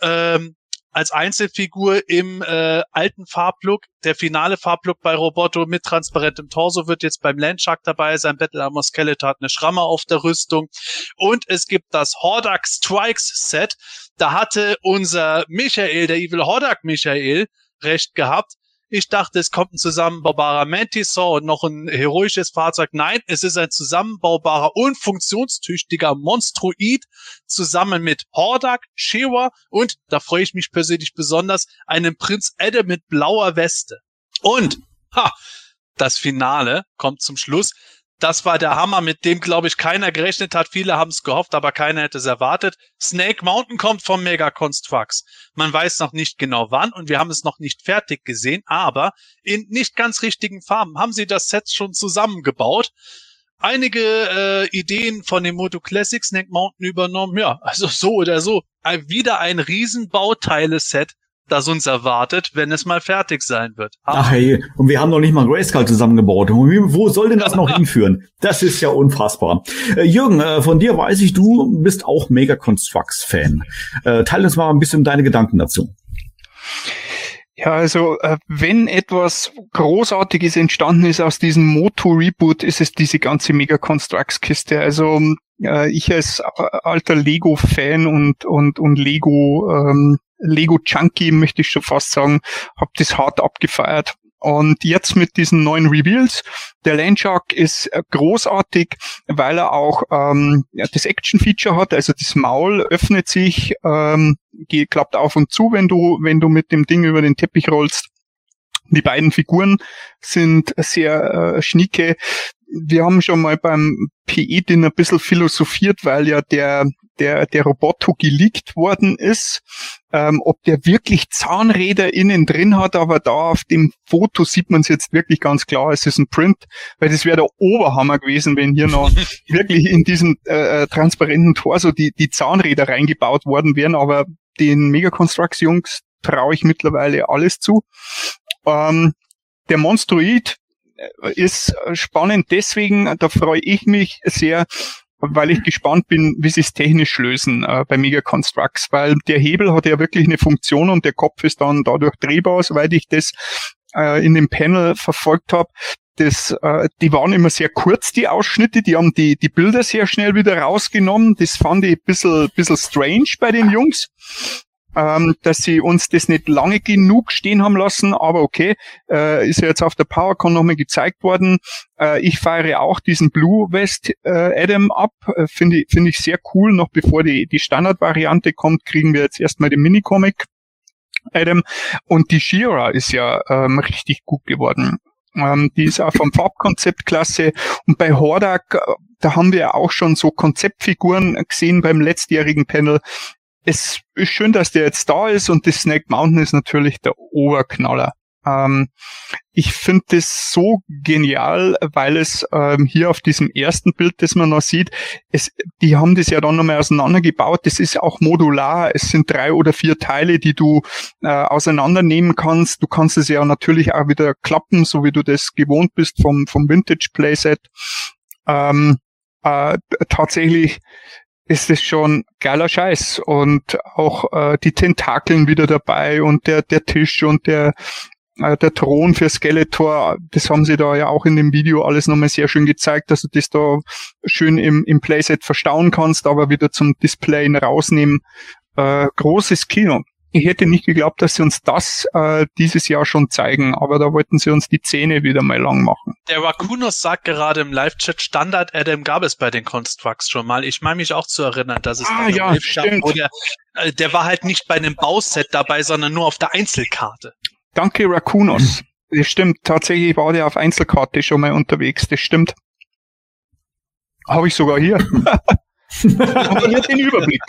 Ähm, als Einzelfigur im äh, alten Farblook. Der finale Farblook bei Roboto mit transparentem Torso wird jetzt beim Landshark dabei sein. Battle Armor Skeletor hat eine Schramme auf der Rüstung. Und es gibt das Hordak Strikes Set. Da hatte unser Michael, der Evil Hordak Michael, recht gehabt. Ich dachte, es kommt ein zusammenbaubarer Mantisaur und noch ein heroisches Fahrzeug. Nein, es ist ein zusammenbaubarer und funktionstüchtiger Monstruid zusammen mit Hordak, Shewa und, da freue ich mich persönlich besonders, einem Prinz Adam mit blauer Weste. Und, ha, das Finale kommt zum Schluss das war der Hammer, mit dem, glaube ich, keiner gerechnet hat. Viele haben es gehofft, aber keiner hätte es erwartet. Snake Mountain kommt vom Mega Constructs. Man weiß noch nicht genau wann und wir haben es noch nicht fertig gesehen, aber in nicht ganz richtigen Farben haben sie das Set schon zusammengebaut. Einige äh, Ideen von dem Moto Classic Snake Mountain übernommen. Ja, also so oder so. Wieder ein Riesenbauteile-Set das uns erwartet, wenn es mal fertig sein wird. Ach hey, und wir haben noch nicht mal Grayskull zusammengebaut. Wo soll denn das noch hinführen? Das ist ja unfassbar. Äh, Jürgen, äh, von dir weiß ich, du bist auch Mega Constructs Fan. Äh, teil uns mal ein bisschen deine Gedanken dazu. Ja, also äh, wenn etwas Großartiges entstanden ist aus diesem Moto-Reboot, ist es diese ganze Mega Constructs-Kiste. Also äh, ich als alter Lego-Fan und, und, und Lego ähm, Lego Junkie, möchte ich schon fast sagen, habe das hart abgefeiert. Und jetzt mit diesen neuen Reveals, der Landshark ist äh, großartig, weil er auch ähm, das Action-Feature hat. Also das Maul öffnet sich, ähm, klappt auf und zu, wenn du, wenn du mit dem Ding über den Teppich rollst. Die beiden Figuren sind sehr äh, schnieke. Wir haben schon mal beim PE-Dinner ein bisschen philosophiert, weil ja der der, der Roboto geleakt worden ist. Ähm, ob der wirklich Zahnräder innen drin hat, aber da auf dem Foto sieht man es jetzt wirklich ganz klar, es ist ein Print, weil das wäre der Oberhammer gewesen, wenn hier noch wirklich in diesem äh, äh, transparenten Torso die, die Zahnräder reingebaut worden wären, aber den Megaconstructs Jungs traue ich mittlerweile alles zu. Ähm, der Monstroid ist spannend deswegen, da freue ich mich sehr, weil ich gespannt bin, wie sie es technisch lösen äh, bei Mega Constructs, weil der Hebel hat ja wirklich eine Funktion und der Kopf ist dann dadurch drehbar, soweit ich das äh, in dem Panel verfolgt habe. Das, äh, die waren immer sehr kurz, die Ausschnitte, die haben die, die Bilder sehr schnell wieder rausgenommen. Das fand ich ein bisschen, bisschen strange bei den Jungs ähm, dass sie uns das nicht lange genug stehen haben lassen, aber okay, äh, ist ja jetzt auf der PowerCon nochmal gezeigt worden. Äh, ich feiere auch diesen Blue West äh, Adam ab, äh, finde ich, finde ich sehr cool. Noch bevor die, die Standardvariante kommt, kriegen wir jetzt erstmal den Minicomic Adam und die Shira ist ja ähm, richtig gut geworden. Ähm, die ist auch vom Farbkonzept klasse. Und bei Hordak, äh, da haben wir auch schon so Konzeptfiguren gesehen beim letztjährigen Panel es ist schön, dass der jetzt da ist und das Snake Mountain ist natürlich der Oberknaller. Ähm, ich finde das so genial, weil es ähm, hier auf diesem ersten Bild, das man noch sieht, es, die haben das ja dann nochmal auseinandergebaut. Das ist auch modular. Es sind drei oder vier Teile, die du äh, auseinandernehmen kannst. Du kannst es ja natürlich auch wieder klappen, so wie du das gewohnt bist vom, vom Vintage Playset. Ähm, äh, tatsächlich ist es schon geiler Scheiß und auch äh, die Tentakeln wieder dabei und der der Tisch und der äh, der Thron für Skeletor, das haben sie da ja auch in dem Video alles nochmal sehr schön gezeigt, dass du das da schön im, im Playset verstauen kannst, aber wieder zum Displayen rausnehmen. Äh, großes Kino. Ich hätte nicht geglaubt, dass sie uns das äh, dieses Jahr schon zeigen, aber da wollten sie uns die Zähne wieder mal lang machen. Der Rakunos sagt gerade im Live-Chat, Standard Adam gab es bei den Constructs schon mal. Ich meine mich auch zu erinnern, dass es ah, ja, stimmt. Gab, der, äh, der war halt nicht bei einem Bauset dabei, sondern nur auf der Einzelkarte. Danke, Rakunos. Das stimmt. Tatsächlich war der auf Einzelkarte schon mal unterwegs. Das stimmt. Habe ich sogar hier. Aber hier den Überblick.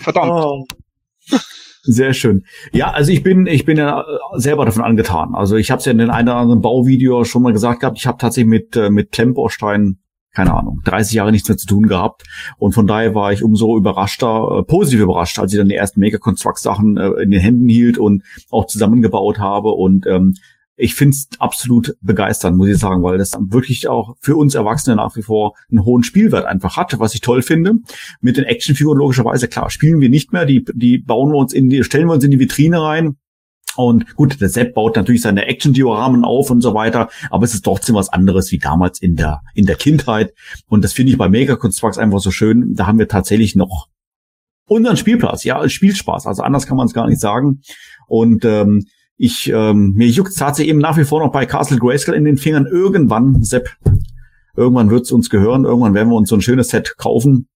Verdammt. Oh. Sehr schön. Ja, also ich bin ich bin ja selber davon angetan. Also ich habe es ja in den einen oder anderen Bauvideo schon mal gesagt gehabt. Ich habe tatsächlich mit äh, mit Klemmbausteinen keine Ahnung, 30 Jahre nichts mehr zu tun gehabt. Und von daher war ich umso überraschter, äh, positiv überrascht, als ich dann die ersten Mega Construct Sachen äh, in den Händen hielt und auch zusammengebaut habe. Und ähm, ich finde es absolut begeisternd, muss ich sagen, weil das wirklich auch für uns Erwachsene nach wie vor einen hohen Spielwert einfach hat, was ich toll finde. Mit den Actionfiguren logischerweise, klar, spielen wir nicht mehr, die, die bauen wir uns in die, stellen wir uns in die Vitrine rein, und gut, der Sepp baut natürlich seine Action-Dioramen auf und so weiter, aber es ist trotzdem was anderes wie damals in der, in der Kindheit. Und das finde ich bei Mega Constructs einfach so schön. Da haben wir tatsächlich noch unseren Spielplatz, ja, Spielspaß. Also anders kann man es gar nicht sagen. Und ähm, ich, ähm, mir juckt tatsächlich eben nach wie vor noch bei Castle Grayskull in den Fingern. Irgendwann, Sepp, irgendwann wird es uns gehören. Irgendwann werden wir uns so ein schönes Set kaufen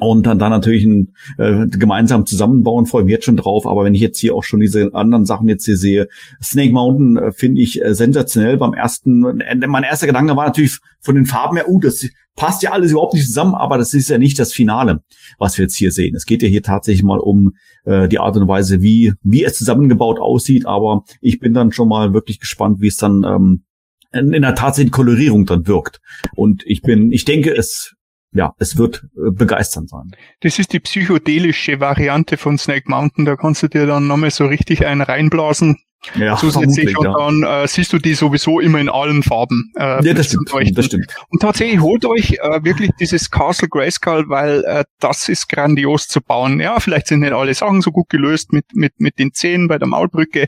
und dann, dann natürlich ein, äh, gemeinsam zusammenbauen, freue mich jetzt schon drauf. Aber wenn ich jetzt hier auch schon diese anderen Sachen jetzt hier sehe, Snake Mountain äh, finde ich äh, sensationell. Beim ersten, äh, mein erster Gedanke war natürlich von den Farben her, uh, das passt ja alles überhaupt nicht zusammen, aber das ist ja nicht das Finale, was wir jetzt hier sehen. Es geht ja hier tatsächlich mal um äh, die Art und Weise, wie, wie es zusammengebaut aussieht. Aber ich bin dann schon mal wirklich gespannt, wie es dann ähm, in der tatsächlichen Kolorierung dann wirkt. Und ich bin, ich denke, es ja, es wird äh, begeisternd sein. Das ist die psychedelische Variante von Snake Mountain. Da kannst du dir dann nochmal so richtig einen reinblasen. Ja, zusätzlich und ja. dann äh, siehst du die sowieso immer in allen Farben. Äh, ja, das stimmt, das stimmt. Und tatsächlich holt euch äh, wirklich dieses Castle Grayskull, weil äh, das ist grandios zu bauen. Ja, vielleicht sind nicht alle Sachen so gut gelöst mit mit mit den Zähnen bei der Maulbrücke,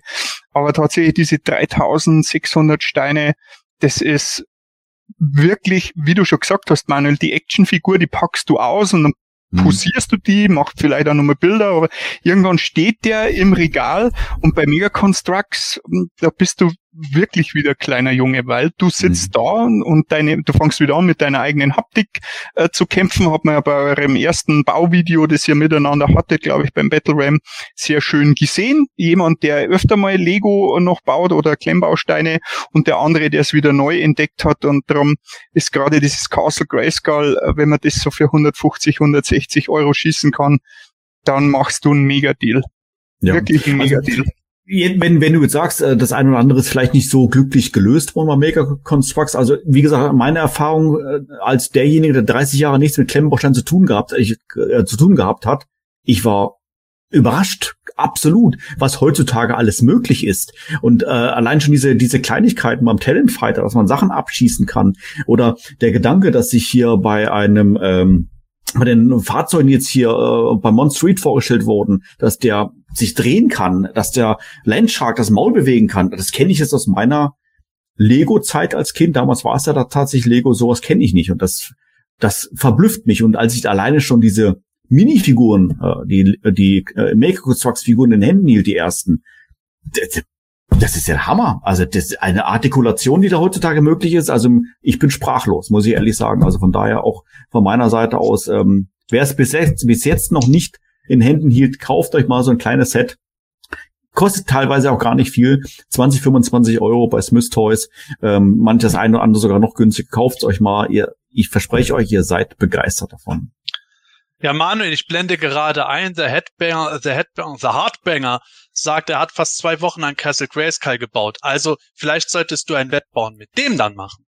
aber tatsächlich diese 3600 Steine, das ist wirklich, wie du schon gesagt hast, Manuel, die Actionfigur, die packst du aus und dann mhm. posierst du die, macht vielleicht auch nochmal Bilder, aber irgendwann steht der im Regal und bei Mega Constructs, da bist du wirklich wieder kleiner Junge, weil du sitzt mhm. da und deine, du fängst wieder an mit deiner eigenen Haptik äh, zu kämpfen. Hat man ja bei eurem ersten Bauvideo, das ihr miteinander hattet, glaube ich, beim Battle Ram, sehr schön gesehen. Jemand, der öfter mal Lego noch baut oder Klemmbausteine und der andere, der es wieder neu entdeckt hat und darum ist gerade dieses Castle Grayskull, äh, wenn man das so für 150, 160 Euro schießen kann, dann machst du einen Mega-Deal. Ja. Wirklich ein also Mega-Deal. Also, wenn, wenn du jetzt sagst, äh, das eine oder andere ist vielleicht nicht so glücklich gelöst worden bei Mega Constructs, also wie gesagt, meine Erfahrung äh, als derjenige, der 30 Jahre nichts mit Klemmbaustein zu tun gehabt, äh, zu tun gehabt hat, ich war überrascht, absolut, was heutzutage alles möglich ist. Und äh, allein schon diese, diese Kleinigkeiten beim Talentfighter, dass man Sachen abschießen kann. Oder der Gedanke, dass sich hier bei einem ähm, bei den Fahrzeugen jetzt hier äh, bei Mon Street vorgestellt wurden, dass der sich drehen kann, dass der Landshark das Maul bewegen kann. Das kenne ich jetzt aus meiner Lego-Zeit als Kind. Damals war es ja da tatsächlich Lego, sowas kenne ich nicht. Und das, das verblüfft mich. Und als ich alleine schon diese Minifiguren, äh, die, die äh, Make-Figuren in den Händen hielt, die ersten, das, ist ja Hammer. Also das ist eine Artikulation, die da heutzutage möglich ist. Also ich bin sprachlos, muss ich ehrlich sagen. Also von daher auch von meiner Seite aus, ähm, wer es bis jetzt, bis jetzt noch nicht in Händen hielt, kauft euch mal so ein kleines Set. Kostet teilweise auch gar nicht viel. 20, 25 Euro bei Smith Toys. Ähm, manches eine oder andere sogar noch günstig. Kauft euch mal. Ihr, ich verspreche euch, ihr seid begeistert davon. Ja, Manuel, ich blende gerade ein, The Headbanger, The Headbanger, The Hardbanger sagt, er hat fast zwei Wochen an Castle Grayskull gebaut. Also vielleicht solltest du ein Wettbauen mit dem dann machen.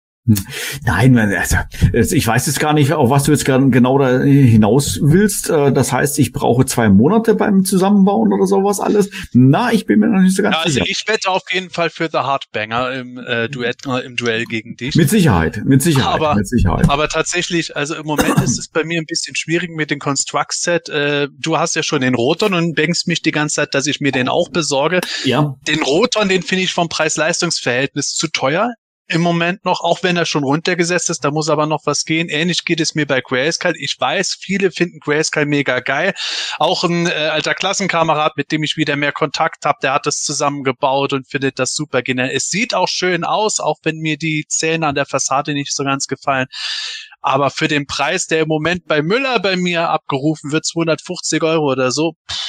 Nein, also, ich weiß jetzt gar nicht, auf was du jetzt genau da hinaus willst. Äh, das heißt, ich brauche zwei Monate beim Zusammenbauen oder sowas alles. Na, ich bin mir noch nicht so ganz ja, also sicher. Ich wette auf jeden Fall für The Hardbanger im, äh, Duett, äh, im Duell gegen dich. Mit Sicherheit, mit Sicherheit, aber, mit Sicherheit. Aber tatsächlich, also im Moment ist es bei mir ein bisschen schwierig mit dem Construct Set. Äh, du hast ja schon den Roton und denkst mich die ganze Zeit, dass ich mir den auch besorge. Ja. Den Roton, den finde ich vom Preis-Leistungs-Verhältnis zu teuer im Moment noch, auch wenn er schon runtergesetzt ist, da muss aber noch was gehen. Ähnlich geht es mir bei Grayskull. Ich weiß, viele finden Grayskull mega geil. Auch ein äh, alter Klassenkamerad, mit dem ich wieder mehr Kontakt habe, der hat das zusammengebaut und findet das super genial. Es sieht auch schön aus, auch wenn mir die Zähne an der Fassade nicht so ganz gefallen. Aber für den Preis, der im Moment bei Müller bei mir abgerufen wird, 250 Euro oder so, pff,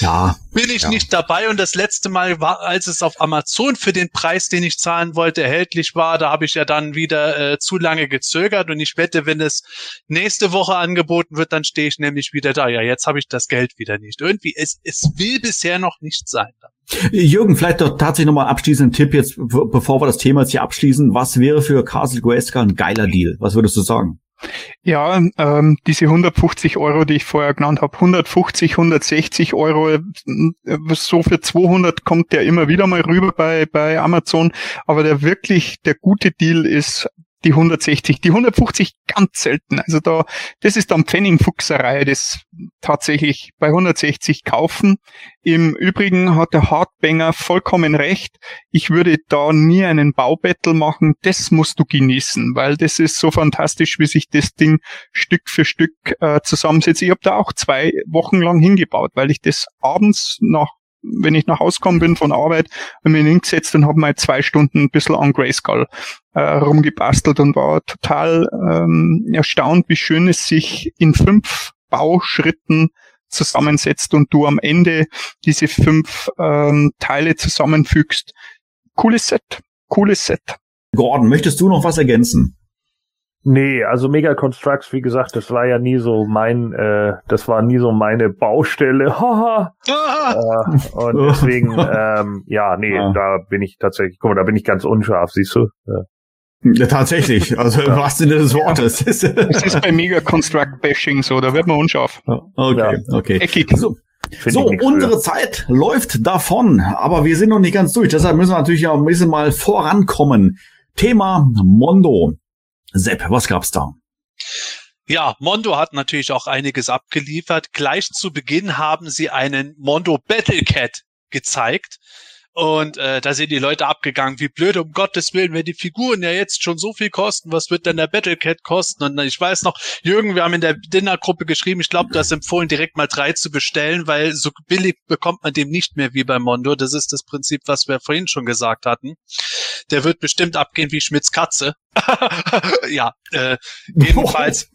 ja. Bin ich ja. nicht dabei und das letzte Mal war, als es auf Amazon für den Preis, den ich zahlen wollte, erhältlich war, da habe ich ja dann wieder äh, zu lange gezögert und ich wette, wenn es nächste Woche angeboten wird, dann stehe ich nämlich wieder da. Ja, jetzt habe ich das Geld wieder nicht. Irgendwie, es, es will bisher noch nicht sein. Jürgen, vielleicht doch tatsächlich nochmal abschließend Tipp jetzt, bevor wir das Thema jetzt hier abschließen. Was wäre für Castle Grayskull ein geiler Deal? Was würdest du sagen? Ja, ähm, diese 150 Euro, die ich vorher genannt habe, 150, 160 Euro, äh, so für 200 kommt der immer wieder mal rüber bei, bei Amazon. Aber der wirklich, der gute Deal ist die 160, die 150 ganz selten. Also da, das ist dann Pfennigfuchserei, das tatsächlich bei 160 kaufen. Im Übrigen hat der Hardbanger vollkommen recht. Ich würde da nie einen Baubattle machen. Das musst du genießen, weil das ist so fantastisch, wie sich das Ding Stück für Stück äh, zusammensetzt. Ich habe da auch zwei Wochen lang hingebaut, weil ich das abends nach wenn ich nach Hause gekommen bin von Arbeit, habe mich hingesetzt und habe mal zwei Stunden ein bisschen an Grayskull äh, rumgebastelt und war total ähm, erstaunt, wie schön es sich in fünf Bauschritten zusammensetzt und du am Ende diese fünf ähm, Teile zusammenfügst. Cooles Set, cooles Set. Gordon, möchtest du noch was ergänzen? Nee, also Mega Constructs, wie gesagt, das war ja nie so mein, äh, das war nie so meine Baustelle. Haha. äh, und deswegen, ähm, ja, nee, ja. da bin ich tatsächlich, guck mal, da bin ich ganz unscharf, siehst du? Ja. Ja, tatsächlich. Also im wahrsten Sinne des Wortes. Es ist bei Mega Construct Bashing so, da wird man unscharf. Okay, ja. okay. Eckig. So, so unsere Zeit läuft davon, aber wir sind noch nicht ganz durch. Deshalb müssen wir natürlich auch ein bisschen mal vorankommen. Thema Mondo. Sepp, was gab's da? Ja, Mondo hat natürlich auch einiges abgeliefert. Gleich zu Beginn haben sie einen Mondo Battlecat gezeigt. Und äh, da sind die Leute abgegangen, wie blöd, um Gottes Willen, wenn die Figuren ja jetzt schon so viel kosten, was wird denn der Battlecat kosten? Und ich weiß noch, Jürgen, wir haben in der Dinnergruppe geschrieben, ich glaube, du hast empfohlen, direkt mal drei zu bestellen, weil so billig bekommt man dem nicht mehr wie bei Mondo. Das ist das Prinzip, was wir vorhin schon gesagt hatten. Der wird bestimmt abgehen wie Schmitz Katze. ja, äh, jedenfalls.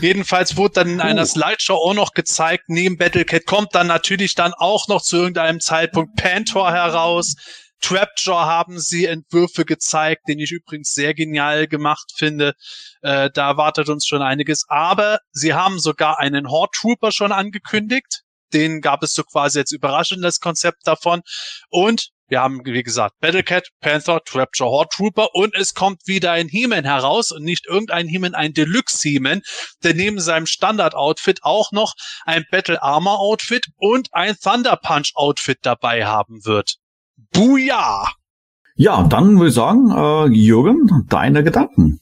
Jedenfalls wurde dann in einer Slideshow auch noch gezeigt, neben Battlecat kommt dann natürlich dann auch noch zu irgendeinem Zeitpunkt Pantor heraus. Trapjaw haben sie Entwürfe gezeigt, den ich übrigens sehr genial gemacht finde. Äh, da wartet uns schon einiges. Aber sie haben sogar einen Horde Trooper schon angekündigt. Den gab es so quasi als überraschendes Konzept davon. Und wir haben, wie gesagt, Battlecat, Panther, Trapjaw, Horde Trooper und es kommt wieder ein He-Man heraus und nicht irgendein He-Man, ein Deluxe He-Man, der neben seinem Standard-Outfit auch noch ein Battle Armor Outfit und ein Thunder Punch Outfit dabei haben wird. Buja! Ja, dann würde ich sagen, äh, Jürgen, deine Gedanken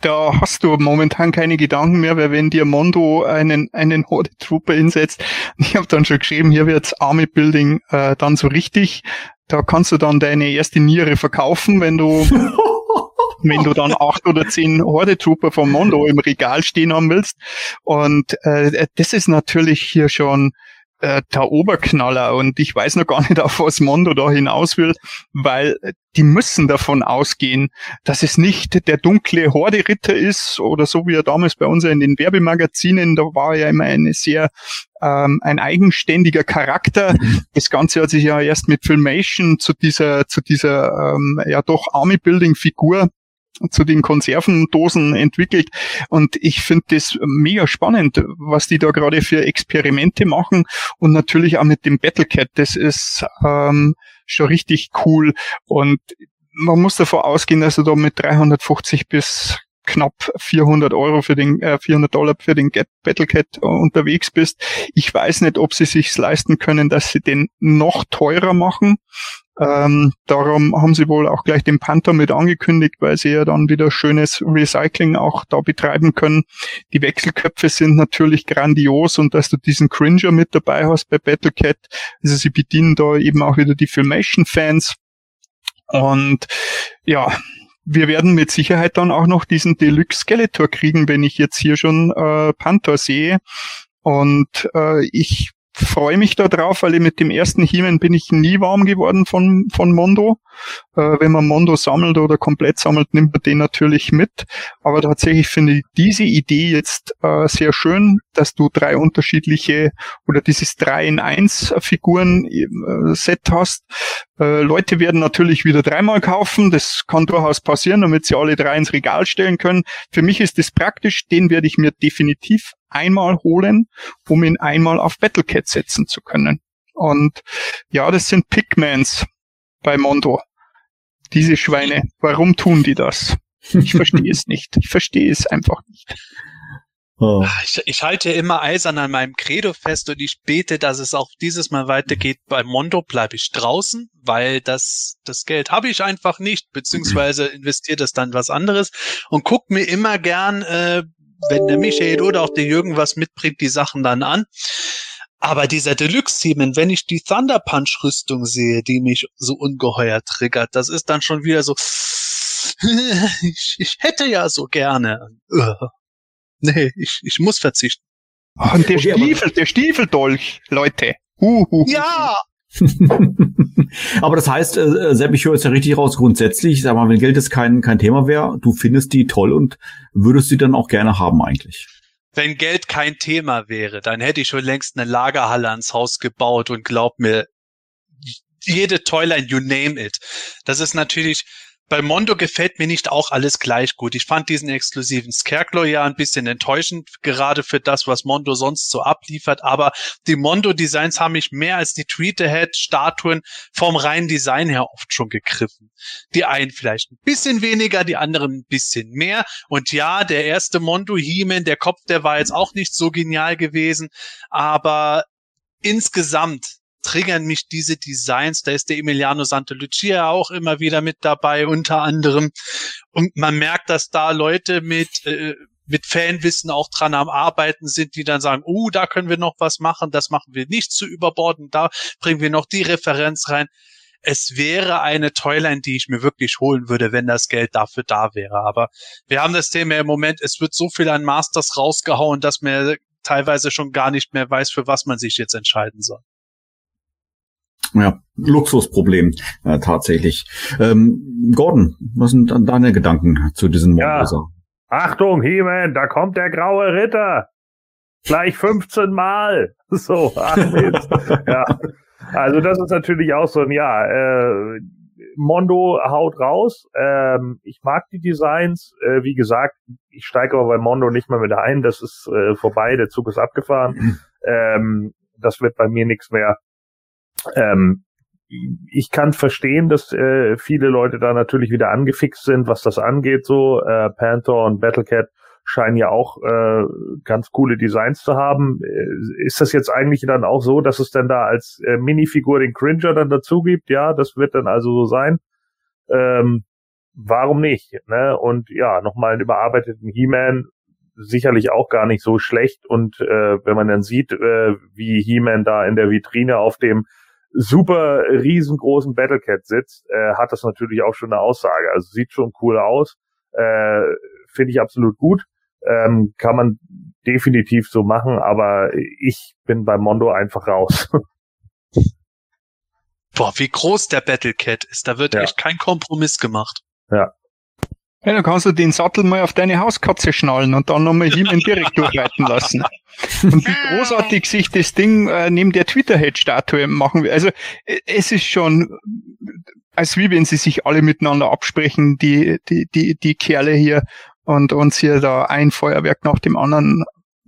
da hast du momentan keine Gedanken mehr, weil wenn dir Mondo einen, einen Horde Trooper hinsetzt, ich habe dann schon geschrieben, hier wird's Army Building äh, dann so richtig. Da kannst du dann deine erste Niere verkaufen, wenn du wenn du dann acht oder zehn Horde Trooper vom Mondo im Regal stehen haben willst. Und äh, das ist natürlich hier schon äh, der Oberknaller und ich weiß noch gar nicht, auf was Mondo da hinaus will, weil die müssen davon ausgehen, dass es nicht der dunkle Horde-Ritter ist oder so wie er damals bei uns in den Werbemagazinen, da war er ja immer eine sehr ähm, ein eigenständiger Charakter. Das Ganze hat sich ja erst mit Filmation zu dieser zu dieser ähm, ja doch Army-Building-Figur zu den Konservendosen entwickelt. Und ich finde das mega spannend, was die da gerade für Experimente machen und natürlich auch mit dem Battlecat. Das ist ähm, schon richtig cool und man muss davon ausgehen, dass er da mit 350 bis knapp 400 Euro für den, äh, 400 Dollar für den Get Battlecat äh, unterwegs bist. Ich weiß nicht, ob sie sich leisten können, dass sie den noch teurer machen. Ähm, darum haben sie wohl auch gleich den Panther mit angekündigt, weil sie ja dann wieder schönes Recycling auch da betreiben können. Die Wechselköpfe sind natürlich grandios und dass du diesen Cringer mit dabei hast bei Battlecat. Also sie bedienen da eben auch wieder die Filmation-Fans. Und ja, wir werden mit Sicherheit dann auch noch diesen Deluxe Skeletor kriegen, wenn ich jetzt hier schon äh, Panther sehe. Und äh, ich freue mich da drauf, weil mit dem ersten He-Man bin ich nie warm geworden von, von Mondo. Äh, wenn man Mondo sammelt oder komplett sammelt, nimmt man den natürlich mit. Aber tatsächlich finde ich diese Idee jetzt äh, sehr schön, dass du drei unterschiedliche oder dieses 3 in 1 Figuren äh, Set hast. Äh, Leute werden natürlich wieder dreimal kaufen. Das kann durchaus passieren, damit sie alle drei ins Regal stellen können. Für mich ist das praktisch. Den werde ich mir definitiv einmal holen, um ihn einmal auf Battlecat setzen zu können. Und ja, das sind Pigmans bei Mondo. Diese Schweine. Warum tun die das? Ich verstehe es nicht. Ich verstehe es einfach nicht. Oh. Ich, ich, halte immer eisern an meinem Credo fest und ich bete, dass es auch dieses Mal weitergeht. Bei Mondo bleibe ich draußen, weil das, das Geld habe ich einfach nicht, beziehungsweise investiere das dann was anderes und guck mir immer gern äh, wenn der Michael oder auch der Jürgen was mitbringt, die Sachen dann an. Aber dieser Deluxe-Themen, wenn ich die Thunder Punch-Rüstung sehe, die mich so ungeheuer triggert, das ist dann schon wieder so, ich, ich hätte ja so gerne. Nee, ich, ich muss verzichten. Und der okay, Stiefel, der Stiefeldolch, Leute. Uh, uh, ja, Aber das heißt, äh, Sepp, ich höre jetzt ja richtig raus, grundsätzlich, sag mal, wenn Geld jetzt kein, kein Thema wäre, du findest die toll und würdest sie dann auch gerne haben eigentlich. Wenn Geld kein Thema wäre, dann hätte ich schon längst eine Lagerhalle ans Haus gebaut und glaub mir, jede Toyline, you name it. Das ist natürlich bei Mondo gefällt mir nicht auch alles gleich gut. Ich fand diesen exklusiven Scarecrow ja ein bisschen enttäuschend, gerade für das, was Mondo sonst so abliefert. Aber die Mondo-Designs haben mich mehr als die Tweeterhead-Statuen vom reinen Design her oft schon gegriffen. Die einen vielleicht ein bisschen weniger, die anderen ein bisschen mehr. Und ja, der erste Mondo He-Man, der Kopf, der war jetzt auch nicht so genial gewesen. Aber insgesamt triggern mich diese Designs. Da ist der Emiliano Santalucia auch immer wieder mit dabei, unter anderem. Und man merkt, dass da Leute mit, äh, mit Fanwissen auch dran am Arbeiten sind, die dann sagen, oh, da können wir noch was machen, das machen wir nicht zu überborden, da bringen wir noch die Referenz rein. Es wäre eine Toyline, die ich mir wirklich holen würde, wenn das Geld dafür da wäre. Aber wir haben das Thema im Moment, es wird so viel an Masters rausgehauen, dass man teilweise schon gar nicht mehr weiß, für was man sich jetzt entscheiden soll. Ja, Luxusproblem äh, tatsächlich. Ähm, Gordon, was sind dann deine Gedanken zu diesem ja. Achtung, He-Man, da kommt der graue Ritter. Gleich 15 Mal. So, ach Mist. ja. Also das ist natürlich auch so ein, ja, äh, Mondo haut raus. Ähm, ich mag die Designs. Äh, wie gesagt, ich steige aber bei Mondo nicht mehr mit ein. Das ist äh, vorbei, der Zug ist abgefahren. Ähm, das wird bei mir nichts mehr. Ähm, ich kann verstehen, dass äh, viele Leute da natürlich wieder angefixt sind, was das angeht. So äh, Panther und Battlecat scheinen ja auch äh, ganz coole Designs zu haben. Äh, ist das jetzt eigentlich dann auch so, dass es dann da als äh, Minifigur den Cringer dann dazu gibt? Ja, das wird dann also so sein. Ähm, warum nicht? Ne? Und ja, nochmal einen überarbeiteten He-Man sicherlich auch gar nicht so schlecht. Und äh, wenn man dann sieht, äh, wie He-Man da in der Vitrine auf dem super riesengroßen Battlecat sitzt, äh, hat das natürlich auch schon eine Aussage. Also sieht schon cool aus, äh, finde ich absolut gut, ähm, kann man definitiv so machen, aber ich bin bei Mondo einfach raus. Boah, wie groß der Battlecat ist, da wird ja. echt kein Kompromiss gemacht. Ja. Ja, dann kannst du den Sattel mal auf deine Hauskatze schnallen und dann nochmal He-Man direkt durchreiten lassen. Und wie großartig sich das Ding äh, neben der Twitter-Head-Statue machen will. Also äh, es ist schon als wie wenn sie sich alle miteinander absprechen, die, die, die, die Kerle hier und uns hier da ein Feuerwerk nach dem anderen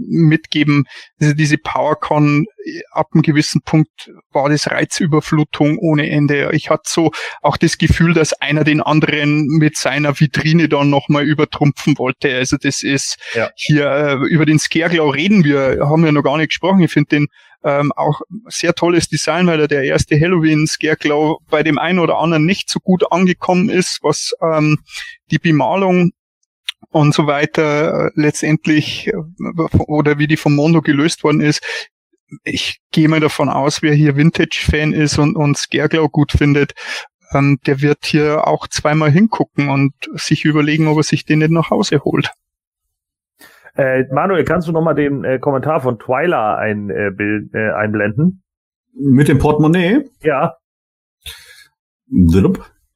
mitgeben. Also diese PowerCon ab einem gewissen Punkt war das Reizüberflutung ohne Ende. Ich hatte so auch das Gefühl, dass einer den anderen mit seiner Vitrine dann nochmal übertrumpfen wollte. Also das ist ja. hier äh, über den Scareglow reden wir, haben wir noch gar nicht gesprochen. Ich finde den ähm, auch sehr tolles Design, weil er der erste Halloween Scareglow bei dem einen oder anderen nicht so gut angekommen ist, was ähm, die Bemalung und so weiter äh, letztendlich äh, oder wie die vom Mondo gelöst worden ist. Ich gehe mal davon aus, wer hier Vintage-Fan ist und, und Scareglow gut findet, ähm, der wird hier auch zweimal hingucken und sich überlegen, ob er sich den nicht nach Hause holt. Äh, Manuel, kannst du nochmal den äh, Kommentar von Twyla ein, äh, Bild, äh, einblenden? Mit dem Portemonnaie? Ja.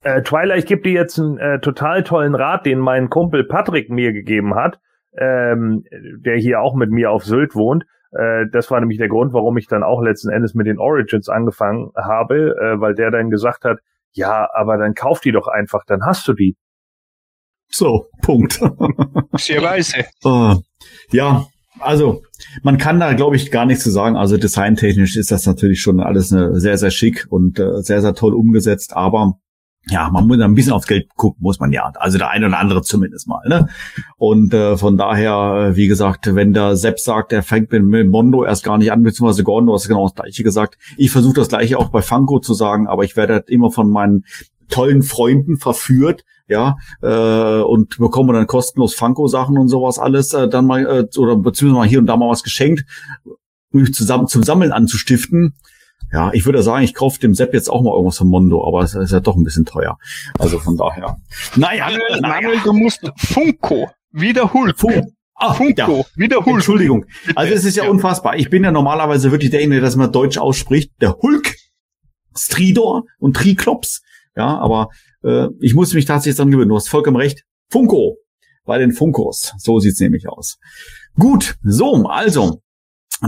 Äh, Twyla, ich gebe dir jetzt einen äh, total tollen Rat, den mein Kumpel Patrick mir gegeben hat, ähm, der hier auch mit mir auf Sylt wohnt. Äh, das war nämlich der Grund, warum ich dann auch letzten Endes mit den Origins angefangen habe, äh, weil der dann gesagt hat, ja, aber dann kauf die doch einfach, dann hast du die. So, Punkt. Sehr weise. Uh, ja, also man kann da, glaube ich, gar nichts zu sagen. Also designtechnisch ist das natürlich schon alles eine, sehr, sehr schick und äh, sehr, sehr toll umgesetzt. Aber ja, man muss ein bisschen aufs Geld gucken, muss man ja. Also der eine oder andere zumindest mal. Ne? Und äh, von daher, äh, wie gesagt, wenn der Sepp sagt, er fängt mit, mit Mondo erst gar nicht an, beziehungsweise Gordon, hast genau das gleiche gesagt. Ich versuche das gleiche auch bei Funko zu sagen, aber ich werde halt immer von meinen tollen Freunden verführt, ja, äh, und bekomme dann kostenlos Funko-Sachen und sowas alles, äh, dann mal, äh, oder beziehungsweise mal hier und da mal was geschenkt, um mich zusammen zum Sammeln anzustiften ja, ich würde sagen, ich kaufe dem Sepp jetzt auch mal irgendwas von Mondo, aber es ist ja doch ein bisschen teuer. Also von daher. Naja, Manuel, naja. Manuel du musst Funko wiederholt. Fun Ah, Funko, ja. wiederholt. Entschuldigung. Also es ist ja, ja, unfassbar. Ich bin ja normalerweise wirklich derjenige, der das mal Deutsch ausspricht. Der Hulk, Stridor und Triklops. Ja, aber äh, ich muss mich tatsächlich dran gewöhnen. Du hast vollkommen recht. Funko. Bei den Funkos. So sieht's nämlich aus. Gut, so, also,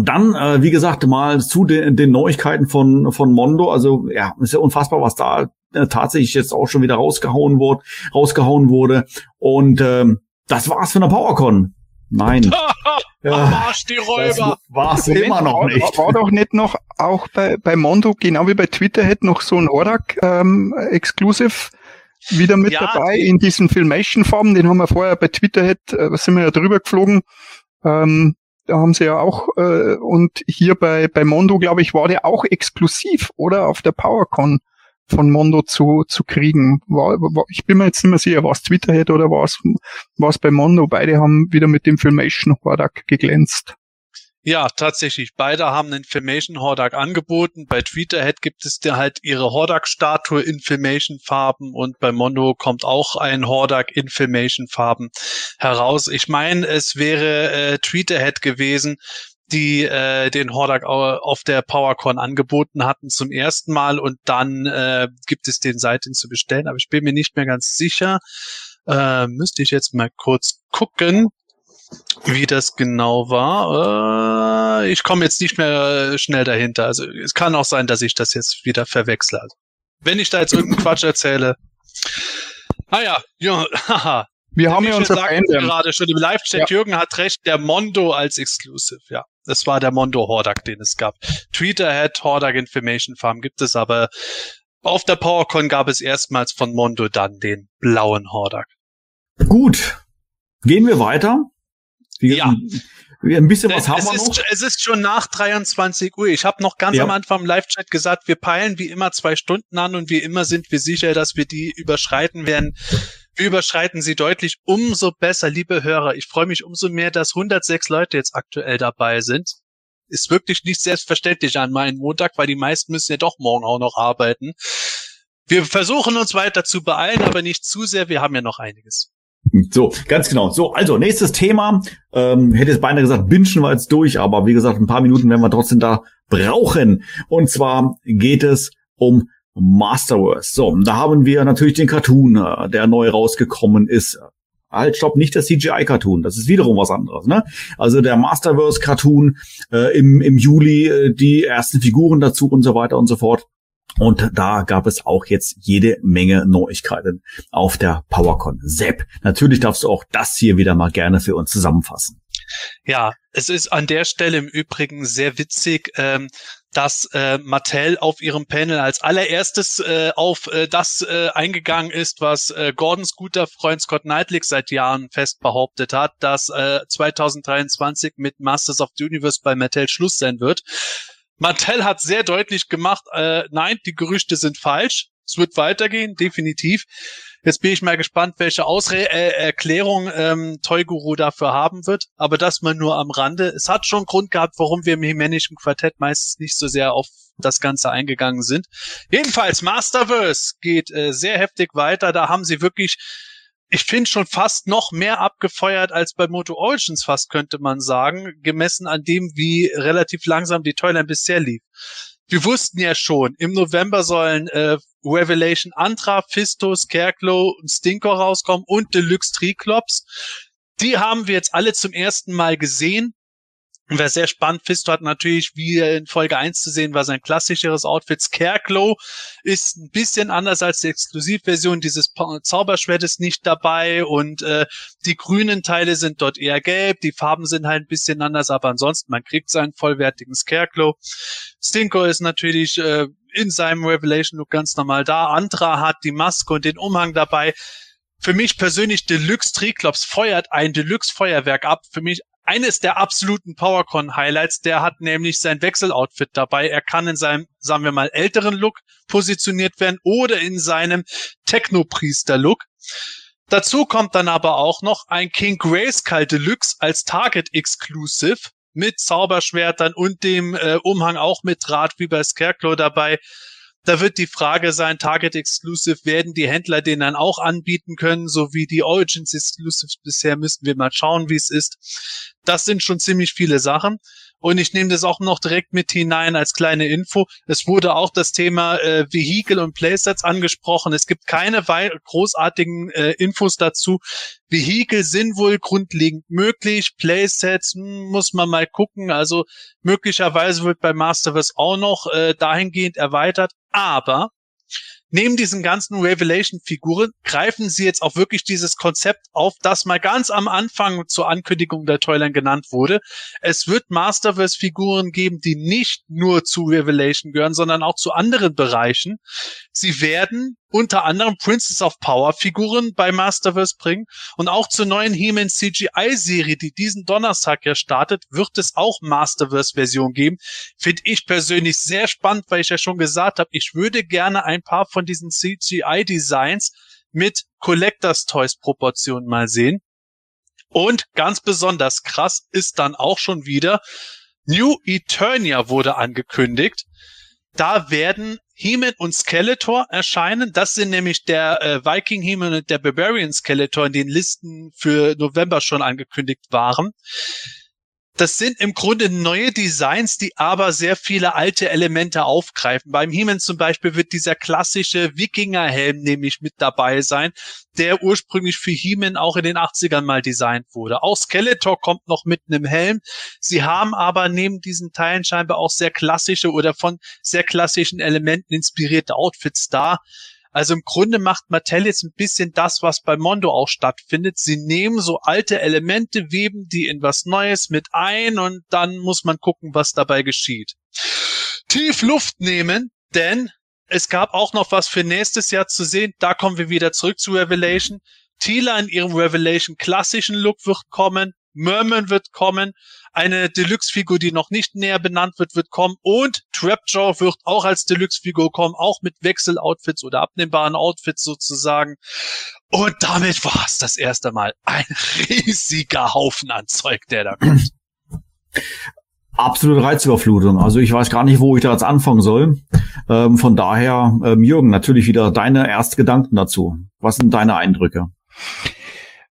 dann, äh, wie gesagt, mal zu den, den Neuigkeiten von, von Mondo. Also ja, ist ja unfassbar, was da äh, tatsächlich jetzt auch schon wieder rausgehauen wurde, rausgehauen wurde. Und ähm, das war's für eine PowerCon. Nein. ja, Arsch, die Räuber. War's immer noch nicht. War, war, doch nicht noch auch bei, bei Mondo, genau wie bei Twitter, hätte noch so ein Horak ähm, Exclusive wieder mit ja, dabei in diesen Filmation-Farben. Den haben wir vorher bei Twitter, hätte, äh, sind wir ja drüber geflogen. Ähm, da haben sie ja auch, äh, und hier bei, bei Mondo, glaube ich, war der auch exklusiv, oder? Auf der PowerCon von Mondo zu, zu kriegen. War, war, ich bin mir jetzt nicht mehr sicher, was Twitter hätte oder was, was bei Mondo. Beide haben wieder mit dem Filmation Hordak geglänzt. Ja, tatsächlich. Beide haben einen Filmation Hordak angeboten. Bei Tweeterhead gibt es dir halt ihre Hordak-Statue in Filmation-Farben und bei Mondo kommt auch ein Hordak in Filmation-Farben heraus. Ich meine, es wäre äh, Tweeterhead gewesen, die äh, den Hordak auf der PowerCon angeboten hatten zum ersten Mal und dann äh, gibt es den seitdem zu bestellen, aber ich bin mir nicht mehr ganz sicher. Äh, müsste ich jetzt mal kurz gucken. Wie das genau war, äh, ich komme jetzt nicht mehr äh, schnell dahinter. Also es kann auch sein, dass ich das jetzt wieder verwechsle. Also, wenn ich da jetzt irgendeinen Quatsch erzähle. Ah ja, ja, haha. Wir haben ja unser gerade schon im Live-Chat, ja. Jürgen hat recht, der Mondo als Exclusive, ja. Das war der Mondo Hordak, den es gab. Tweeterhead, Hordak Information Farm gibt es, aber auf der PowerCon gab es erstmals von Mondo dann den blauen Hordak. Gut. Gehen wir weiter. Ja. Ein bisschen was haben es wir ist, noch. Es ist schon nach 23 Uhr. Ich habe noch ganz ja. am Anfang im Live-Chat gesagt, wir peilen wie immer zwei Stunden an und wie immer sind wir sicher, dass wir die überschreiten werden. Wir überschreiten sie deutlich. Umso besser, liebe Hörer. Ich freue mich umso mehr, dass 106 Leute jetzt aktuell dabei sind. Ist wirklich nicht selbstverständlich an meinem Montag, weil die meisten müssen ja doch morgen auch noch arbeiten. Wir versuchen uns weiter zu beeilen, aber nicht zu sehr. Wir haben ja noch einiges. So, ganz genau. So, also nächstes Thema. Ähm, hätte jetzt beinahe gesagt, binschen wir jetzt durch, aber wie gesagt, ein paar Minuten werden wir trotzdem da brauchen. Und zwar geht es um Masterverse. So, da haben wir natürlich den Cartoon, äh, der neu rausgekommen ist. Halt, stopp, nicht der CGI-Cartoon. Das ist wiederum was anderes. Ne? Also der Masterverse-Cartoon äh, im, im Juli, äh, die ersten Figuren dazu und so weiter und so fort. Und da gab es auch jetzt jede Menge Neuigkeiten auf der PowerCon. Sepp, natürlich darfst du auch das hier wieder mal gerne für uns zusammenfassen. Ja, es ist an der Stelle im Übrigen sehr witzig, ähm, dass äh, Mattel auf ihrem Panel als allererstes äh, auf äh, das äh, eingegangen ist, was äh, Gordons guter Freund Scott Knightley seit Jahren fest behauptet hat, dass äh, 2023 mit Masters of the Universe bei Mattel Schluss sein wird. Mattel hat sehr deutlich gemacht, äh, nein, die Gerüchte sind falsch. Es wird weitergehen, definitiv. Jetzt bin ich mal gespannt, welche Ausre äh, Erklärung ähm, Toy Guru dafür haben wird. Aber das mal nur am Rande. Es hat schon Grund gehabt, warum wir im Himänischen Quartett meistens nicht so sehr auf das Ganze eingegangen sind. Jedenfalls, Masterverse geht äh, sehr heftig weiter. Da haben sie wirklich ich finde schon fast noch mehr abgefeuert als bei Moto Origins fast, könnte man sagen, gemessen an dem, wie relativ langsam die Toyline bisher lief. Wir wussten ja schon, im November sollen äh, Revelation Antra, Fisto, Scarecrow und Stinker rauskommen und Deluxe Triclops. Die haben wir jetzt alle zum ersten Mal gesehen. Und wer sehr spannend, Fisto hat natürlich, wie in Folge 1 zu sehen war, sein klassischeres Outfit. Scarecrow ist ein bisschen anders als die Exklusivversion. Dieses Zauberschwert ist nicht dabei und äh, die grünen Teile sind dort eher gelb. Die Farben sind halt ein bisschen anders, aber ansonsten, man kriegt seinen vollwertigen Scarecrow. Stinko ist natürlich äh, in seinem Revelation-Look ganz normal da. Andra hat die Maske und den Umhang dabei. Für mich persönlich Deluxe Triclops feuert ein Deluxe Feuerwerk ab. Für mich eines der absoluten PowerCon-Highlights. Der hat nämlich sein Wechseloutfit dabei. Er kann in seinem, sagen wir mal, älteren Look positioniert werden oder in seinem Technopriester-Look. Dazu kommt dann aber auch noch ein King Grayskull Deluxe als Target Exclusive mit Zauberschwertern und dem äh, Umhang auch mit Draht wie bei Scarecrow dabei. Da wird die Frage sein, Target Exclusive, werden die Händler den dann auch anbieten können, so wie die Origins Exclusives bisher, müssten wir mal schauen, wie es ist. Das sind schon ziemlich viele Sachen. Und ich nehme das auch noch direkt mit hinein als kleine Info. Es wurde auch das Thema äh, Vehikel und Playsets angesprochen. Es gibt keine großartigen äh, Infos dazu. Vehikel sind wohl grundlegend möglich. Playsets hm, muss man mal gucken. Also möglicherweise wird bei Masterverse auch noch äh, dahingehend erweitert. Aber neben diesen ganzen Revelation-Figuren greifen sie jetzt auch wirklich dieses Konzept auf, das mal ganz am Anfang zur Ankündigung der Toyline genannt wurde. Es wird Masterverse-Figuren geben, die nicht nur zu Revelation gehören, sondern auch zu anderen Bereichen. Sie werden unter anderem Princess of Power Figuren bei Masterverse bringen und auch zur neuen He-Man CGI Serie, die diesen Donnerstag ja startet, wird es auch Masterverse Version geben. Finde ich persönlich sehr spannend, weil ich ja schon gesagt habe, ich würde gerne ein paar von diesen CGI Designs mit Collectors Toys Proportionen mal sehen. Und ganz besonders krass ist dann auch schon wieder New Eternia wurde angekündigt. Da werden He-Man und Skeletor erscheinen. Das sind nämlich der äh, Viking He-Man und der Barbarian Skeletor in den Listen für November schon angekündigt waren. Das sind im Grunde neue Designs, die aber sehr viele alte Elemente aufgreifen. Beim He-Man zum Beispiel wird dieser klassische Wikingerhelm nämlich mit dabei sein, der ursprünglich für He-Man auch in den 80ern mal designt wurde. Auch Skeletor kommt noch mit einem Helm. Sie haben aber neben diesen Teilen scheinbar auch sehr klassische oder von sehr klassischen Elementen inspirierte Outfits da. Also im Grunde macht Mattel jetzt ein bisschen das, was bei Mondo auch stattfindet. Sie nehmen so alte Elemente, weben die in was Neues mit ein und dann muss man gucken, was dabei geschieht. Tief Luft nehmen, denn es gab auch noch was für nächstes Jahr zu sehen. Da kommen wir wieder zurück zu Revelation. Tila in ihrem Revelation klassischen Look wird kommen. Merman wird kommen. Eine Deluxe-Figur, die noch nicht näher benannt wird, wird kommen. Und Trapjaw wird auch als Deluxe-Figur kommen, auch mit Wechseloutfits oder abnehmbaren Outfits sozusagen. Und damit war es das erste Mal ein riesiger Haufen an Zeug, der da kommt. Absolute Reizüberflutung. Also ich weiß gar nicht, wo ich da jetzt anfangen soll. Ähm, von daher, ähm, Jürgen, natürlich wieder deine Erstgedanken dazu. Was sind deine Eindrücke?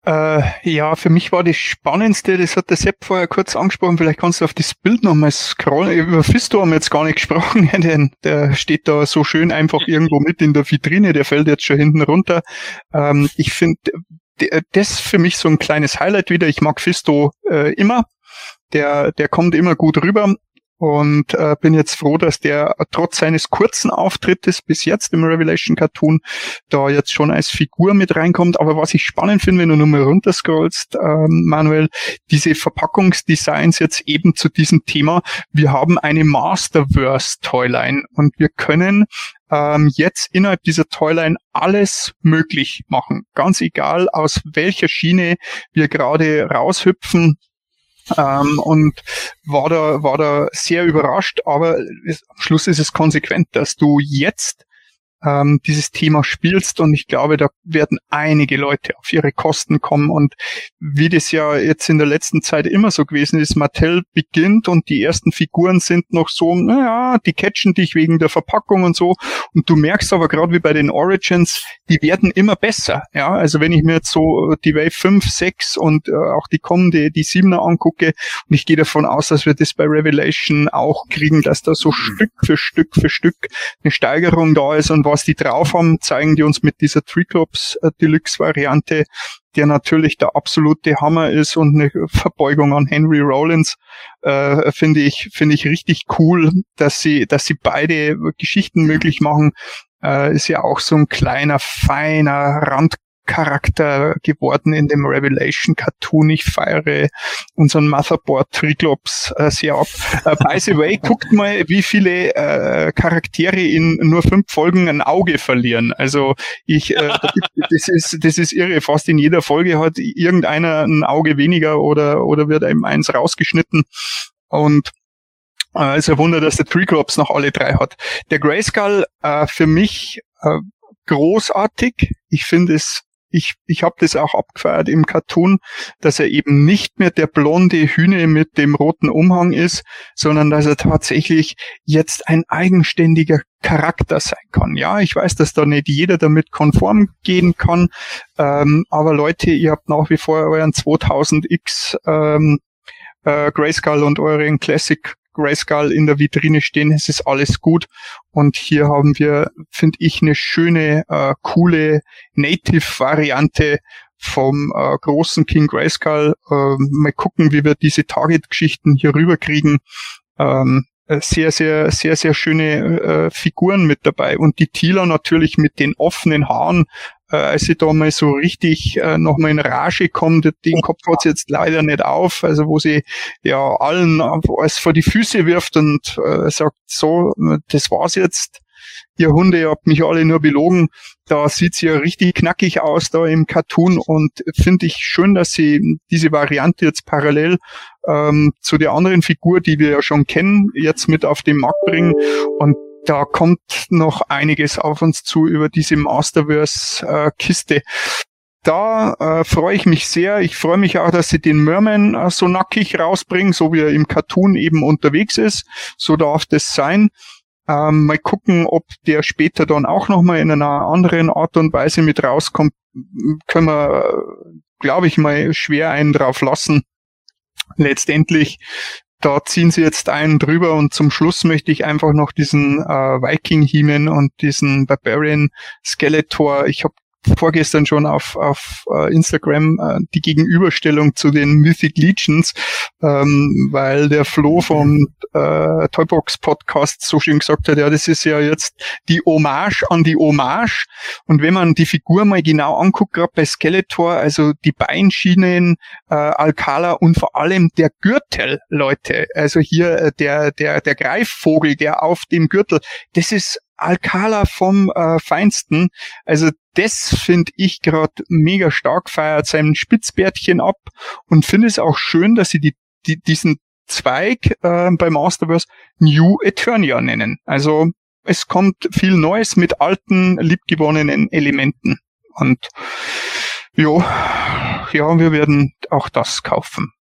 Äh, ja, für mich war das Spannendste, das hat der Sepp vorher kurz angesprochen, vielleicht kannst du auf das Bild nochmal scrollen. Über Fisto haben wir jetzt gar nicht gesprochen, denn der steht da so schön einfach irgendwo mit in der Vitrine, der fällt jetzt schon hinten runter. Ähm, ich finde, das für mich so ein kleines Highlight wieder. Ich mag Fisto äh, immer. Der, der kommt immer gut rüber. Und äh, bin jetzt froh, dass der trotz seines kurzen Auftrittes bis jetzt im Revelation Cartoon da jetzt schon als Figur mit reinkommt. Aber was ich spannend finde, wenn du nochmal runterscrollst, ähm, Manuel, diese Verpackungsdesigns jetzt eben zu diesem Thema. Wir haben eine Masterverse Toyline und wir können ähm, jetzt innerhalb dieser Toyline alles möglich machen. Ganz egal, aus welcher Schiene wir gerade raushüpfen, ähm, und war da, war da sehr überrascht, aber es, am Schluss ist es konsequent, dass du jetzt ähm, dieses Thema spielst. Und ich glaube, da werden einige Leute auf ihre Kosten kommen. Und wie das ja jetzt in der letzten Zeit immer so gewesen ist, Mattel beginnt und die ersten Figuren sind noch so, naja, die catchen dich wegen der Verpackung und so. Und du merkst aber gerade wie bei den Origins, die werden immer besser, ja, also wenn ich mir jetzt so die Wave 5, 6 und äh, auch die kommende, die 7er angucke und ich gehe davon aus, dass wir das bei Revelation auch kriegen, dass da so mhm. Stück für Stück für Stück eine Steigerung da ist. Und was die drauf haben, zeigen die uns mit dieser Triclops äh, Deluxe Variante, der natürlich der absolute Hammer ist und eine Verbeugung an Henry Rollins, äh, finde ich, finde ich richtig cool, dass sie, dass sie beide Geschichten möglich machen. Äh, ist ja auch so ein kleiner, feiner Rand Charakter geworden in dem Revelation Cartoon. Ich feiere unseren Motherboard Triglops äh, sehr ab. Äh, by the way, guckt mal, wie viele äh, Charaktere in nur fünf Folgen ein Auge verlieren. Also ich, äh, das ist, das ist irre. Fast in jeder Folge hat irgendeiner ein Auge weniger oder, oder wird einem eins rausgeschnitten. Und äh, ist ein Wunder, dass der Triglops noch alle drei hat. Der Grayskull äh, für mich äh, großartig. Ich finde es ich, ich habe das auch abgefeiert im Cartoon, dass er eben nicht mehr der blonde Hühne mit dem roten Umhang ist, sondern dass er tatsächlich jetzt ein eigenständiger Charakter sein kann. Ja, ich weiß, dass da nicht jeder damit konform gehen kann, ähm, aber Leute, ihr habt nach wie vor euren 2000X ähm, äh, Grayskull und euren Classic Grayskull in der Vitrine stehen, es ist alles gut. Und hier haben wir, finde ich, eine schöne, äh, coole Native-Variante vom äh, großen King Grayskull. Äh, mal gucken, wie wir diese Target-Geschichten hier rüberkriegen. Ähm, äh, sehr, sehr, sehr, sehr schöne äh, Figuren mit dabei. Und die Tila natürlich mit den offenen Haaren, äh, als sie da mal so richtig äh, nochmal in Rage kommt, den Kopf hat sie jetzt leider nicht auf, also wo sie ja allen alles vor die Füße wirft und äh, sagt, so, das war's jetzt ihr Hunde, ihr habt mich alle nur belogen. Da sieht sie ja richtig knackig aus da im Cartoon und finde ich schön, dass sie diese Variante jetzt parallel ähm, zu der anderen Figur, die wir ja schon kennen, jetzt mit auf den Markt bringen. Und da kommt noch einiges auf uns zu über diese Masterverse-Kiste. Da äh, freue ich mich sehr. Ich freue mich auch, dass sie den Merman äh, so nackig rausbringen, so wie er im Cartoon eben unterwegs ist. So darf das sein. Ähm, mal gucken, ob der später dann auch nochmal in einer anderen Art und Weise mit rauskommt. Können wir, äh, glaube ich, mal schwer einen drauf lassen. Letztendlich, da ziehen sie jetzt einen drüber und zum Schluss möchte ich einfach noch diesen äh, Viking Hemen und diesen Barbarian Skeletor. Ich habe vorgestern schon auf, auf uh, Instagram uh, die Gegenüberstellung zu den Mythic Legions, ähm, weil der Flo vom äh, Toybox Podcast so schön gesagt hat, ja, das ist ja jetzt die Hommage an die Hommage. Und wenn man die Figur mal genau anguckt, gerade bei Skeletor, also die Beinschienen, äh, Alcala und vor allem der Gürtel, Leute, also hier äh, der, der, der Greifvogel, der auf dem Gürtel, das ist Alcala vom äh, Feinsten. Also das finde ich gerade mega stark, feiert sein Spitzbärtchen ab und finde es auch schön, dass sie die, die, diesen Zweig äh, bei Masterverse New Eternia nennen. Also es kommt viel Neues mit alten, liebgewonnenen Elementen. Und jo, ja, wir werden auch das kaufen.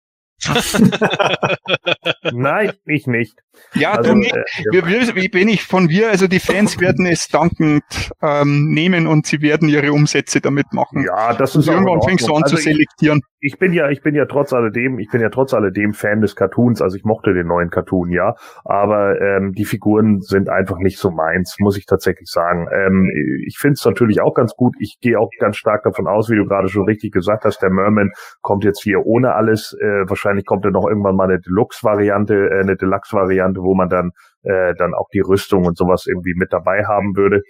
Nein, ich nicht. Ja, also, du nicht. Äh, wir, wir, wie bin ich von wir? Also die Fans werden es dankend ähm, nehmen und sie werden ihre Umsätze damit machen. Ja, das ist und Irgendwann fängst du an also zu selektieren. Ich bin ja, ich bin ja trotz alledem, ich bin ja trotz alledem Fan des Cartoons, also ich mochte den neuen Cartoon, ja, aber ähm, die Figuren sind einfach nicht so meins, muss ich tatsächlich sagen. Ähm, ich finde es natürlich auch ganz gut. Ich gehe auch ganz stark davon aus, wie du gerade schon richtig gesagt hast, der Merman kommt jetzt hier ohne alles. Äh, wahrscheinlich kommt er noch irgendwann mal eine Deluxe-Variante, äh, eine Deluxe-Variante, wo man dann äh, dann auch die Rüstung und sowas irgendwie mit dabei haben würde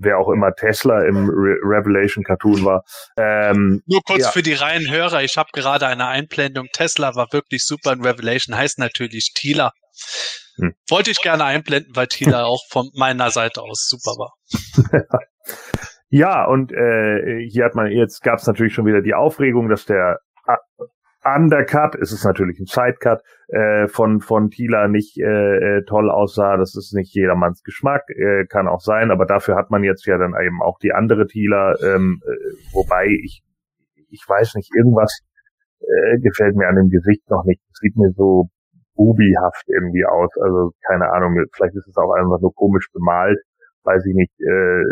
wer auch immer Tesla im Re Revelation Cartoon war. Ähm, Nur kurz ja. für die reinen Hörer, ich habe gerade eine Einblendung. Tesla war wirklich super in Revelation, heißt natürlich Tila. Hm. Wollte ich gerne einblenden, weil Tila auch von meiner Seite aus super war. ja, und äh, hier hat man, jetzt gab es natürlich schon wieder die Aufregung, dass der Undercut, es ist natürlich ein Sidecut, äh, von, von Tila nicht äh, äh, toll aussah. Das ist nicht jedermanns Geschmack, äh, kann auch sein, aber dafür hat man jetzt ja dann eben auch die andere Tila, ähm, äh, wobei ich, ich weiß nicht, irgendwas äh, gefällt mir an dem Gesicht noch nicht. Es sieht mir so bubihaft irgendwie aus. Also keine Ahnung, vielleicht ist es auch einfach nur komisch bemalt weiß ich nicht, äh,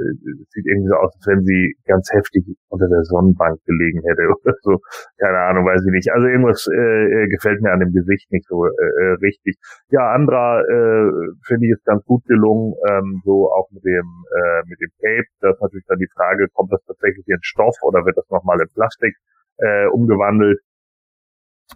sieht irgendwie so aus, als wenn sie ganz heftig unter der Sonnenbank gelegen hätte oder so. Keine Ahnung, weiß ich nicht. Also irgendwas äh, äh, gefällt mir an dem Gesicht nicht so äh, äh, richtig. Ja, Andra äh, finde ich ist ganz gut gelungen, ähm, so auch mit dem äh, mit dem Cape. Da ist natürlich dann die Frage, kommt das tatsächlich in Stoff oder wird das nochmal in Plastik äh, umgewandelt?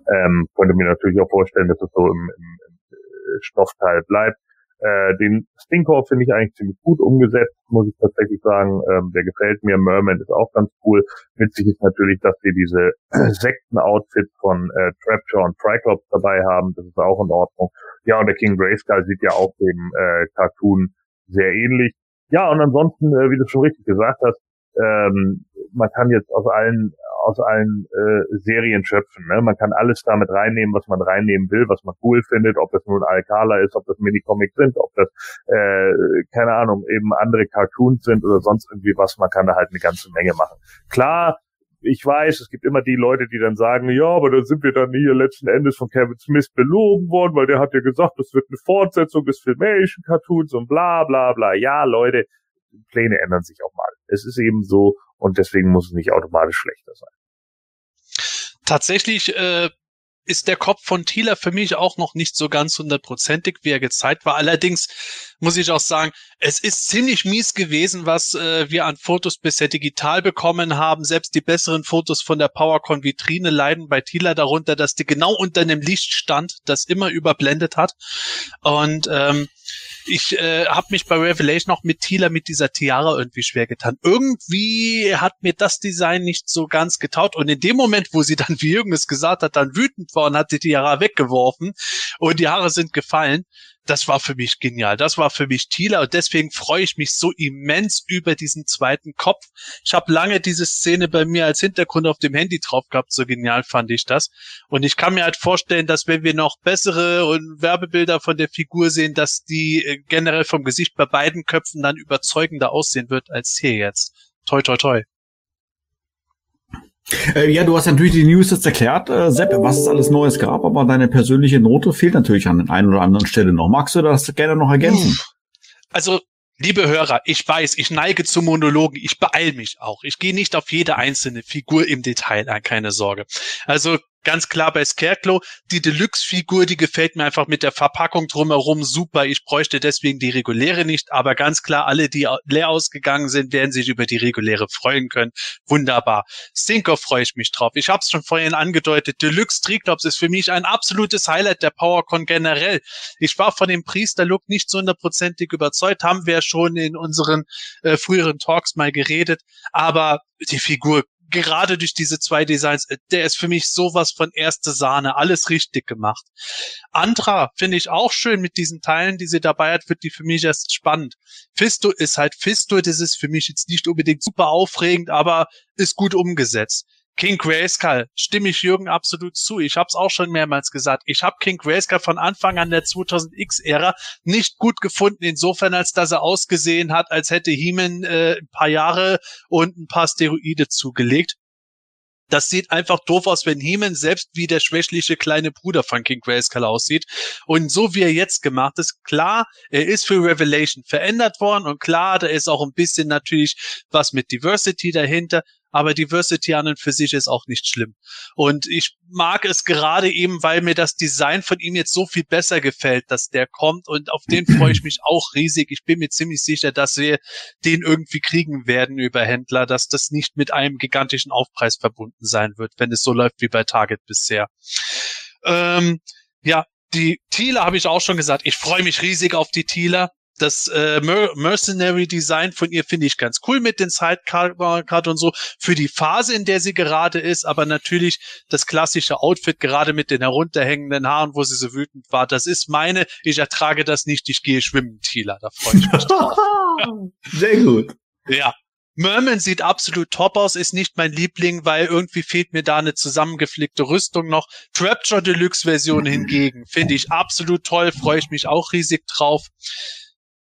Ähm, konnte mir natürlich auch vorstellen, dass es so im, im, im Stoffteil bleibt. Äh, den Stinkor finde ich eigentlich ziemlich gut umgesetzt, muss ich tatsächlich sagen. Ähm, der gefällt mir. Merman ist auch ganz cool. Witzig ist natürlich, dass sie diese Sekten-Outfits von äh, Trapjaw und Triclops dabei haben. Das ist auch in Ordnung. Ja, und der King Grayskull sieht ja auch dem äh, Cartoon sehr ähnlich. Ja, und ansonsten, äh, wie du schon richtig gesagt hast, ähm, man kann jetzt aus allen aus allen äh, Serien schöpfen. Ne? Man kann alles damit reinnehmen, was man reinnehmen will, was man cool findet, ob das nun Alcala ist, ob das Minicomics sind, ob das, äh, keine Ahnung, eben andere Cartoons sind oder sonst irgendwie was. Man kann da halt eine ganze Menge machen. Klar, ich weiß, es gibt immer die Leute, die dann sagen, ja, aber dann sind wir dann hier letzten Endes von Kevin Smith belogen worden, weil der hat ja gesagt, das wird eine Fortsetzung des Filmation Cartoons und bla bla bla. Ja, Leute, Pläne ändern sich auch mal. Es ist eben so und deswegen muss es nicht automatisch schlechter sein. Tatsächlich äh, ist der Kopf von Thieler für mich auch noch nicht so ganz hundertprozentig, wie er gezeigt war. Allerdings muss ich auch sagen, es ist ziemlich mies gewesen, was äh, wir an Fotos bisher digital bekommen haben. Selbst die besseren Fotos von der PowerCon Vitrine leiden bei Thieler darunter, dass die genau unter einem Licht stand, das immer überblendet hat. Und ähm, ich äh, habe mich bei Revelation auch mit Thieler mit dieser Tiara irgendwie schwer getan. Irgendwie hat mir das Design nicht so ganz getaut. Und in dem Moment, wo sie dann, wie Jürgen es gesagt hat, dann wütend war und hat die Tiara weggeworfen und die Haare sind gefallen, das war für mich genial. Das war für mich Thieler und deswegen freue ich mich so immens über diesen zweiten Kopf. Ich habe lange diese Szene bei mir als Hintergrund auf dem Handy drauf gehabt, so genial fand ich das. Und ich kann mir halt vorstellen, dass wenn wir noch bessere und Werbebilder von der Figur sehen, dass die äh, generell vom Gesicht bei beiden Köpfen dann überzeugender aussehen wird als hier jetzt. Toi, toi, toi. Äh, ja, du hast natürlich die News jetzt erklärt, äh, Sepp, was es alles Neues gab, aber deine persönliche Note fehlt natürlich an der einen oder anderen Stelle noch. Magst du das gerne noch ergänzen? Also, liebe Hörer, ich weiß, ich neige zu Monologen, ich beeil mich auch. Ich gehe nicht auf jede einzelne Figur im Detail ein, keine Sorge. Also Ganz klar bei Scarecrow, die Deluxe-Figur, die gefällt mir einfach mit der Verpackung drumherum super. Ich bräuchte deswegen die reguläre nicht, aber ganz klar, alle, die leer ausgegangen sind, werden sich über die reguläre freuen können. Wunderbar. Stinker freue ich mich drauf. Ich habe es schon vorhin angedeutet, Deluxe Triclops ist für mich ein absolutes Highlight der PowerCon generell. Ich war von dem Priester-Look nicht so hundertprozentig überzeugt, haben wir schon in unseren äh, früheren Talks mal geredet, aber die Figur gerade durch diese zwei Designs, äh, der ist für mich sowas von erste Sahne, alles richtig gemacht. Andra finde ich auch schön mit diesen Teilen, die sie dabei hat, wird die für mich erst spannend. Fisto ist halt Fisto, das ist für mich jetzt nicht unbedingt super aufregend, aber ist gut umgesetzt. King Grayskull stimme ich Jürgen absolut zu. Ich habe es auch schon mehrmals gesagt. Ich habe King Grayskull von Anfang an der 2000X-Ära nicht gut gefunden, insofern als dass er ausgesehen hat, als hätte Heeman äh, ein paar Jahre und ein paar Steroide zugelegt. Das sieht einfach doof aus, wenn Heeman selbst wie der schwächliche kleine Bruder von King Grayskull aussieht. Und so wie er jetzt gemacht ist, klar, er ist für Revelation verändert worden und klar, da ist auch ein bisschen natürlich was mit Diversity dahinter. Aber Diversity an und für sich ist auch nicht schlimm. Und ich mag es gerade eben, weil mir das Design von ihm jetzt so viel besser gefällt, dass der kommt und auf den freue ich mich auch riesig. Ich bin mir ziemlich sicher, dass wir den irgendwie kriegen werden über Händler, dass das nicht mit einem gigantischen Aufpreis verbunden sein wird, wenn es so läuft wie bei Target bisher. Ähm, ja, die Thieler habe ich auch schon gesagt. Ich freue mich riesig auf die Thieler das äh, Mercenary Design von ihr finde ich ganz cool mit den Sidecard und so für die Phase, in der sie gerade ist, aber natürlich das klassische Outfit gerade mit den herunterhängenden Haaren, wo sie so wütend war, das ist meine, ich ertrage das nicht, ich gehe schwimmen, Tila, da freue ich mich drauf. Sehr gut. Ja. Merman sieht absolut top aus, ist nicht mein Liebling, weil irgendwie fehlt mir da eine zusammengeflickte Rüstung noch. Trapture Deluxe Version hingegen finde ich absolut toll, freue ich mich auch riesig drauf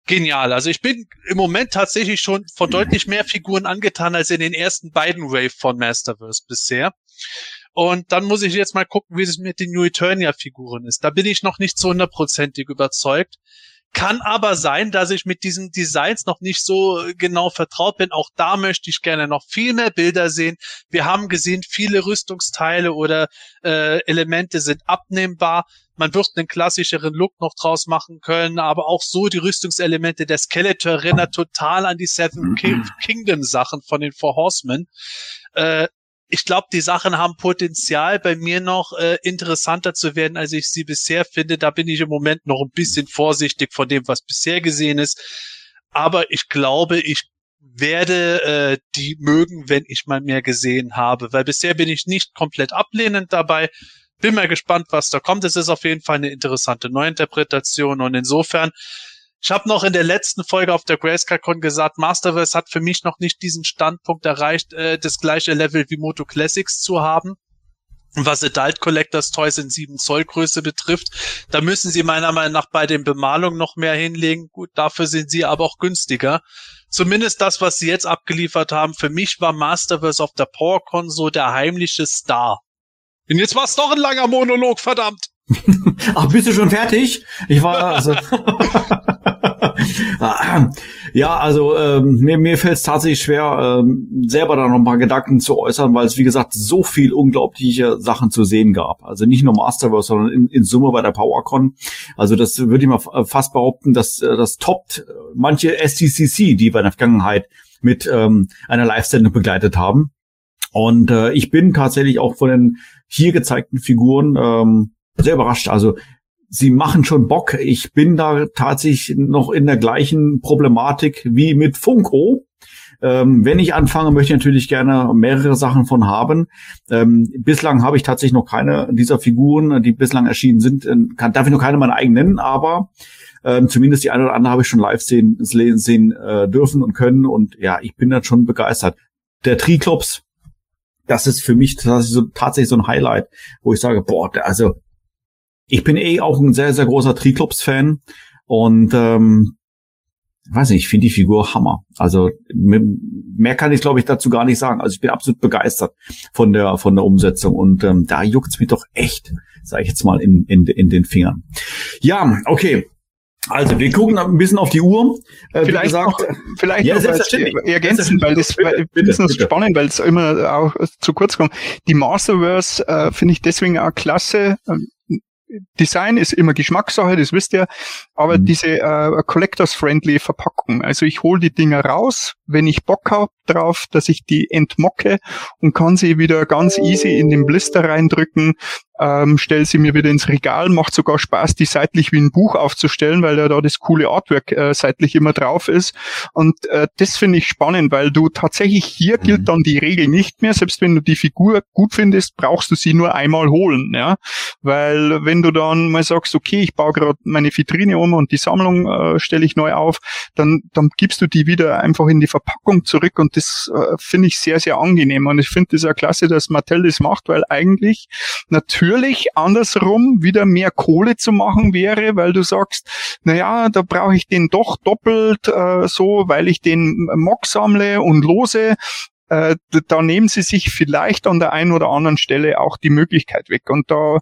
genial. Also ich bin im Moment tatsächlich schon von deutlich mehr Figuren angetan als in den ersten beiden Wave von Masterverse bisher. Und dann muss ich jetzt mal gucken, wie es mit den New Eternia Figuren ist. Da bin ich noch nicht so hundertprozentig überzeugt. Kann aber sein, dass ich mit diesen Designs noch nicht so genau vertraut bin. Auch da möchte ich gerne noch viel mehr Bilder sehen. Wir haben gesehen, viele Rüstungsteile oder äh, Elemente sind abnehmbar. Man wird einen klassischeren Look noch draus machen können, aber auch so die Rüstungselemente der Skeletor erinnert total an die Seven Kingdom Sachen von den Four Horsemen. Äh, ich glaube, die Sachen haben Potenzial, bei mir noch äh, interessanter zu werden, als ich sie bisher finde. Da bin ich im Moment noch ein bisschen vorsichtig von dem, was bisher gesehen ist. Aber ich glaube, ich werde äh, die mögen, wenn ich mal mehr gesehen habe, weil bisher bin ich nicht komplett ablehnend dabei. Bin mal gespannt, was da kommt. Es ist auf jeden Fall eine interessante Neuinterpretation und insofern ich habe noch in der letzten Folge auf der GrayscaleCon gesagt, Masterverse hat für mich noch nicht diesen Standpunkt erreicht, äh, das gleiche Level wie Moto Classics zu haben. Was Adult Collectors Toys in 7 Zoll Größe betrifft, da müssen sie meiner Meinung nach bei den Bemalungen noch mehr hinlegen. Gut, dafür sind sie aber auch günstiger. Zumindest das, was sie jetzt abgeliefert haben. Für mich war Masterverse auf der PowerCon so der heimliche Star. Und jetzt war es doch ein langer Monolog, verdammt. Ach, bist du schon fertig? Ich war also. ja, also ähm, mir, mir fällt es tatsächlich schwer, ähm, selber da noch ein paar Gedanken zu äußern, weil es wie gesagt so viel unglaubliche Sachen zu sehen gab. Also nicht nur Masterverse, sondern in, in Summe bei der PowerCon. Also das würde ich mal fast behaupten, dass äh, das toppt manche STCC, die wir in der Vergangenheit mit ähm, einer Live-Sendung begleitet haben. Und äh, ich bin tatsächlich auch von den hier gezeigten Figuren ähm, sehr überrascht. Also sie machen schon Bock. Ich bin da tatsächlich noch in der gleichen Problematik wie mit Funko. Ähm, wenn ich anfange, möchte ich natürlich gerne mehrere Sachen von haben. Ähm, bislang habe ich tatsächlich noch keine dieser Figuren, die bislang erschienen sind. Äh, kann, darf ich noch keine meiner eigenen nennen, aber ähm, zumindest die eine oder andere habe ich schon live sehen, sehen äh, dürfen und können. Und ja, ich bin dann schon begeistert. Der Triklops, das ist für mich tatsächlich so, tatsächlich so ein Highlight, wo ich sage, boah, also ich bin eh auch ein sehr, sehr großer Triklops-Fan und ähm, weiß nicht, ich finde die Figur Hammer. Also mehr kann ich, glaube ich, dazu gar nicht sagen. Also ich bin absolut begeistert von der von der Umsetzung und ähm, da juckt's mich doch echt, sage ich jetzt mal, in, in, in den Fingern. Ja, okay. Also wir gucken ein bisschen auf die Uhr. Äh, vielleicht gesagt, noch, vielleicht ja, noch ergänzen, weil das bitte, bitte, ist bitte. spannend, weil es immer auch zu kurz kommt. Die Masterverse äh, finde ich deswegen auch klasse. Ähm, Design ist immer Geschmackssache, das wisst ihr, aber mhm. diese äh, Collectors-friendly Verpackung. Also ich hole die Dinger raus, wenn ich Bock habe drauf, dass ich die entmocke und kann sie wieder ganz easy in den Blister reindrücken, ähm, stelle sie mir wieder ins Regal, macht sogar Spaß, die seitlich wie ein Buch aufzustellen, weil da, da das coole Artwork äh, seitlich immer drauf ist. Und äh, das finde ich spannend, weil du tatsächlich hier mhm. gilt dann die Regel nicht mehr, selbst wenn du die Figur gut findest, brauchst du sie nur einmal holen, ja, weil wenn du dann mal sagst, okay, ich baue gerade meine Vitrine um und die Sammlung äh, stelle ich neu auf, dann dann gibst du die wieder einfach in die Verpackung zurück und das äh, finde ich sehr sehr angenehm und ich finde das ja klasse, dass Mattel das macht, weil eigentlich natürlich natürlich andersrum wieder mehr Kohle zu machen wäre, weil du sagst, na ja, da brauche ich den doch doppelt äh, so, weil ich den Mock sammle und lose äh, da nehmen sie sich vielleicht an der einen oder anderen Stelle auch die Möglichkeit weg. Und da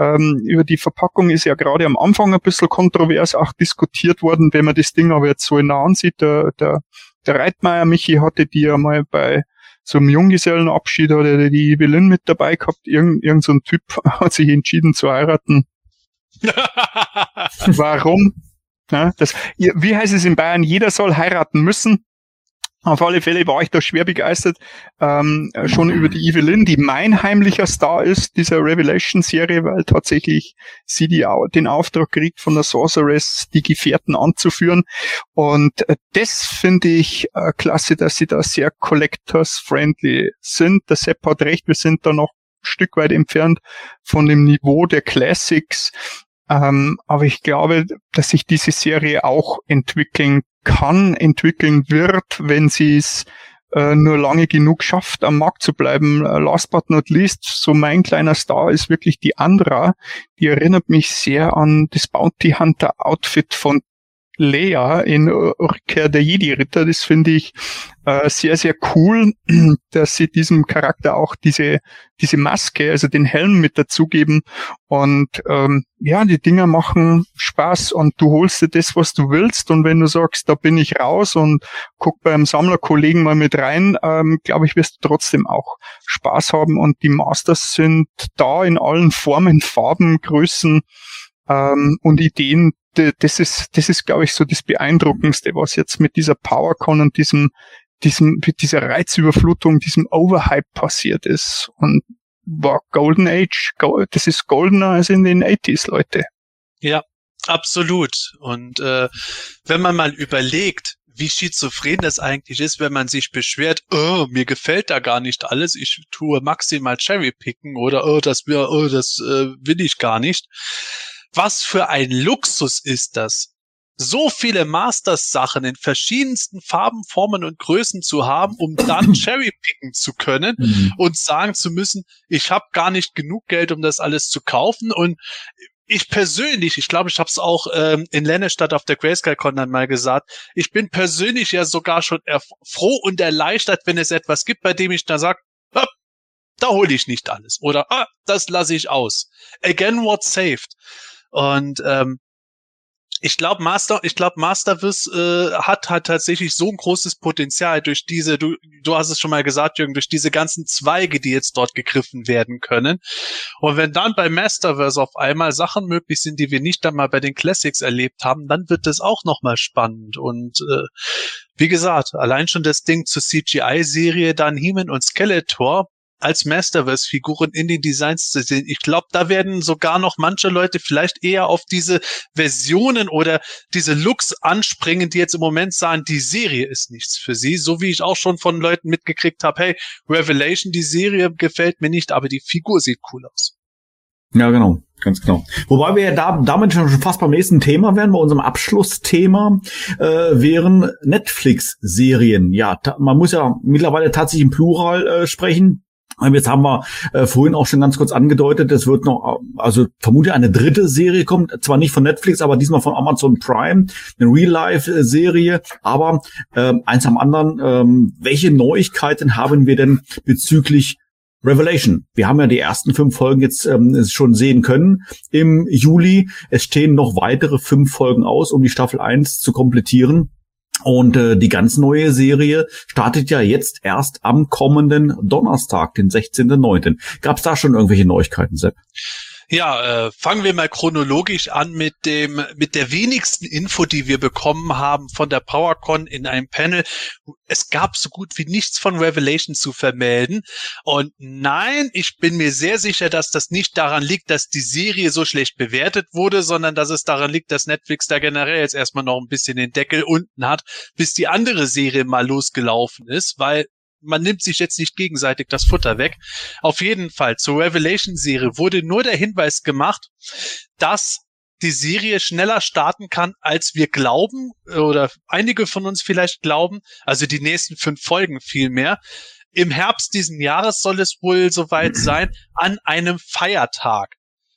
ähm, über die Verpackung ist ja gerade am Anfang ein bisschen kontrovers auch diskutiert worden, wenn man das Ding aber jetzt so in der ansieht, der, der, der Reitmeier Michi hatte die ja mal bei zum Junggesellenabschied oder die Evelyn mit dabei gehabt. Irgend, irgend so ein Typ hat sich entschieden zu heiraten. Warum? Ja, das, wie heißt es in Bayern? Jeder soll heiraten müssen. Auf alle Fälle war ich da schwer begeistert, ähm, schon über die Evelyn, die mein heimlicher Star ist, dieser Revelation-Serie, weil tatsächlich sie die, den Auftrag kriegt von der Sorceress, die Gefährten anzuführen. Und äh, das finde ich äh, klasse, dass sie da sehr collectors-friendly sind. Der Sepp hat recht, wir sind da noch ein Stück weit entfernt von dem Niveau der Classics. Ähm, aber ich glaube, dass sich diese Serie auch entwickeln kann, entwickeln wird, wenn sie es äh, nur lange genug schafft, am Markt zu bleiben. Äh, last but not least, so mein kleiner Star ist wirklich die Andra. Die erinnert mich sehr an das Bounty Hunter Outfit von Leia in Rückkehr der Jedi-Ritter. Das finde ich äh, sehr, sehr cool, dass sie diesem Charakter auch diese, diese Maske, also den Helm mit dazugeben. Und ähm, ja, die Dinger machen Spaß und du holst dir das, was du willst. Und wenn du sagst, da bin ich raus und guck beim Sammlerkollegen mal mit rein, ähm, glaube ich, wirst du trotzdem auch Spaß haben. Und die Masters sind da in allen Formen, Farben, Größen ähm, und Ideen, das ist, das ist, glaube ich, so das Beeindruckendste, was jetzt mit dieser PowerCon und diesem, diesem, mit dieser Reizüberflutung, diesem Overhype passiert ist. Und war Golden Age, das ist goldener als in den 80s, Leute. Ja, absolut. Und äh, wenn man mal überlegt, wie schizophren das eigentlich ist, wenn man sich beschwert, oh, mir gefällt da gar nicht alles, ich tue maximal Cherrypicken oder oh, das, oh, das äh, will ich gar nicht was für ein Luxus ist das? so viele Masters-Sachen in verschiedensten Farben, Formen und Größen zu haben, um dann cherrypicken zu können mhm. und sagen zu müssen, ich habe gar nicht genug Geld, um das alles zu kaufen. Und ich persönlich, ich glaube, ich habe es auch ähm, in Lennestadt auf der Grayscale-Con dann mal gesagt, ich bin persönlich ja sogar schon froh und erleichtert, wenn es etwas gibt, bei dem ich da sage, da hole ich nicht alles. Oder ah, das lasse ich aus. Again, what saved. Und ähm, ich glaube, Master, ich glaube, Mastervis äh, hat hat tatsächlich so ein großes Potenzial durch diese, du, du hast es schon mal gesagt, Jürgen, durch diese ganzen Zweige, die jetzt dort gegriffen werden können. Und wenn dann bei Masterverse auf einmal Sachen möglich sind, die wir nicht einmal bei den Classics erlebt haben, dann wird das auch nochmal spannend. Und äh, wie gesagt, allein schon das Ding zur CGI-Serie, dann Heman und Skeletor, als Masterverse-Figuren in den Designs zu sehen. Ich glaube, da werden sogar noch manche Leute vielleicht eher auf diese Versionen oder diese Looks anspringen, die jetzt im Moment sagen, die Serie ist nichts für sie. So wie ich auch schon von Leuten mitgekriegt habe, hey, Revelation, die Serie gefällt mir nicht, aber die Figur sieht cool aus. Ja, genau. Ganz genau. Wobei wir ja da, damit schon fast beim nächsten Thema wären, bei unserem Abschlussthema, äh, wären Netflix-Serien. Ja, man muss ja mittlerweile tatsächlich im Plural äh, sprechen. Jetzt haben wir äh, vorhin auch schon ganz kurz angedeutet, es wird noch, also vermutlich eine dritte Serie kommt, zwar nicht von Netflix, aber diesmal von Amazon Prime, eine Real-Life-Serie. Aber äh, eins am anderen, ähm, welche Neuigkeiten haben wir denn bezüglich Revelation. Wir haben ja die ersten fünf Folgen jetzt ähm, schon sehen können im Juli. Es stehen noch weitere fünf Folgen aus, um die Staffel 1 zu komplettieren. Und äh, die ganz neue Serie startet ja jetzt erst am kommenden Donnerstag, den 16.09. Gab es da schon irgendwelche Neuigkeiten, Sepp? Ja, äh, fangen wir mal chronologisch an mit dem mit der wenigsten Info, die wir bekommen haben von der PowerCon in einem Panel. Es gab so gut wie nichts von Revelation zu vermelden und nein, ich bin mir sehr sicher, dass das nicht daran liegt, dass die Serie so schlecht bewertet wurde, sondern dass es daran liegt, dass Netflix da generell jetzt erstmal noch ein bisschen den Deckel unten hat, bis die andere Serie mal losgelaufen ist, weil man nimmt sich jetzt nicht gegenseitig das Futter weg. Auf jeden Fall, zur Revelation-Serie wurde nur der Hinweis gemacht, dass die Serie schneller starten kann, als wir glauben, oder einige von uns vielleicht glauben, also die nächsten fünf Folgen vielmehr. Im Herbst diesen Jahres soll es wohl soweit sein, an einem Feiertag.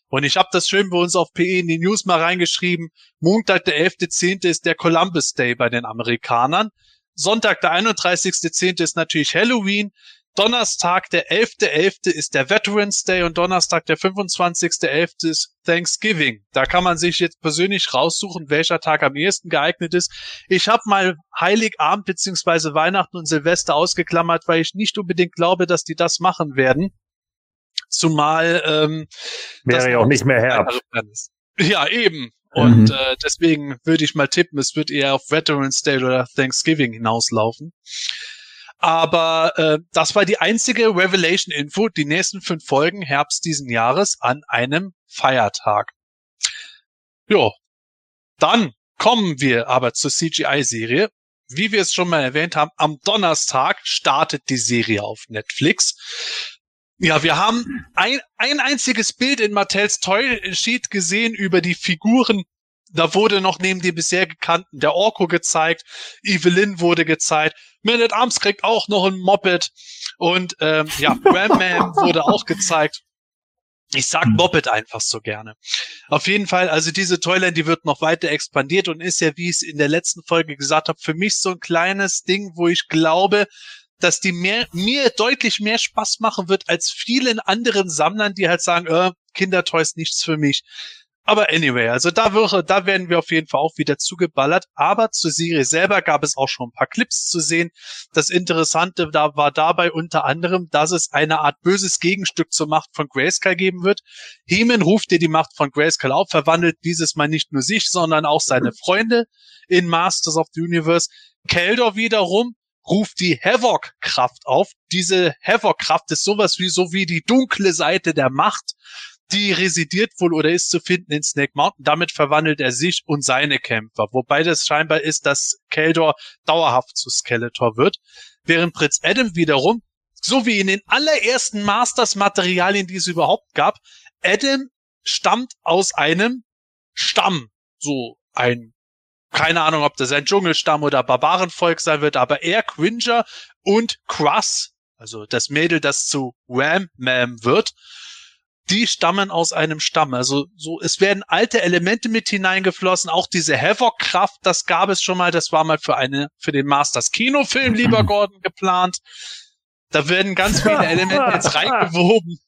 Und ich habe das schön bei uns auf PE in die News mal reingeschrieben. Montag, der 11.10. ist der Columbus Day bei den Amerikanern. Sonntag, der 31.10. ist natürlich Halloween. Donnerstag, der 11.11. .11. ist der Veterans Day und Donnerstag, der 25.11. ist Thanksgiving. Da kann man sich jetzt persönlich raussuchen, welcher Tag am ehesten geeignet ist. Ich habe mal Heiligabend beziehungsweise Weihnachten und Silvester ausgeklammert, weil ich nicht unbedingt glaube, dass die das machen werden. Zumal ähm, wäre ja auch nicht mehr Herbst. Ja, eben. Und mhm. äh, deswegen würde ich mal tippen, es wird eher auf Veterans Day oder Thanksgiving hinauslaufen. Aber äh, das war die einzige Revelation-Info. Die nächsten fünf Folgen Herbst diesen Jahres an einem Feiertag. Jo. Dann kommen wir aber zur CGI-Serie. Wie wir es schon mal erwähnt haben, am Donnerstag startet die Serie auf Netflix. Ja, wir haben ein, ein einziges Bild in Mattels Toy Sheet gesehen über die Figuren da wurde noch neben dem bisher gekannten der Orko gezeigt, Evelyn wurde gezeigt, Man at Arms kriegt auch noch ein Moped und ähm, ja, Ram Man wurde auch gezeigt. Ich sag hm. Moped einfach so gerne. Auf jeden Fall, also diese Toyland, die wird noch weiter expandiert und ist ja, wie ich es in der letzten Folge gesagt habe, für mich so ein kleines Ding, wo ich glaube, dass die mehr, mir deutlich mehr Spaß machen wird als vielen anderen Sammlern, die halt sagen, äh, Kindertoys nichts für mich. Aber anyway, also da, wäre, da werden wir auf jeden Fall auch wieder zugeballert. Aber zur Serie selber gab es auch schon ein paar Clips zu sehen. Das Interessante da war dabei unter anderem, dass es eine Art böses Gegenstück zur Macht von Grayskull geben wird. Heeman ruft dir die Macht von Grayskull auf, verwandelt dieses Mal nicht nur sich, sondern auch seine Freunde in Masters of the Universe. Keldor wiederum ruft die Havoc-Kraft auf. Diese Havoc-Kraft ist sowas wie so wie die dunkle Seite der Macht die residiert wohl oder ist zu finden in Snake Mountain. Damit verwandelt er sich und seine Kämpfer. Wobei das scheinbar ist, dass Keldor dauerhaft zu Skeletor wird. Während Prinz Adam wiederum, so wie in den allerersten Masters-Materialien, die es überhaupt gab, Adam stammt aus einem Stamm. So ein, keine Ahnung, ob das ein Dschungelstamm oder Barbarenvolk sein wird, aber er, Cringer und Cross, also das Mädel, das zu Ram Mam wird, die stammen aus einem Stamm. Also so, es werden alte Elemente mit hineingeflossen. Auch diese Havoc-Kraft, das gab es schon mal. Das war mal für eine, für den Masters Kinofilm, lieber Gordon, geplant. Da werden ganz viele Elemente jetzt reingewoben.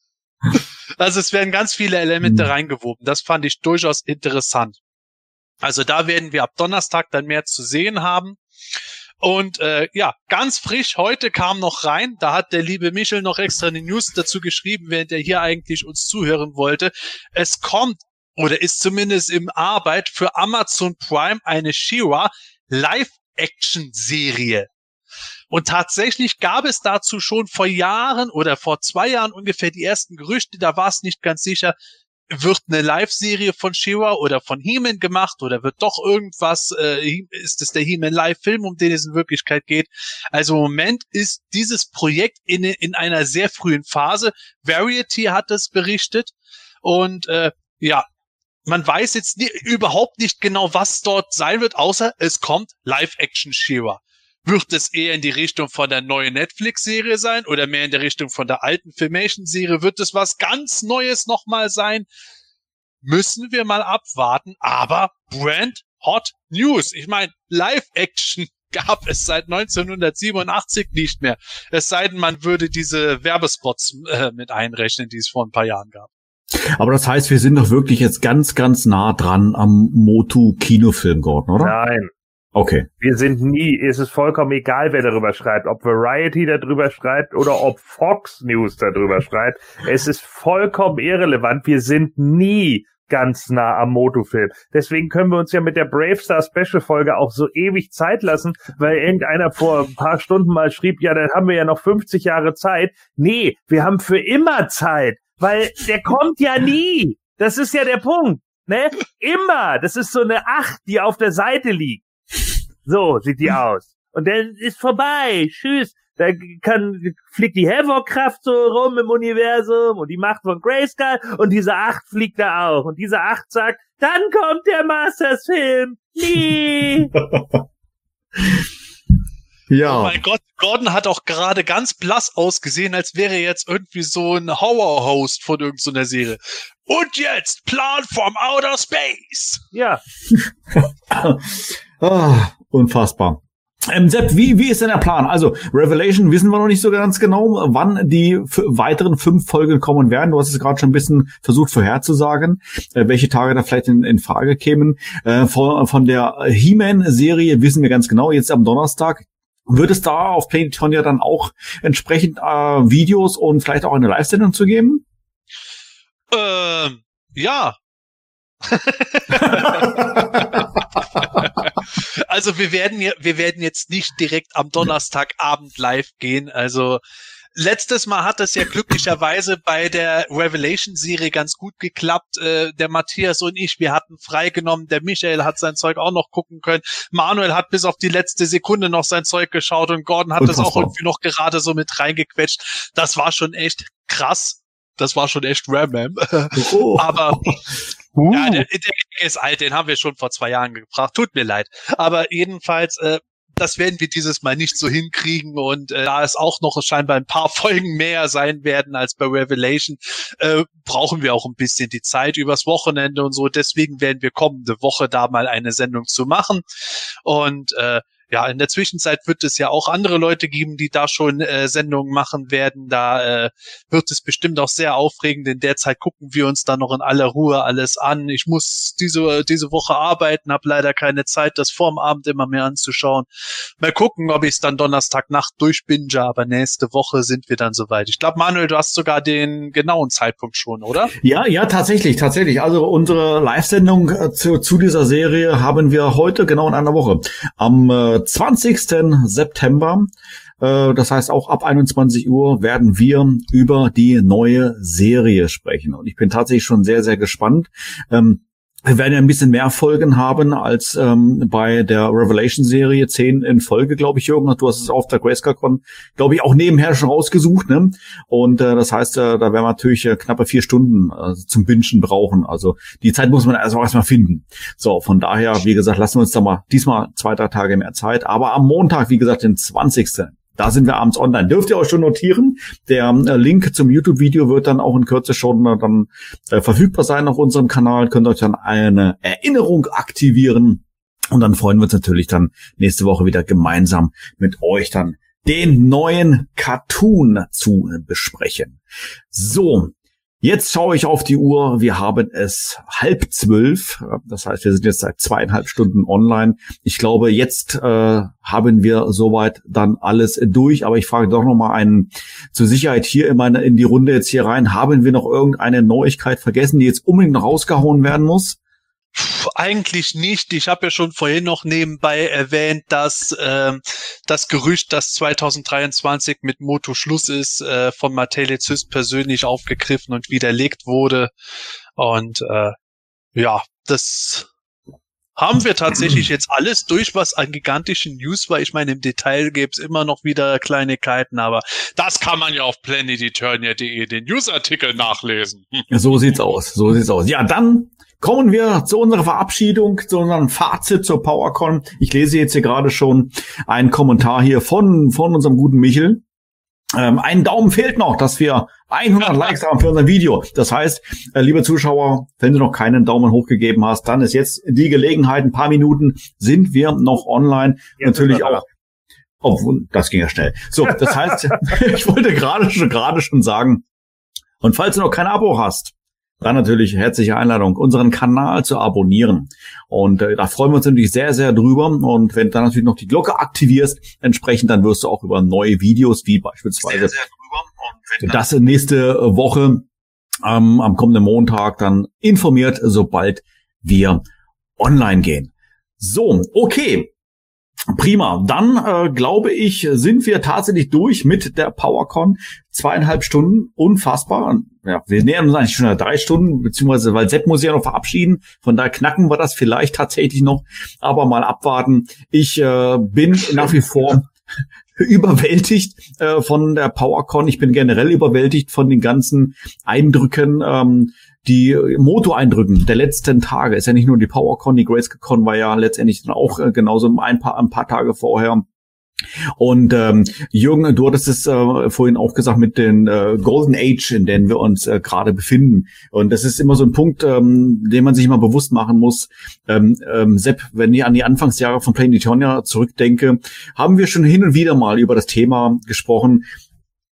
Also es werden ganz viele Elemente reingewoben. Das fand ich durchaus interessant. Also da werden wir ab Donnerstag dann mehr zu sehen haben. Und äh, ja, ganz frisch heute kam noch rein. Da hat der liebe Michel noch extra eine News dazu geschrieben, während er hier eigentlich uns zuhören wollte. Es kommt oder ist zumindest im Arbeit für Amazon Prime eine Shira Live-Action-Serie. Und tatsächlich gab es dazu schon vor Jahren oder vor zwei Jahren ungefähr die ersten Gerüchte, da war es nicht ganz sicher, wird eine Live-Serie von Shira oder von He-Man gemacht oder wird doch irgendwas, äh, ist es der He-Man Live-Film, um den es in Wirklichkeit geht? Also im Moment ist dieses Projekt in, in einer sehr frühen Phase. Variety hat es berichtet und äh, ja, man weiß jetzt nie, überhaupt nicht genau, was dort sein wird, außer es kommt Live-Action Shira. Wird es eher in die Richtung von der neuen Netflix-Serie sein oder mehr in der Richtung von der alten Filmation-Serie? Wird es was ganz Neues nochmal sein? Müssen wir mal abwarten. Aber Brand Hot News. Ich meine, Live-Action gab es seit 1987 nicht mehr. Es sei denn, man würde diese Werbespots äh, mit einrechnen, die es vor ein paar Jahren gab. Aber das heißt, wir sind doch wirklich jetzt ganz, ganz nah dran am Motu-Kinofilm, Gordon, oder? Nein. Okay. Wir sind nie, es ist vollkommen egal, wer darüber schreibt, ob Variety darüber schreibt oder ob Fox News darüber schreibt. Es ist vollkommen irrelevant. Wir sind nie ganz nah am Motofilm. Deswegen können wir uns ja mit der Brave Star Special Folge auch so ewig Zeit lassen, weil irgendeiner vor ein paar Stunden mal schrieb, ja, dann haben wir ja noch 50 Jahre Zeit. Nee, wir haben für immer Zeit, weil der kommt ja nie. Das ist ja der Punkt. Ne? Immer. Das ist so eine Acht, die auf der Seite liegt. So sieht die aus. Und dann ist vorbei. Tschüss. Da kann, fliegt die Havoc-Kraft so rum im Universum und die Macht von Grayskull und diese Acht fliegt da auch. Und diese Acht sagt, dann kommt der Masters-Film. Nie. Ja. Oh mein Gott, Gordon hat auch gerade ganz blass ausgesehen, als wäre er jetzt irgendwie so ein Horror-Host von irgendeiner Serie. Und jetzt Plan from Outer Space. Ja. ah, unfassbar. Ähm, Sepp, wie, wie ist denn der Plan? Also, Revelation wissen wir noch nicht so ganz genau, wann die weiteren fünf Folgen kommen werden. Du hast es gerade schon ein bisschen versucht vorherzusagen, äh, welche Tage da vielleicht in, in Frage kämen. Äh, von, von der He-Man-Serie wissen wir ganz genau, jetzt am Donnerstag. Wird es da auf Planetonia dann auch entsprechend äh, Videos und vielleicht auch eine Live-Sendung zu geben? Ähm, ja. also wir werden ja, wir werden jetzt nicht direkt am Donnerstagabend live gehen. Also letztes Mal hat es ja glücklicherweise bei der Revelation-Serie ganz gut geklappt. Äh, der Matthias und ich, wir hatten freigenommen. Der Michael hat sein Zeug auch noch gucken können. Manuel hat bis auf die letzte Sekunde noch sein Zeug geschaut und Gordon hat das auch irgendwie noch gerade so mit reingequetscht. Das war schon echt krass. Das war schon echt Ram. Oh. Aber Uh. Ja, der, der ist alt, den haben wir schon vor zwei Jahren gebracht. Tut mir leid. Aber jedenfalls, äh, das werden wir dieses Mal nicht so hinkriegen und äh, da es auch noch scheinbar ein paar Folgen mehr sein werden als bei Revelation, äh, brauchen wir auch ein bisschen die Zeit übers Wochenende und so. Deswegen werden wir kommende Woche da mal eine Sendung zu machen und äh, ja, in der Zwischenzeit wird es ja auch andere Leute geben, die da schon äh, Sendungen machen werden. Da äh, wird es bestimmt auch sehr aufregend. In der Zeit gucken wir uns da noch in aller Ruhe alles an. Ich muss diese, diese Woche arbeiten, habe leider keine Zeit, das vorm Abend immer mehr anzuschauen. Mal gucken, ob ich es dann Donnerstagnacht durchbinge, aber nächste Woche sind wir dann soweit. Ich glaube, Manuel, du hast sogar den genauen Zeitpunkt schon, oder? Ja, ja, tatsächlich, tatsächlich. Also unsere Live-Sendung äh, zu, zu dieser Serie haben wir heute genau in einer Woche. Am äh, 20. September. Äh, das heißt, auch ab 21 Uhr werden wir über die neue Serie sprechen. Und ich bin tatsächlich schon sehr, sehr gespannt. Ähm, wir werden ja ein bisschen mehr Folgen haben als ähm, bei der Revelation-Serie. Zehn in Folge, glaube ich, Jürgen. Du hast es auf der GraceCon, glaube ich, auch nebenher schon rausgesucht. Ne? Und äh, das heißt, äh, da werden wir natürlich äh, knappe vier Stunden äh, zum Bingen brauchen. Also die Zeit muss man also erstmal finden. So, von daher, wie gesagt, lassen wir uns da mal diesmal zwei, drei Tage mehr Zeit. Aber am Montag, wie gesagt, den 20. Da sind wir abends online. Dürft ihr euch schon notieren. Der äh, Link zum YouTube-Video wird dann auch in Kürze schon äh, dann äh, verfügbar sein auf unserem Kanal. Könnt euch dann eine Erinnerung aktivieren. Und dann freuen wir uns natürlich dann nächste Woche wieder gemeinsam mit euch dann den neuen Cartoon zu besprechen. So, Jetzt schaue ich auf die Uhr. Wir haben es halb zwölf. Das heißt, wir sind jetzt seit zweieinhalb Stunden online. Ich glaube, jetzt äh, haben wir soweit dann alles durch. Aber ich frage doch noch mal einen zur Sicherheit hier in, meine, in die Runde jetzt hier rein. Haben wir noch irgendeine Neuigkeit vergessen, die jetzt unbedingt rausgehauen werden muss? Eigentlich nicht. Ich habe ja schon vorhin noch nebenbei erwähnt, dass ähm, das Gerücht, dass 2023 mit Moto Schluss ist, äh, von Matele Zys persönlich aufgegriffen und widerlegt wurde. Und äh, ja, das haben wir tatsächlich jetzt alles durch, was an gigantischen News war. Ich meine, im Detail gäbe immer noch wieder Kleinigkeiten, aber das kann man ja auf planeteturnia.de den Newsartikel nachlesen. So sieht's aus, so sieht's aus. Ja, dann Kommen wir zu unserer Verabschiedung, zu unserem Fazit zur PowerCon. Ich lese jetzt hier gerade schon einen Kommentar hier von, von unserem guten Michel. Ähm, ein Daumen fehlt noch, dass wir 100 Likes haben für unser Video. Das heißt, äh, liebe Zuschauer, wenn du noch keinen Daumen hoch gegeben hast, dann ist jetzt die Gelegenheit. Ein paar Minuten sind wir noch online. Jetzt Natürlich auch. Oh, das ging ja schnell. So, das heißt, ich wollte gerade schon, gerade schon sagen, und falls du noch kein Abo hast, dann natürlich herzliche Einladung, unseren Kanal zu abonnieren. Und äh, da freuen wir uns natürlich sehr, sehr drüber. Und wenn du dann natürlich noch die Glocke aktivierst, entsprechend, dann wirst du auch über neue Videos, wie beispielsweise sehr, sehr das nächste Woche ähm, am kommenden Montag dann informiert, sobald wir online gehen. So, okay. Prima. Dann äh, glaube ich, sind wir tatsächlich durch mit der PowerCon. Zweieinhalb Stunden, unfassbar. Ja, wir nähern uns eigentlich schon drei Stunden, beziehungsweise weil Sepp muss ja noch verabschieden. Von daher knacken wir das vielleicht tatsächlich noch, aber mal abwarten. Ich äh, bin nach wie vor überwältigt äh, von der PowerCon. Ich bin generell überwältigt von den ganzen Eindrücken. Ähm, die Moto-Eindrücken der letzten Tage ist ja nicht nur die PowerCon, die GraceCon war ja letztendlich dann auch äh, genauso ein paar, ein paar Tage vorher. Und ähm, Jürgen, du hattest es äh, vorhin auch gesagt mit den äh, Golden Age, in denen wir uns äh, gerade befinden. Und das ist immer so ein Punkt, ähm, den man sich mal bewusst machen muss. Ähm, ähm, Sepp, wenn ich an die Anfangsjahre von Planetonia zurückdenke, haben wir schon hin und wieder mal über das Thema gesprochen.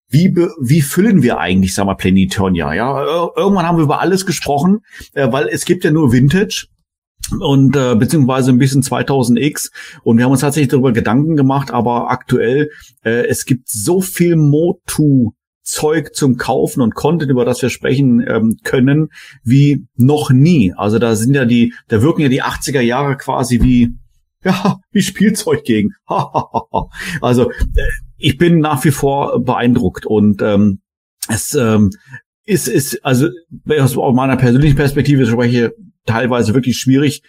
Wie, wie füllen wir eigentlich, sag mal, Planetonia? Ja, irgendwann haben wir über alles gesprochen, äh, weil es gibt ja nur Vintage und äh, beziehungsweise ein bisschen 2000X und wir haben uns tatsächlich darüber Gedanken gemacht, aber aktuell äh, es gibt so viel Motu Zeug zum Kaufen und Content, über das wir sprechen ähm, können, wie noch nie. Also da sind ja die, da wirken ja die 80er Jahre quasi wie ja, wie Spielzeug gegen. also äh, ich bin nach wie vor beeindruckt und ähm, es ähm, ist, ist, also aus meiner persönlichen Perspektive spreche, teilweise wirklich schwierig,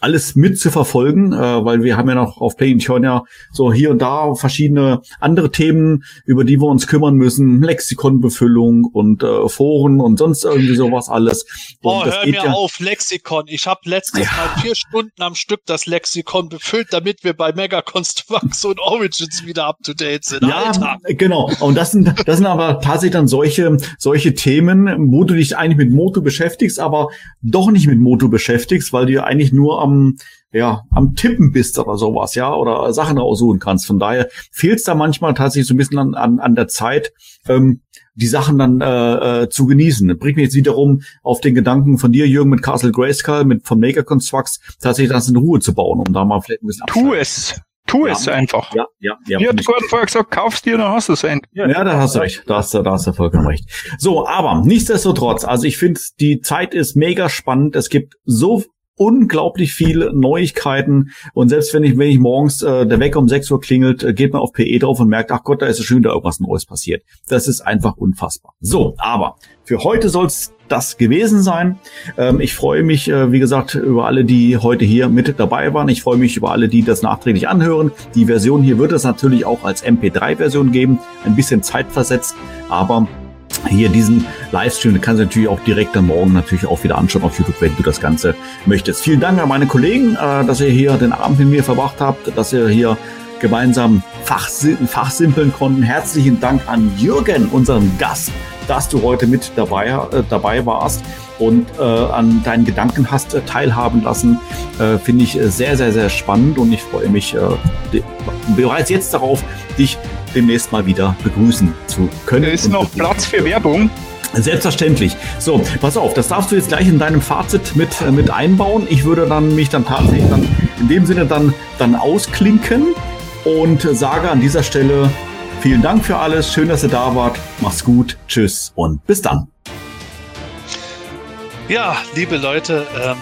alles mit zu verfolgen, äh, weil wir haben ja noch auf Playing ja so hier und da verschiedene andere Themen, über die wir uns kümmern müssen, Lexikonbefüllung und äh, Foren und sonst irgendwie sowas alles. Boah, hör mir ja auf, Lexikon. Ich habe letztes ja. Mal vier Stunden am Stück das Lexikon befüllt, damit wir bei Mega Constructs und Origins wieder up to date sind. Ja, Alter. genau. Und das sind, das sind aber tatsächlich dann solche, solche Themen, wo du dich eigentlich mit Moto beschäftigst, aber doch nicht mit Moto beschäftigst, weil du ja eigentlich nur am, ja, am Tippen bist oder sowas, ja, oder Sachen raussuchen kannst. Von daher fehlt es da manchmal tatsächlich so ein bisschen an, an, an der Zeit, ähm, die Sachen dann äh, äh, zu genießen. Bringt mich jetzt wiederum auf den Gedanken von dir, Jürgen, mit Castle Grayskull, mit von Maker Constructs, tatsächlich das in Ruhe zu bauen, um da mal vielleicht ein bisschen Tu es. Tu ja, es einfach. Ja, ja, ja. Wie hat Gordon vorher gesagt, kaufst dir, dann hast du es endlich. Ja, ja, da hast du recht. Da hast du, da hast du vollkommen recht. So, aber nichtsdestotrotz, also ich finde, die Zeit ist mega spannend. Es gibt so unglaublich viele Neuigkeiten. Und selbst wenn ich, wenn ich morgens äh, der Wecker um 6 Uhr klingelt, äh, geht man auf PE drauf und merkt, ach Gott, da ist es schön, da irgendwas Neues passiert. Das ist einfach unfassbar. So, aber für heute soll's das gewesen sein. Ähm, ich freue mich, äh, wie gesagt, über alle, die heute hier mit dabei waren. Ich freue mich über alle, die das nachträglich anhören. Die Version hier wird es natürlich auch als MP3-Version geben, ein bisschen zeitversetzt, aber hier diesen Livestream, den kannst du natürlich auch direkt am Morgen natürlich auch wieder anschauen auf YouTube, wenn du das Ganze möchtest. Vielen Dank an meine Kollegen, äh, dass ihr hier den Abend mit mir verbracht habt, dass ihr hier gemeinsam fachsimpeln konnten. Herzlichen Dank an Jürgen, unseren Gast, dass du heute mit dabei, äh, dabei warst und äh, an deinen Gedanken hast äh, teilhaben lassen. Äh, Finde ich äh, sehr, sehr, sehr spannend und ich freue mich äh, bereits jetzt darauf, dich demnächst mal wieder begrüßen zu können. Da ist noch Platz für Werbung. Selbstverständlich. So, pass auf, das darfst du jetzt gleich in deinem Fazit mit, äh, mit einbauen. Ich würde dann mich dann tatsächlich dann in dem Sinne dann, dann ausklinken und sage an dieser Stelle vielen Dank für alles. Schön, dass ihr da wart. Mach's gut. Tschüss und bis dann. Ja, liebe Leute, ähm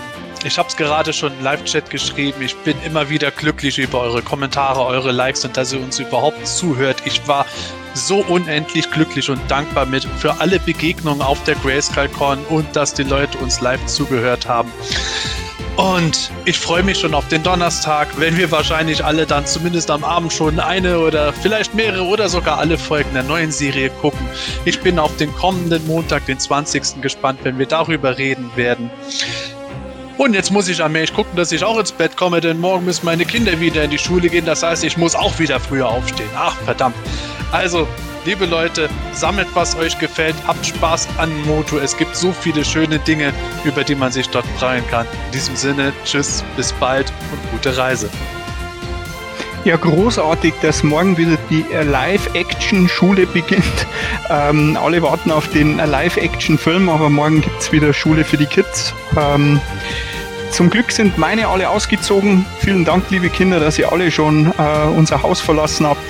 ich habe es gerade schon im Live-Chat geschrieben. Ich bin immer wieder glücklich über eure Kommentare, eure Likes und dass ihr uns überhaupt zuhört. Ich war so unendlich glücklich und dankbar mit für alle Begegnungen auf der Grayscale-Con und dass die Leute uns live zugehört haben. Und ich freue mich schon auf den Donnerstag, wenn wir wahrscheinlich alle dann zumindest am Abend schon eine oder vielleicht mehrere oder sogar alle Folgen der neuen Serie gucken. Ich bin auf den kommenden Montag, den 20. gespannt, wenn wir darüber reden werden. Und jetzt muss ich allmählich gucken, dass ich auch ins Bett komme, denn morgen müssen meine Kinder wieder in die Schule gehen. Das heißt, ich muss auch wieder früher aufstehen. Ach, verdammt. Also, liebe Leute, sammelt, was euch gefällt. Habt Spaß an Moto. Es gibt so viele schöne Dinge, über die man sich dort freuen kann. In diesem Sinne, tschüss, bis bald und gute Reise. Ja, großartig, dass morgen wieder die Live-Action-Schule beginnt. Ähm, alle warten auf den Live-Action-Film, aber morgen gibt's wieder Schule für die Kids. Ähm, zum Glück sind meine alle ausgezogen. Vielen Dank, liebe Kinder, dass ihr alle schon äh, unser Haus verlassen habt.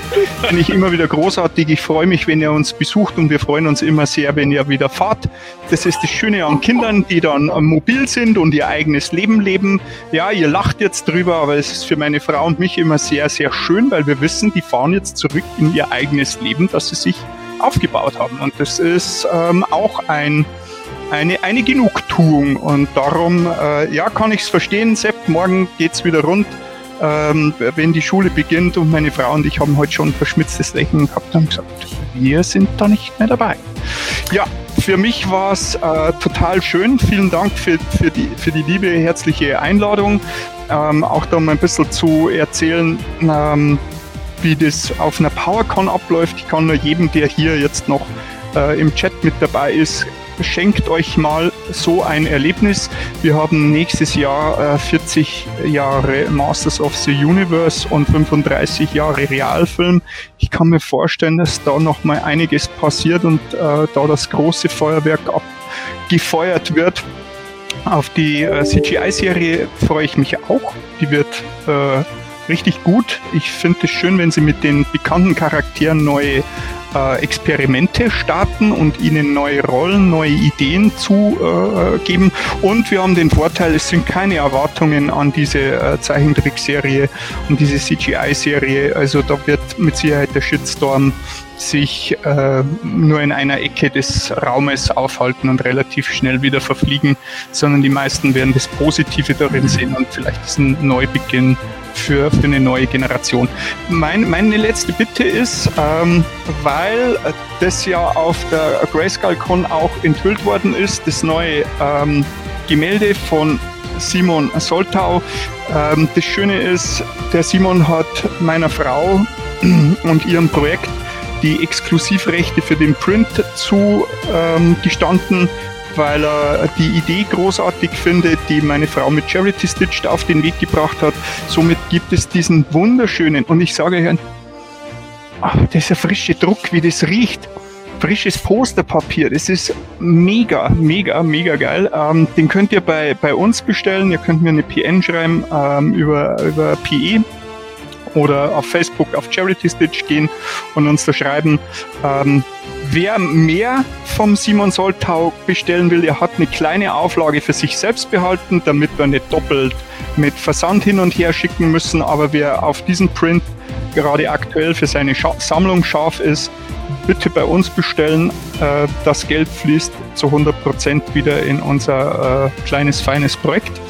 Finde ich immer wieder großartig. Ich freue mich, wenn ihr uns besucht und wir freuen uns immer sehr, wenn ihr wieder fahrt. Das ist das Schöne an Kindern, die dann äh, mobil sind und ihr eigenes Leben leben. Ja, ihr lacht jetzt drüber, aber es ist für meine Frau und mich immer sehr, sehr schön, weil wir wissen, die fahren jetzt zurück in ihr eigenes Leben, das sie sich aufgebaut haben. Und das ist ähm, auch ein eine, eine Genugtuung. Und darum, äh, ja, kann ich es verstehen. Sepp, morgen geht's wieder rund, ähm, wenn die Schule beginnt. Und meine Frau und ich haben heute schon ein verschmitztes Lächeln gehabt und gesagt, wir sind da nicht mehr dabei. Ja, für mich war es äh, total schön. Vielen Dank für, für, die, für die liebe, herzliche Einladung. Ähm, auch da mal ein bisschen zu erzählen, ähm, wie das auf einer PowerCon abläuft. Ich kann nur jedem, der hier jetzt noch äh, im Chat mit dabei ist, schenkt euch mal so ein Erlebnis. Wir haben nächstes Jahr äh, 40 Jahre Masters of the Universe und 35 Jahre Realfilm. Ich kann mir vorstellen, dass da noch mal einiges passiert und äh, da das große Feuerwerk abgefeuert wird. Auf die äh, CGI-Serie freue ich mich auch. Die wird äh, richtig gut. Ich finde es schön, wenn sie mit den bekannten Charakteren neue äh, Experimente starten und ihnen neue Rollen, neue Ideen zu äh. Und wir haben den Vorteil, es sind keine Erwartungen an diese äh, Zeichentrickserie und diese CGI-Serie. Also da wird mit Sicherheit der Shitstorm sich äh, nur in einer Ecke des Raumes aufhalten und relativ schnell wieder verfliegen, sondern die meisten werden das Positive darin sehen und vielleicht ist ein Neubeginn für, für eine neue Generation. Mein, meine letzte Bitte ist, ähm, weil das ja auf der Grayskull-Con auch enthüllt worden ist, das neue ähm, Gemälde von Simon Soltau. Ähm, das Schöne ist, der Simon hat meiner Frau und ihrem Projekt die Exklusivrechte für den Print zu ähm, gestanden, weil er die Idee großartig findet, die meine Frau mit Charity Stitched auf den Weg gebracht hat. Somit gibt es diesen wunderschönen, und ich sage euch, ach, dieser frische Druck, wie das riecht. Frisches Posterpapier, das ist mega, mega, mega geil. Ähm, den könnt ihr bei, bei uns bestellen. Ihr könnt mir eine PN schreiben ähm, über, über PE oder auf Facebook auf Charity Stitch gehen und uns da schreiben. Ähm, wer mehr vom Simon Soltau bestellen will, er hat eine kleine Auflage für sich selbst behalten, damit wir nicht doppelt mit Versand hin und her schicken müssen. Aber wer auf diesen Print gerade aktuell für seine Scha Sammlung scharf ist, bitte bei uns bestellen. Äh, das Geld fließt zu 100 Prozent wieder in unser äh, kleines, feines Projekt.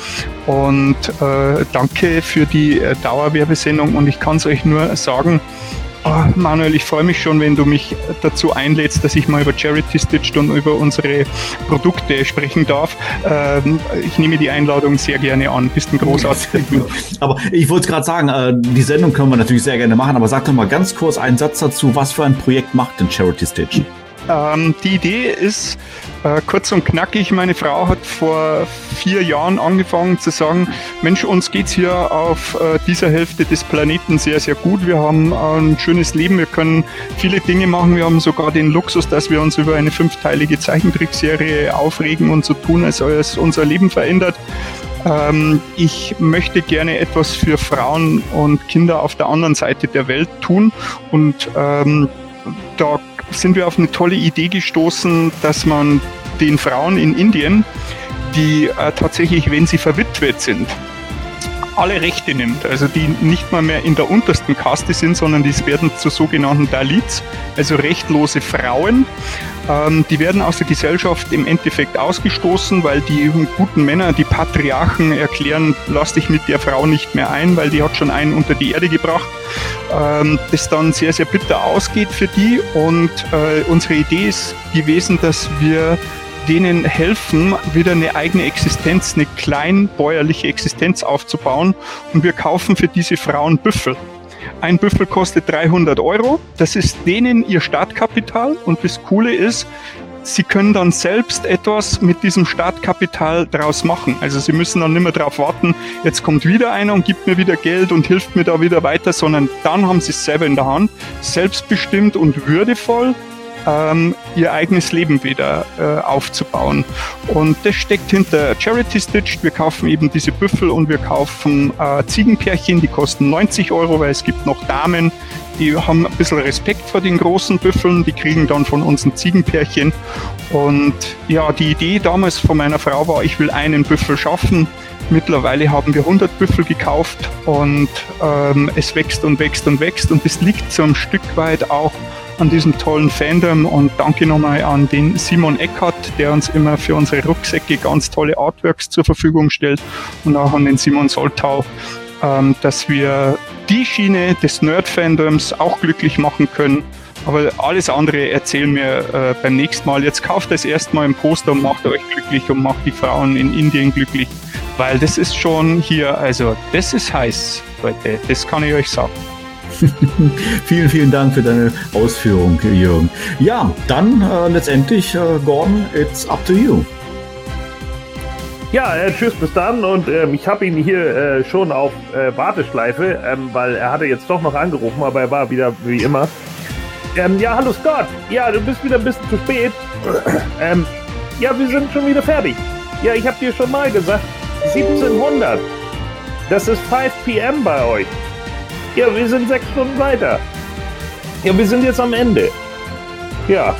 Und äh, danke für die Dauerwerbesendung. Und ich kann es euch nur sagen, Oh, Manuel, ich freue mich schon, wenn du mich dazu einlädst, dass ich mal über Charity Stitched und über unsere Produkte sprechen darf. Ähm, ich nehme die Einladung sehr gerne an. Bist ein großartiger. aber ich wollte gerade sagen, die Sendung können wir natürlich sehr gerne machen, aber sag doch mal ganz kurz einen Satz dazu. Was für ein Projekt macht denn Charity Stitch? Ähm, die Idee ist äh, kurz und knackig. Meine Frau hat vor vier Jahren angefangen zu sagen, Mensch, uns geht's hier auf äh, dieser Hälfte des Planeten sehr, sehr gut. Wir haben ein schönes Leben, wir können viele Dinge machen. Wir haben sogar den Luxus, dass wir uns über eine fünfteilige Zeichentrickserie aufregen und so tun, als es unser Leben verändert ähm, ich möchte gerne etwas für Frauen und Kinder auf der anderen Seite der Welt tun und ähm, da sind wir auf eine tolle Idee gestoßen, dass man den Frauen in Indien, die äh, tatsächlich, wenn sie verwitwet sind, alle Rechte nimmt, also die nicht mal mehr in der untersten Kaste sind, sondern die werden zu sogenannten Dalits, also rechtlose Frauen. Ähm, die werden aus der Gesellschaft im Endeffekt ausgestoßen, weil die guten Männer, die Patriarchen erklären, lass dich mit der Frau nicht mehr ein, weil die hat schon einen unter die Erde gebracht. Ähm, das dann sehr, sehr bitter ausgeht für die und äh, unsere Idee ist gewesen, dass wir denen helfen, wieder eine eigene Existenz, eine kleinbäuerliche Existenz aufzubauen. Und wir kaufen für diese Frauen Büffel. Ein Büffel kostet 300 Euro. Das ist denen ihr Startkapital. Und das Coole ist, sie können dann selbst etwas mit diesem Startkapital draus machen. Also sie müssen dann nicht mehr darauf warten, jetzt kommt wieder einer und gibt mir wieder Geld und hilft mir da wieder weiter, sondern dann haben sie es selber in der Hand, selbstbestimmt und würdevoll ähm, ihr eigenes Leben wieder äh, aufzubauen. Und das steckt hinter Charity Stitched. Wir kaufen eben diese Büffel und wir kaufen äh, Ziegenpärchen, die kosten 90 Euro, weil es gibt noch Damen, die haben ein bisschen Respekt vor den großen Büffeln, die kriegen dann von uns ein Ziegenpärchen. Und ja, die Idee damals von meiner Frau war, ich will einen Büffel schaffen. Mittlerweile haben wir 100 Büffel gekauft und ähm, es wächst und wächst und wächst und es liegt so ein Stück weit auch an diesem tollen Fandom und danke nochmal an den Simon Eckert, der uns immer für unsere Rucksäcke ganz tolle Artworks zur Verfügung stellt und auch an den Simon Soltau, ähm, dass wir die Schiene des Nerd-Fandoms auch glücklich machen können. Aber alles andere erzählen wir äh, beim nächsten Mal. Jetzt kauft das erstmal ein Poster und macht euch glücklich und macht die Frauen in Indien glücklich. Weil das ist schon hier, also das ist heiß, Leute, das kann ich euch sagen. vielen, vielen Dank für deine Ausführung, Jürgen. Ja, dann äh, letztendlich, äh, Gordon, it's up to you. Ja, äh, tschüss, bis dann. Und ähm, ich habe ihn hier äh, schon auf äh, Warteschleife, ähm, weil er hatte jetzt doch noch angerufen, aber er war wieder wie immer. Ähm, ja, hallo Scott. Ja, du bist wieder ein bisschen zu spät. ähm, ja, wir sind schon wieder fertig. Ja, ich habe dir schon mal gesagt, 1700. Das ist 5 p.m. bei euch. Ja, wir sind sechs Stunden weiter. Ja, wir sind jetzt am Ende. Ja,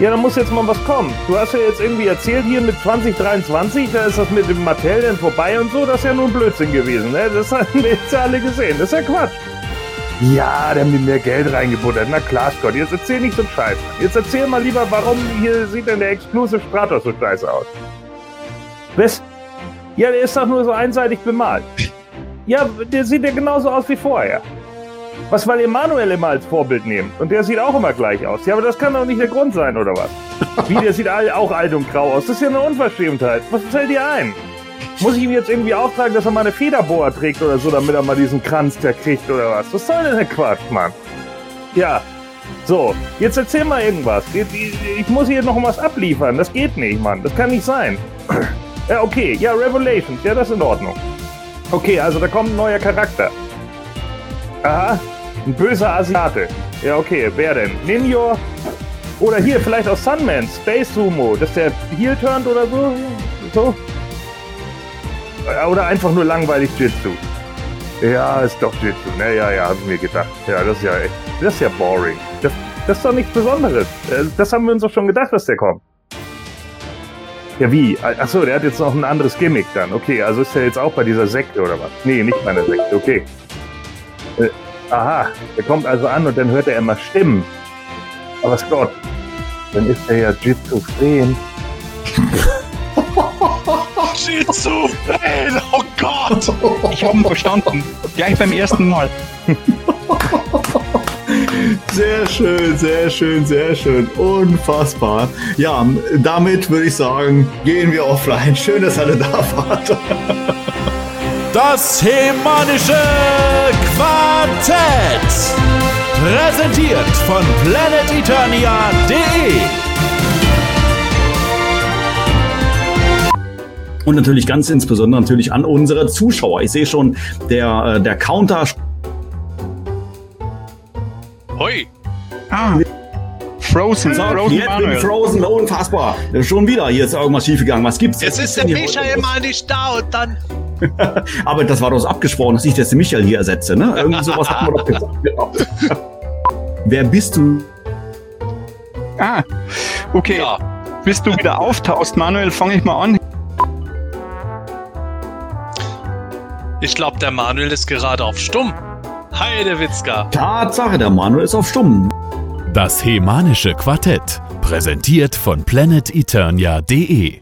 ja, da muss jetzt mal was kommen. Du hast ja jetzt irgendwie erzählt, hier mit 2023, da ist das mit dem Mattel dann vorbei und so, das ist ja nur ein Blödsinn gewesen, ne? Das haben wir jetzt alle gesehen, das ist ja Quatsch. Ja, da haben die mehr Geld reingebuttert. Na klar, Scott, jetzt erzähl nicht so einen Scheiß. Jetzt erzähl mal lieber, warum hier sieht denn der Exclusive Stratos so scheiße aus. Was? Ja, der ist doch nur so einseitig bemalt. Ja, der sieht ja genauso aus wie vorher. Was, weil Emanuel immer als Vorbild nehmen. Und der sieht auch immer gleich aus. Ja, aber das kann doch nicht der Grund sein, oder was? Wie, der sieht auch alt und grau aus. Das ist ja eine Unverschämtheit. Was fällt dir ein? Muss ich ihm jetzt irgendwie auftragen, dass er mal eine Federboa trägt oder so, damit er mal diesen Kranz da kriegt oder was? Was soll denn der Quatsch, Mann? Ja. So, jetzt erzähl mal irgendwas. Ich muss hier noch was abliefern. Das geht nicht, Mann. Das kann nicht sein. Ja, okay. Ja, Revelations. Ja, das ist in Ordnung. Okay, also da kommt ein neuer Charakter. Aha. Ein böser Asiate. Ja, okay, wer denn? Ninjo? Oder hier, vielleicht aus Sunman, Space Sumo, dass der Heel turnt oder so? So? Oder einfach nur langweilig Jitsu. Ja, ist doch Jitsu. Ne, ja, ja, hab ich mir gedacht. Ja, das ist ja echt, das ist ja boring. Das, das ist doch nichts Besonderes. Äh, das haben wir uns doch schon gedacht, dass der kommt. Ja, wie? Achso, der hat jetzt noch ein anderes Gimmick dann. Okay, also ist er jetzt auch bei dieser Sekte oder was? Nee, nicht bei der Sekte, okay. Äh, Aha, der kommt also an und dann hört er immer Stimmen. Aber Scott, dann ist er ja Jitsu-Fan. Jitsu-Fan, oh Gott! Ich habe ihn verstanden. Gleich beim ersten Mal. Sehr schön, sehr schön, sehr schön. Unfassbar. Ja, damit würde ich sagen, gehen wir offline. Schön, dass alle da wart. Das Hemanische Quartett. Präsentiert von planeteternia.de. Und natürlich ganz insbesondere natürlich an unsere Zuschauer. Ich sehe schon, der, äh, der Counter. Hoi. Ah. Frozen, So, Frozen jetzt bin Manuel. ich Frozen, unfassbar. Schon wieder, hier ist irgendwas schiefgegangen. Was gibt's? Jetzt ist der Michael mal nicht da und dann. Aber das war doch abgesprochen, dass ich jetzt den Michael hier ersetze, ne? Irgendwie sowas hat man doch gesagt. Ja. Wer bist du? Ah, okay. Ja. Bis du wieder auftauchst, Manuel, fange ich mal an. Ich glaube, der Manuel ist gerade auf Stumm. Heidewitzka. Tatsache, der Manuel ist auf Stumm. Das Hemanische Quartett. Präsentiert von planeteternia.de.